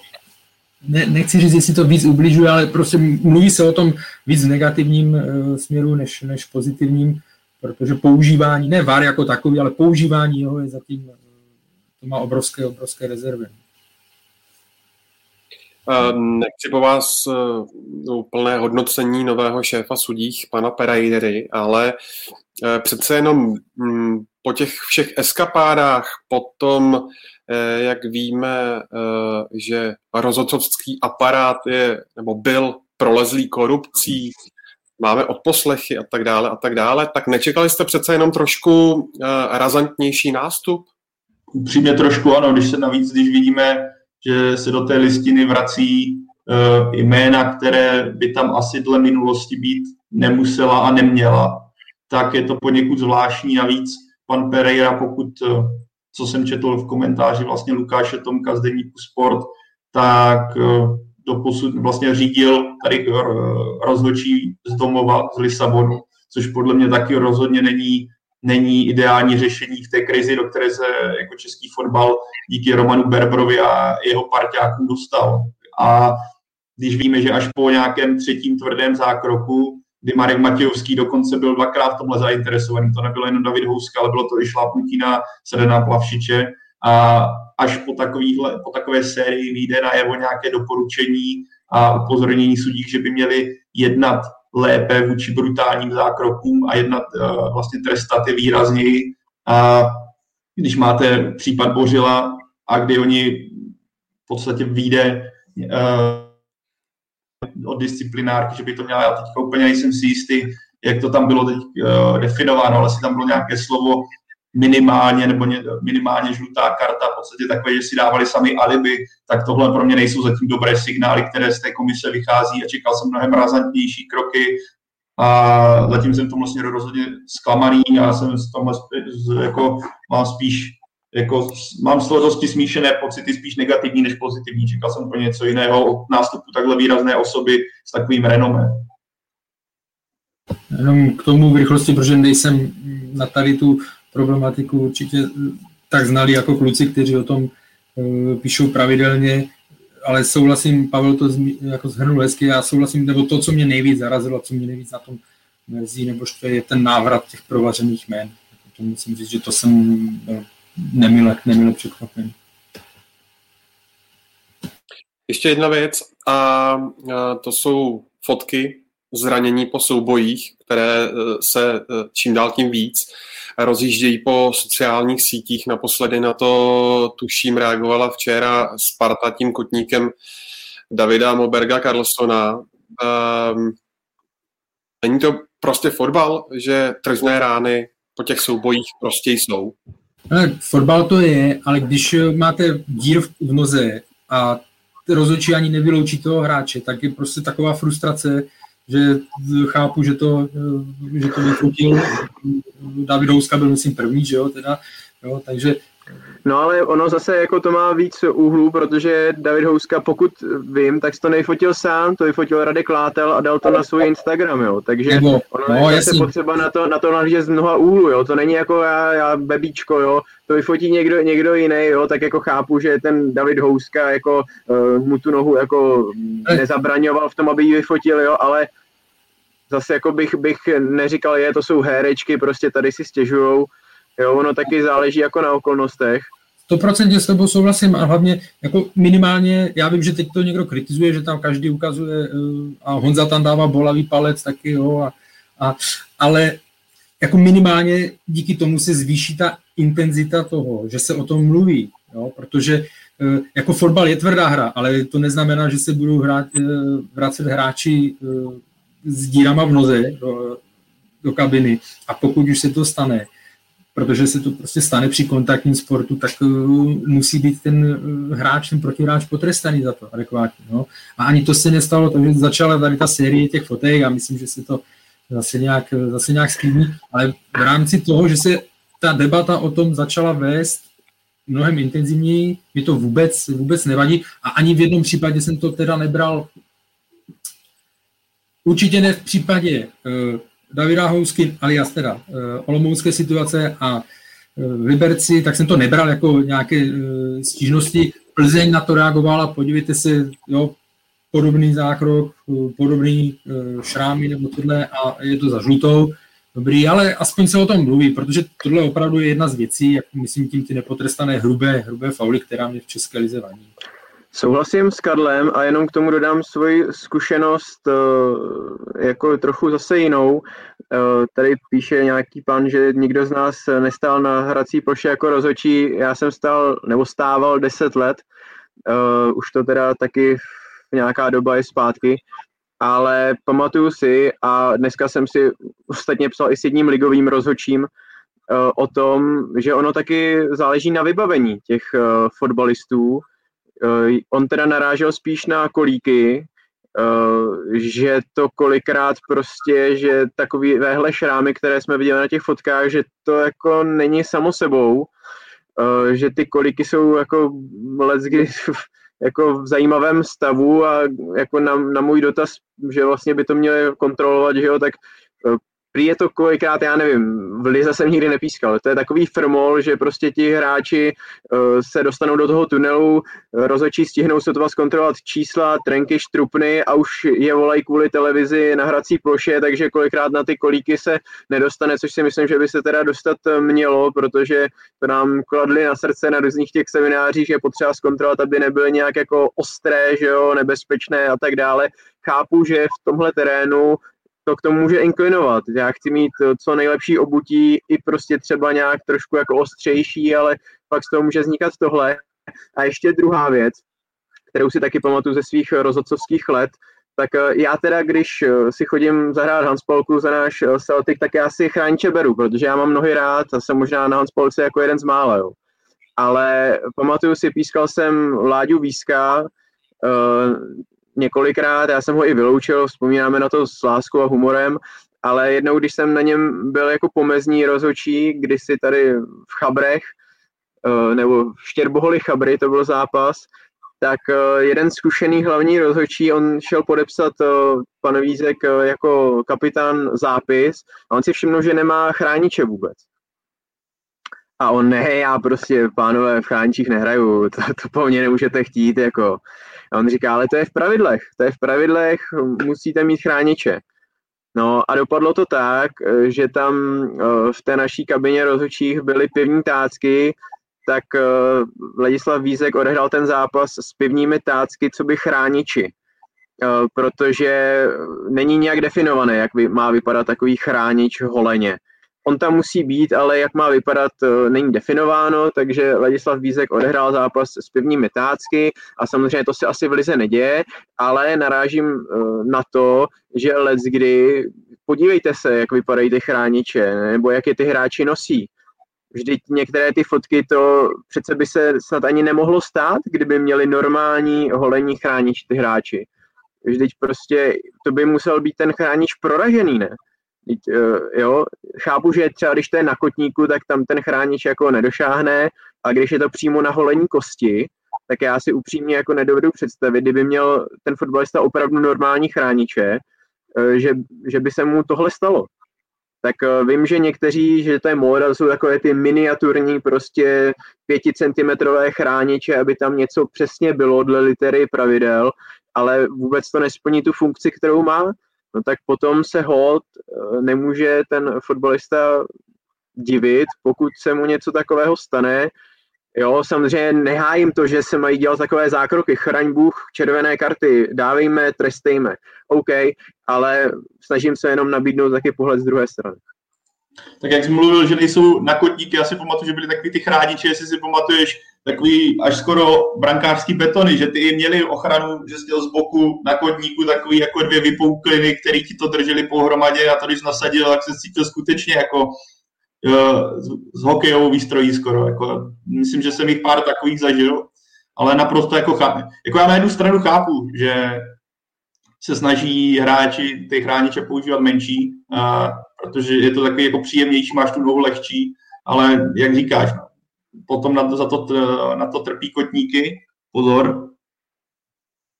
ne, nechci říct, jestli to víc ubližuje, ale prostě mluví se o tom víc v negativním uh, směru než, než pozitivním, protože používání, ne VAR jako takový, ale používání jeho je zatím, uh, to má obrovské, obrovské rezervy. Nechci po vás úplné hodnocení nového šéfa sudích, pana Pereiry, ale přece jenom mm, po těch všech eskapádách, po tom, Eh, jak víme, eh, že rozhodcovský aparát je nebo byl prolezlý korupcí, máme odposlechy a tak dále a tak dále, tak nečekali jste přece jenom trošku eh, razantnější nástup? Upřímně trošku ano, když se navíc, když vidíme, že se do té listiny vrací jména, které by tam asi dle minulosti být nemusela a neměla, tak je to poněkud zvláštní. Navíc pan Pereira, pokud co jsem četl v komentáři vlastně Lukáše Tomka z Deníku Sport, tak eh, doposud vlastně řídil tady eh, rozhodčí z domova, z Lisabonu, což podle mě taky rozhodně není, není ideální řešení v té krizi, do které se jako český fotbal díky Romanu Berbrovi a jeho parťákům dostal. A když víme, že až po nějakém třetím tvrdém zákroku kdy Marek Matějovský dokonce byl dvakrát v tomhle zainteresovaný. To nebylo jenom David Houska, ale bylo to i šlápnutí na Sedena Plavšiče. A až po, takovýhle, po takové sérii vyjde na jeho nějaké doporučení a upozornění sudích, že by měli jednat lépe vůči brutálním zákrokům a jednat uh, vlastně trestat je výrazněji. A když máte případ Bořila a kdy oni v podstatě vyjde uh, od disciplinárky, že by to měla, já teď úplně nejsem si jistý, jak to tam bylo teď uh, definováno, ale si tam bylo nějaké slovo minimálně nebo ně, minimálně žlutá karta, v podstatě takové, že si dávali sami alibi, tak tohle pro mě nejsou zatím dobré signály, které z té komise vychází a čekal jsem mnohem razantnější kroky a zatím jsem tomu vlastně rozhodně zklamaný a jsem z tomhle jako mám spíš jako mám dosti smíšené pocity, spíš negativní než pozitivní. Čekal jsem pro něco jiného od nástupu takhle výrazné osoby s takovým renomem. Jenom k tomu v rychlosti, protože nejsem na tady tu problematiku určitě tak znali jako kluci, kteří o tom uh, píšou pravidelně, ale souhlasím, Pavel to jako zhrnul hezky, já souhlasím, nebo to, co mě nejvíc zarazilo, co mě nejvíc na tom mrzí, nebo to je ten návrat těch provařených jmén. To musím říct, že to jsem byl nemile, nemile překvapený. Ještě jedna věc a to jsou fotky zranění po soubojích, které e, se e, čím dál tím víc rozjíždějí po sociálních sítích. Naposledy na to tuším reagovala včera Sparta tím kotníkem Davida Moberga Carlsona. Um, není to prostě fotbal, že tržné rány po těch soubojích prostě jsou? Fotbal to je, ale když máte dír v noze a rozhodčí ani nevyloučí toho hráče, tak je prostě taková frustrace, že chápu, že to, že to vyfotil. David Houska byl, myslím, první, že jo, teda, jo, takže No ale ono zase jako to má víc úhlů, protože David Houska, pokud vím, tak to nejfotil sám, to vyfotil Radek Látel a dal to na svůj Instagram, jo. Takže Nebo, ono no, je zase potřeba na to, na to nahlížet z mnoha úhlů, jo. To není jako já, já bebíčko, jo. To vyfotí někdo, někdo jiný, jo. Tak jako chápu, že ten David Houska jako uh, mu tu nohu jako nezabraňoval v tom, aby ji vyfotil, jo, ale zase jako bych, bych neříkal, je, to jsou herečky, prostě tady si stěžujou, Jo, ono taky záleží jako na okolnostech. 100% s tebou souhlasím a hlavně jako minimálně, já vím, že teď to někdo kritizuje, že tam každý ukazuje eh, a Honza tam dává bolavý palec taky, jo, a, a, ale jako minimálně díky tomu se zvýší ta intenzita toho, že se o tom mluví, jo, protože eh, jako fotbal je tvrdá hra, ale to neznamená, že se budou hrát, eh, vracet hráči s dírama v noze do, do kabiny a pokud už se to stane, protože se to prostě stane při kontaktním sportu, tak uh, musí být ten uh, hráč, ten protihráč potrestaný za to adekvátně. No. A ani to se nestalo, takže začala tady ta série těch fotek a myslím, že se to zase nějak, zase nějak sklidní, ale v rámci toho, že se ta debata o tom začala vést mnohem intenzivněji, mi to vůbec, vůbec nevadí a ani v jednom případě jsem to teda nebral určitě ne v případě Davida Housky alias teda uh, Olomoucké situace a uh, Liberci, tak jsem to nebral jako nějaké uh, stížnosti. Plzeň na to reagovala, podívejte se, jo, podobný zákrok, podobný šrámy nebo tohle a je to za žlutou. Dobrý, ale aspoň se o tom mluví, protože tohle opravdu je jedna z věcí, jak myslím tím ty nepotrestané hrubé, hrubé fauly, která mě v České lize vadí. Souhlasím s Karlem a jenom k tomu dodám svoji zkušenost eh, jako trochu zase jinou. Eh, tady píše nějaký pan, že nikdo z nás nestál na hrací ploše jako rozočí. Já jsem stál nebo stával 10 let. Eh, už to teda taky nějaká doba je zpátky. Ale pamatuju si, a dneska jsem si ostatně psal i s jedním ligovým rozhočím, o tom, že ono taky záleží na vybavení těch fotbalistů, on teda narážel spíš na kolíky, eh, že to kolikrát prostě, že takový véhle šrámy, které jsme viděli na těch fotkách, že to jako není samo sebou, eh, že ty kolíky jsou jako lecky jako v zajímavém stavu a jako na, na můj dotaz, že vlastně by to měli kontrolovat, že jo, tak Prý je to kolikrát, já nevím, v Lize jsem nikdy nepískal. To je takový firmol, že prostě ti hráči uh, se dostanou do toho tunelu, rozhodčí stihnou se to vás kontrolovat čísla, trenky, štrupny a už je volají kvůli televizi na hrací ploše, takže kolikrát na ty kolíky se nedostane, což si myslím, že by se teda dostat mělo, protože to nám kladli na srdce na různých těch seminářích, že je potřeba zkontrolovat, aby nebyly nějak jako ostré, že jo, nebezpečné a tak dále. Chápu, že v tomhle terénu to k tomu může inklinovat. Já chci mít eh, co nejlepší obutí i prostě třeba nějak trošku jako ostřejší, ale pak z toho může vznikat tohle. A ještě druhá věc, kterou si taky pamatuju ze svých rozhodcovských let, tak eh, já teda, když eh, si chodím zahrát Hanspolku za náš Celtic, tak já si chrániče beru, protože já mám nohy rád a jsem možná na Hanspolce jako jeden z mála, jo. Ale pamatuju si, pískal jsem Láďu Výska, několikrát, já jsem ho i vyloučil, vzpomínáme na to s láskou a humorem, ale jednou, když jsem na něm byl jako pomezní rozhočí, kdysi tady v Chabrech, eh, nebo v Štěrboholi Chabry, to byl zápas, tak eh, jeden zkušený hlavní rozhodčí, on šel podepsat eh, pan Vízek jako kapitán zápis a on si všiml, že nemá chrániče vůbec. A on, ne, já prostě, pánové, v chráničích nehraju, to, to po mně nemůžete chtít, jako. A on říká, ale to je v pravidlech, to je v pravidlech, musíte mít chrániče. No a dopadlo to tak, že tam eh, v té naší kabině rozhodčích byly pivní tácky, tak eh, Vladislav Vízek odehrál ten zápas s pivními tácky, co by chrániči. Eh, protože není nějak definované, jak má vypadat takový chránič holeně on tam musí být, ale jak má vypadat, eh, není definováno, takže Ladislav Vízek odehrál zápas s pivní metácky a samozřejmě to se asi v Lize neděje, ale narážím eh, na to, že let kdy, podívejte se, jak vypadají ty chrániče, nebo jak je ty hráči nosí. Vždyť některé ty fotky to přece by se snad ani nemohlo stát, kdyby měli normální holení chránič ty hráči. Vždyť prostě to by musel být ten chránič proražený, ne? Eh, jo, chápu, že třeba když to je na kotníku, tak tam ten chránič jako nedošáhne a když je to přímo na holení kosti, tak já si upřímně jako nedovedu představit, kdyby měl ten fotbalista opravdu normální chrániče, eh, že, že by se mu tohle stalo. Tak eh, vím, že někteří, že to je móda, jsou takové ty miniaturní prostě pěticentimetrové chrániče, aby tam něco přesně bylo dle litery pravidel, ale vůbec to nesplní tu funkci, kterou má no tak potom se hod eh, nemůže ten fotbalista divit, pokud se mu něco takového stane. Jo, samozřejmě nehájím to, že se mají dělat takové zákroky. Chraň Bůh, červené karty, dávejme, trestejme. OK, ale snažím se jenom nabídnout taky pohled z druhé strany. Tak jak jsi mluvil, že nejsou na kotníky, já si pamatuju, že byly takový ty chrániče, jestli si pamatuješ, takový až skoro brankářský betony, že ty i měli ochranu, že jsi z boku na kotníku takový jako dvě vypoukliny, které ti to drželi pohromadě a to když nasadil, tak se cítil skutečně jako z, z hokejovou výstrojí skoro. Jako, myslím, že jsem jich pár takových zažil, ale naprosto jako chápu. Jako já na jednu stranu chápu, že se snaží hráči ty chrániče používat menší, a, protože je to takový jako příjemnější, máš tu nohu lehčí, ale jak říkáš, no, potom na to, za to, na to trpí kotníky, pozor.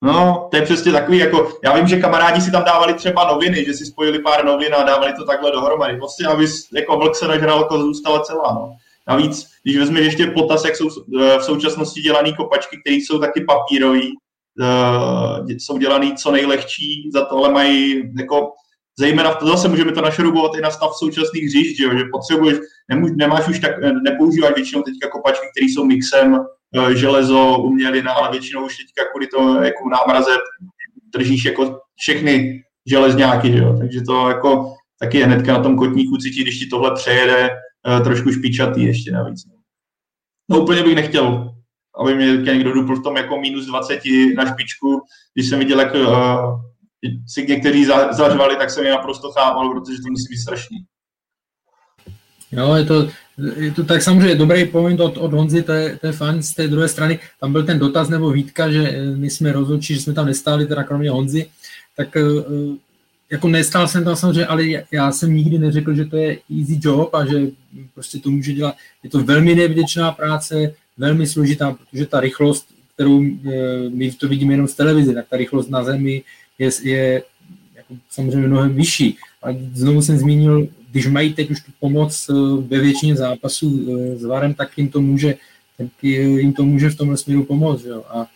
No, to je přesně takový, jako, já vím, že kamarádi si tam dávali třeba noviny, že si spojili pár novin a dávali to takhle dohromady. Prostě, aby jako vlk se nažral, jako zůstala celá, no. Navíc, když vezmeš ještě potaz, jak jsou eh, v současnosti dělané kopačky, které jsou taky papírový, uh, jsou dělaný co nejlehčí, za to ale mají jako zejména v to zase můžeme to našroubovat i na stav současných hřišť, že, že potřebuješ, nemůž, nemáš už tak, nepoužíváš většinou teďka kopačky, které jsou mixem uh, železo, umělina, ale většinou už teďka kvůli to jako námraze držíš jako všechny železňáky, že jo? takže to jako taky je hnedka na tom kotníku cítit, když ti tohle přejede uh, trošku špičatý ještě navíc. No úplně bych nechtěl aby mě někdo dupl v tom jako minus 20 na špičku. Když jsem viděl, jak si někteří za, zařvali, tak jsem je naprosto chápal, protože to musí být strašný. Jo, je to, je to tak samozřejmě dobrý point od, od Honzy, to je, to je fajn z té druhé strany. Tam byl ten dotaz nebo výtka, že eh, my jsme rozhodčí, že jsme tam nestáli, teda kromě Honzy, tak uh, jako nestál jsem tam samozřejmě, ale já jsem nikdy neřekl, že to je easy job a že prostě to může dělat. Je to velmi nevděčná práce, velmi složitá, protože ta rychlost, kterou eh, my to vidíme jenom z televize, tak ta rychlost na zemi je, je jako samozřejmě mnohem vyšší. A znovu jsem zmínil, když mají teď už tu pomoc eh, ve většině zápasů eh, s VARem, tak jim to může, tak jim to může v tomhle směru pomoct. Jo. A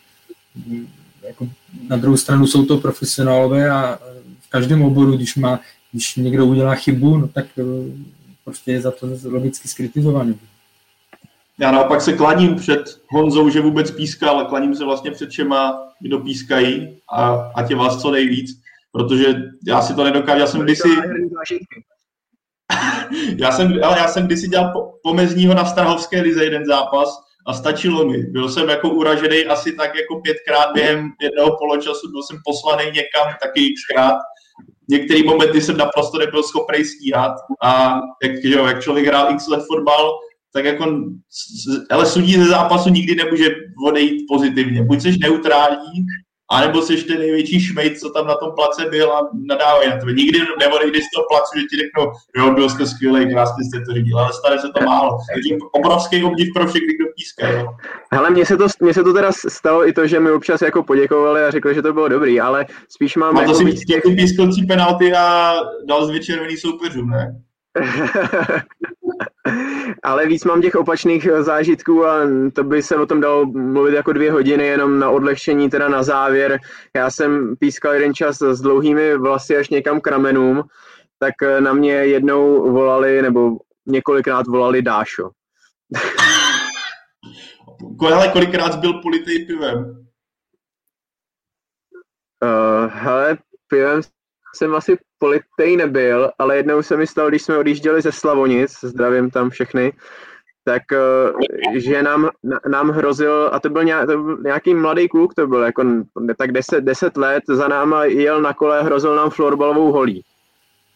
mm, jako na druhou stranu jsou to profesionálové a v každém oboru, když, má, když někdo udělá chybu, no tak prostě je za to logicky skritizovaný. Já naopak se klaním před Honzou, že vůbec píská, ale klaním se vlastně před všema, kdo pískají a, a tě vás co nejvíc, protože já si to nedokážu, já jsem kdysi... já jsem, ale já jsem kdysi dělal po, pomezního na Strahovské lize jeden zápas a stačilo mi. Byl jsem jako uražený asi tak jako pětkrát během jednoho poločasu, byl jsem poslaný někam taky xkrát. Některé momenty jsem naprosto nebyl schopný stíhat a jak, jo, jak člověk hrál x let fotbal, tak jako, ale sudí ze zápasu nikdy nemůže odejít pozitivně. Buď jsi neutrální, anebo jsi ten největší šmejt, co tam na tom place byl a nadávají na tebe. Nikdy neodejdeš z toho placu, že ti řeknou, jo, byl jste skvělý, krásně jste to řídil, ale stane se to málo. Takže obrovský obdiv pro všechny, kdo pískají. Hele, mně se, to, mně se to teda stalo i to, že mi občas jako poděkovali a řekli, že to bylo dobrý, ale spíš mám... A to jako si těch pískovcí penalty a dal z červený soupeřům, ne? Ale víc mám těch opačných eh, zážitků a to by se o tom dalo mluvit jako dvě hodiny, jenom na odlehčení, teda na závěr. Já jsem pískal jeden čas s dlouhými vlasy až někam k ramenům, tak eh, na mě jednou volali, nebo několikrát volali Dášo. Ale kolikrát byl politej pivem? Uh, hele, pivem jsem asi politej nebyl, ale jednou se mi stalo, když jsme odjížděli ze Slavonic, zdravím tam všechny, tak eh, že nám, nám hrozil, a to byl, nějak, to byl nějaký mladý kluk, to byl jako tak 10, 10 let, za náma jel na kole, hrozil nám florbalovou holí.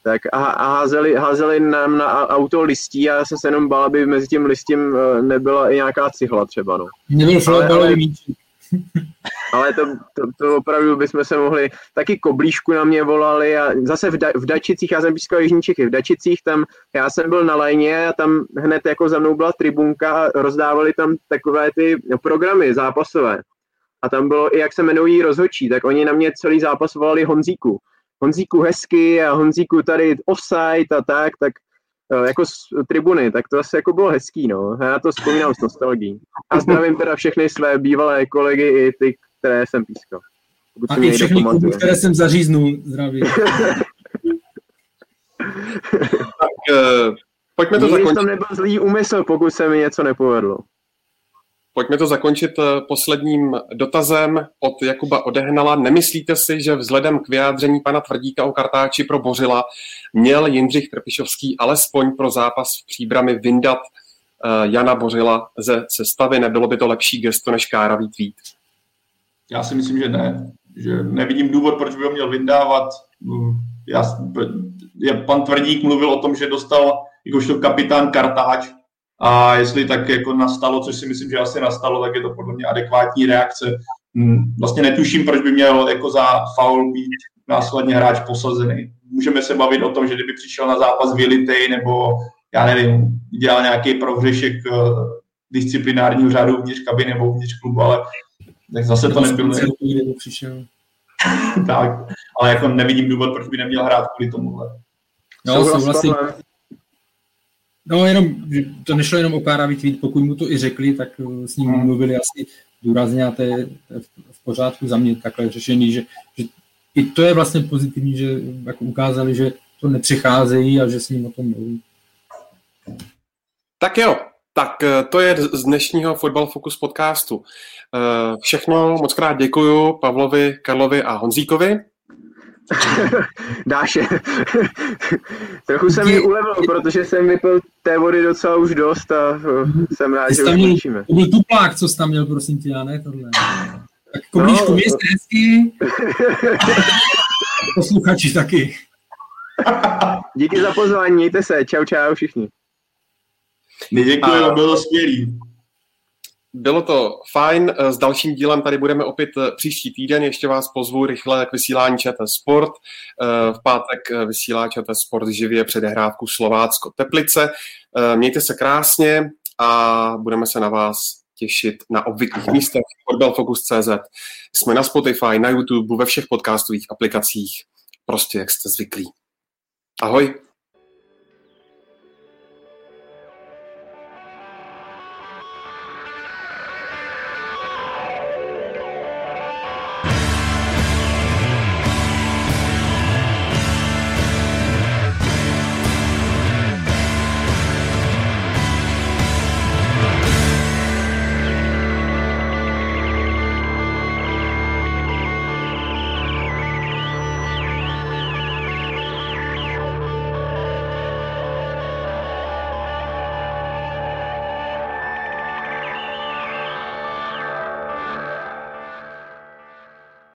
Tak a, a házeli, házeli nám na auto listí a já jsem se jenom bál, aby mezi tím listím eh, nebyla i nějaká cihla třeba. No. Nebyl florbalový míček. Ale to, to, to opravdu bychom se mohli, taky koblížku na mě volali a zase v, da, v Dačicích, já jsem pískal Jižní Čechy, v Dačicích tam, já jsem byl na lajně a tam hned jako za mnou byla tribunka a rozdávali tam takové ty programy zápasové. A tam bylo i, jak se jmenují rozhočí, tak oni na mě celý zápas volali Honzíku. Honzíku hezky a Honzíku tady offside a tak, tak jako z tribuny, tak to asi jako bylo hezký, no. Já to vzpomínám s nostalgií. A zdravím teda všechny své bývalé kolegy i ty, které jsem pískal. A i všechny kluby, které jsem zaříznul, zdravím. tak, uh, pojďme to zakončit. tam nebyl zlý úmysl, pokud se mi něco nepovedlo. Pojďme to zakončit eh, posledním dotazem od Jakuba Odehnala. Nemyslíte si, že vzhledem k vyjádření pana Tvrdíka o kartáči pro Bořila měl Jindřich Trpišovský alespoň pro zápas v příbrami vyndat uh, Jana Bořila ze sestavy? Nebylo by to lepší gesto než káravý tweet? Já si myslím, že ne. Že nevidím důvod, proč by ho měl vyndávat. Já, pan Tvrdík mluvil o tom, že dostal jakožto kapitán kartáč a jestli tak jako nastalo, což si myslím, že asi nastalo, tak je to podle mě adekvátní reakce. Hm, vlastně netuším, proč by měl jako za faul být následně hráč posazený. Můžeme se bavit o tom, že kdyby přišel na zápas vylitej nebo já nevím, dělal nějaký prohřešek eh, disciplinárního řádu uvnitř kabiny nebo uvnitř klubu, ale tak zase to nebylo. přišel. tak, ale jako nevidím důvod, proč by neměl hrát kvůli tomuhle. No, souhlasím. No, jenom, to nešlo jenom o Kára tweet, pokud mu to i řekli, tak eh, s ním hmm. mluvili asi důrazně a to je, to je v pořádku za mě takhle řešení, že, že i to je vlastně pozitivní, že jako ukázali, že to nepřicházejí a že s ním o tom mluví. Tak jo, tak eh, to je z dnešního Football Focus podcastu. Eh, všechno, moc krát děkuju Pavlovi, Karlovi a Honzíkovi. Dáše. Trochu jsem mi ulevil, protože jsem vypil té vody docela už dost a eh, jsem rád, že už měl, končíme. To byl tuplák, co jsi tam měl, prosím tě, a ne tohle. Tak koblížku no, mějste hezky. Posluchači taky. Díky za pozvání, mějte se, čau čau všichni. Děkuji, bylo skvělý. Bylo to fajn. S dalším dílem tady budeme opět eh, příští týden. Ještě vás pozvu rychle k vysílání ČT Sport. Eh, v pátek eh, vysílá ČT Sport živě předehrávku Slovácko-Teplice. Mějte se krásně a budeme se na vás těšit na obvyklých místech footballfocus.cz. Jsme na Spotify, na YouTube, ve všech podcastových aplikacích, prostě jak jste zvyklí. Ahoj!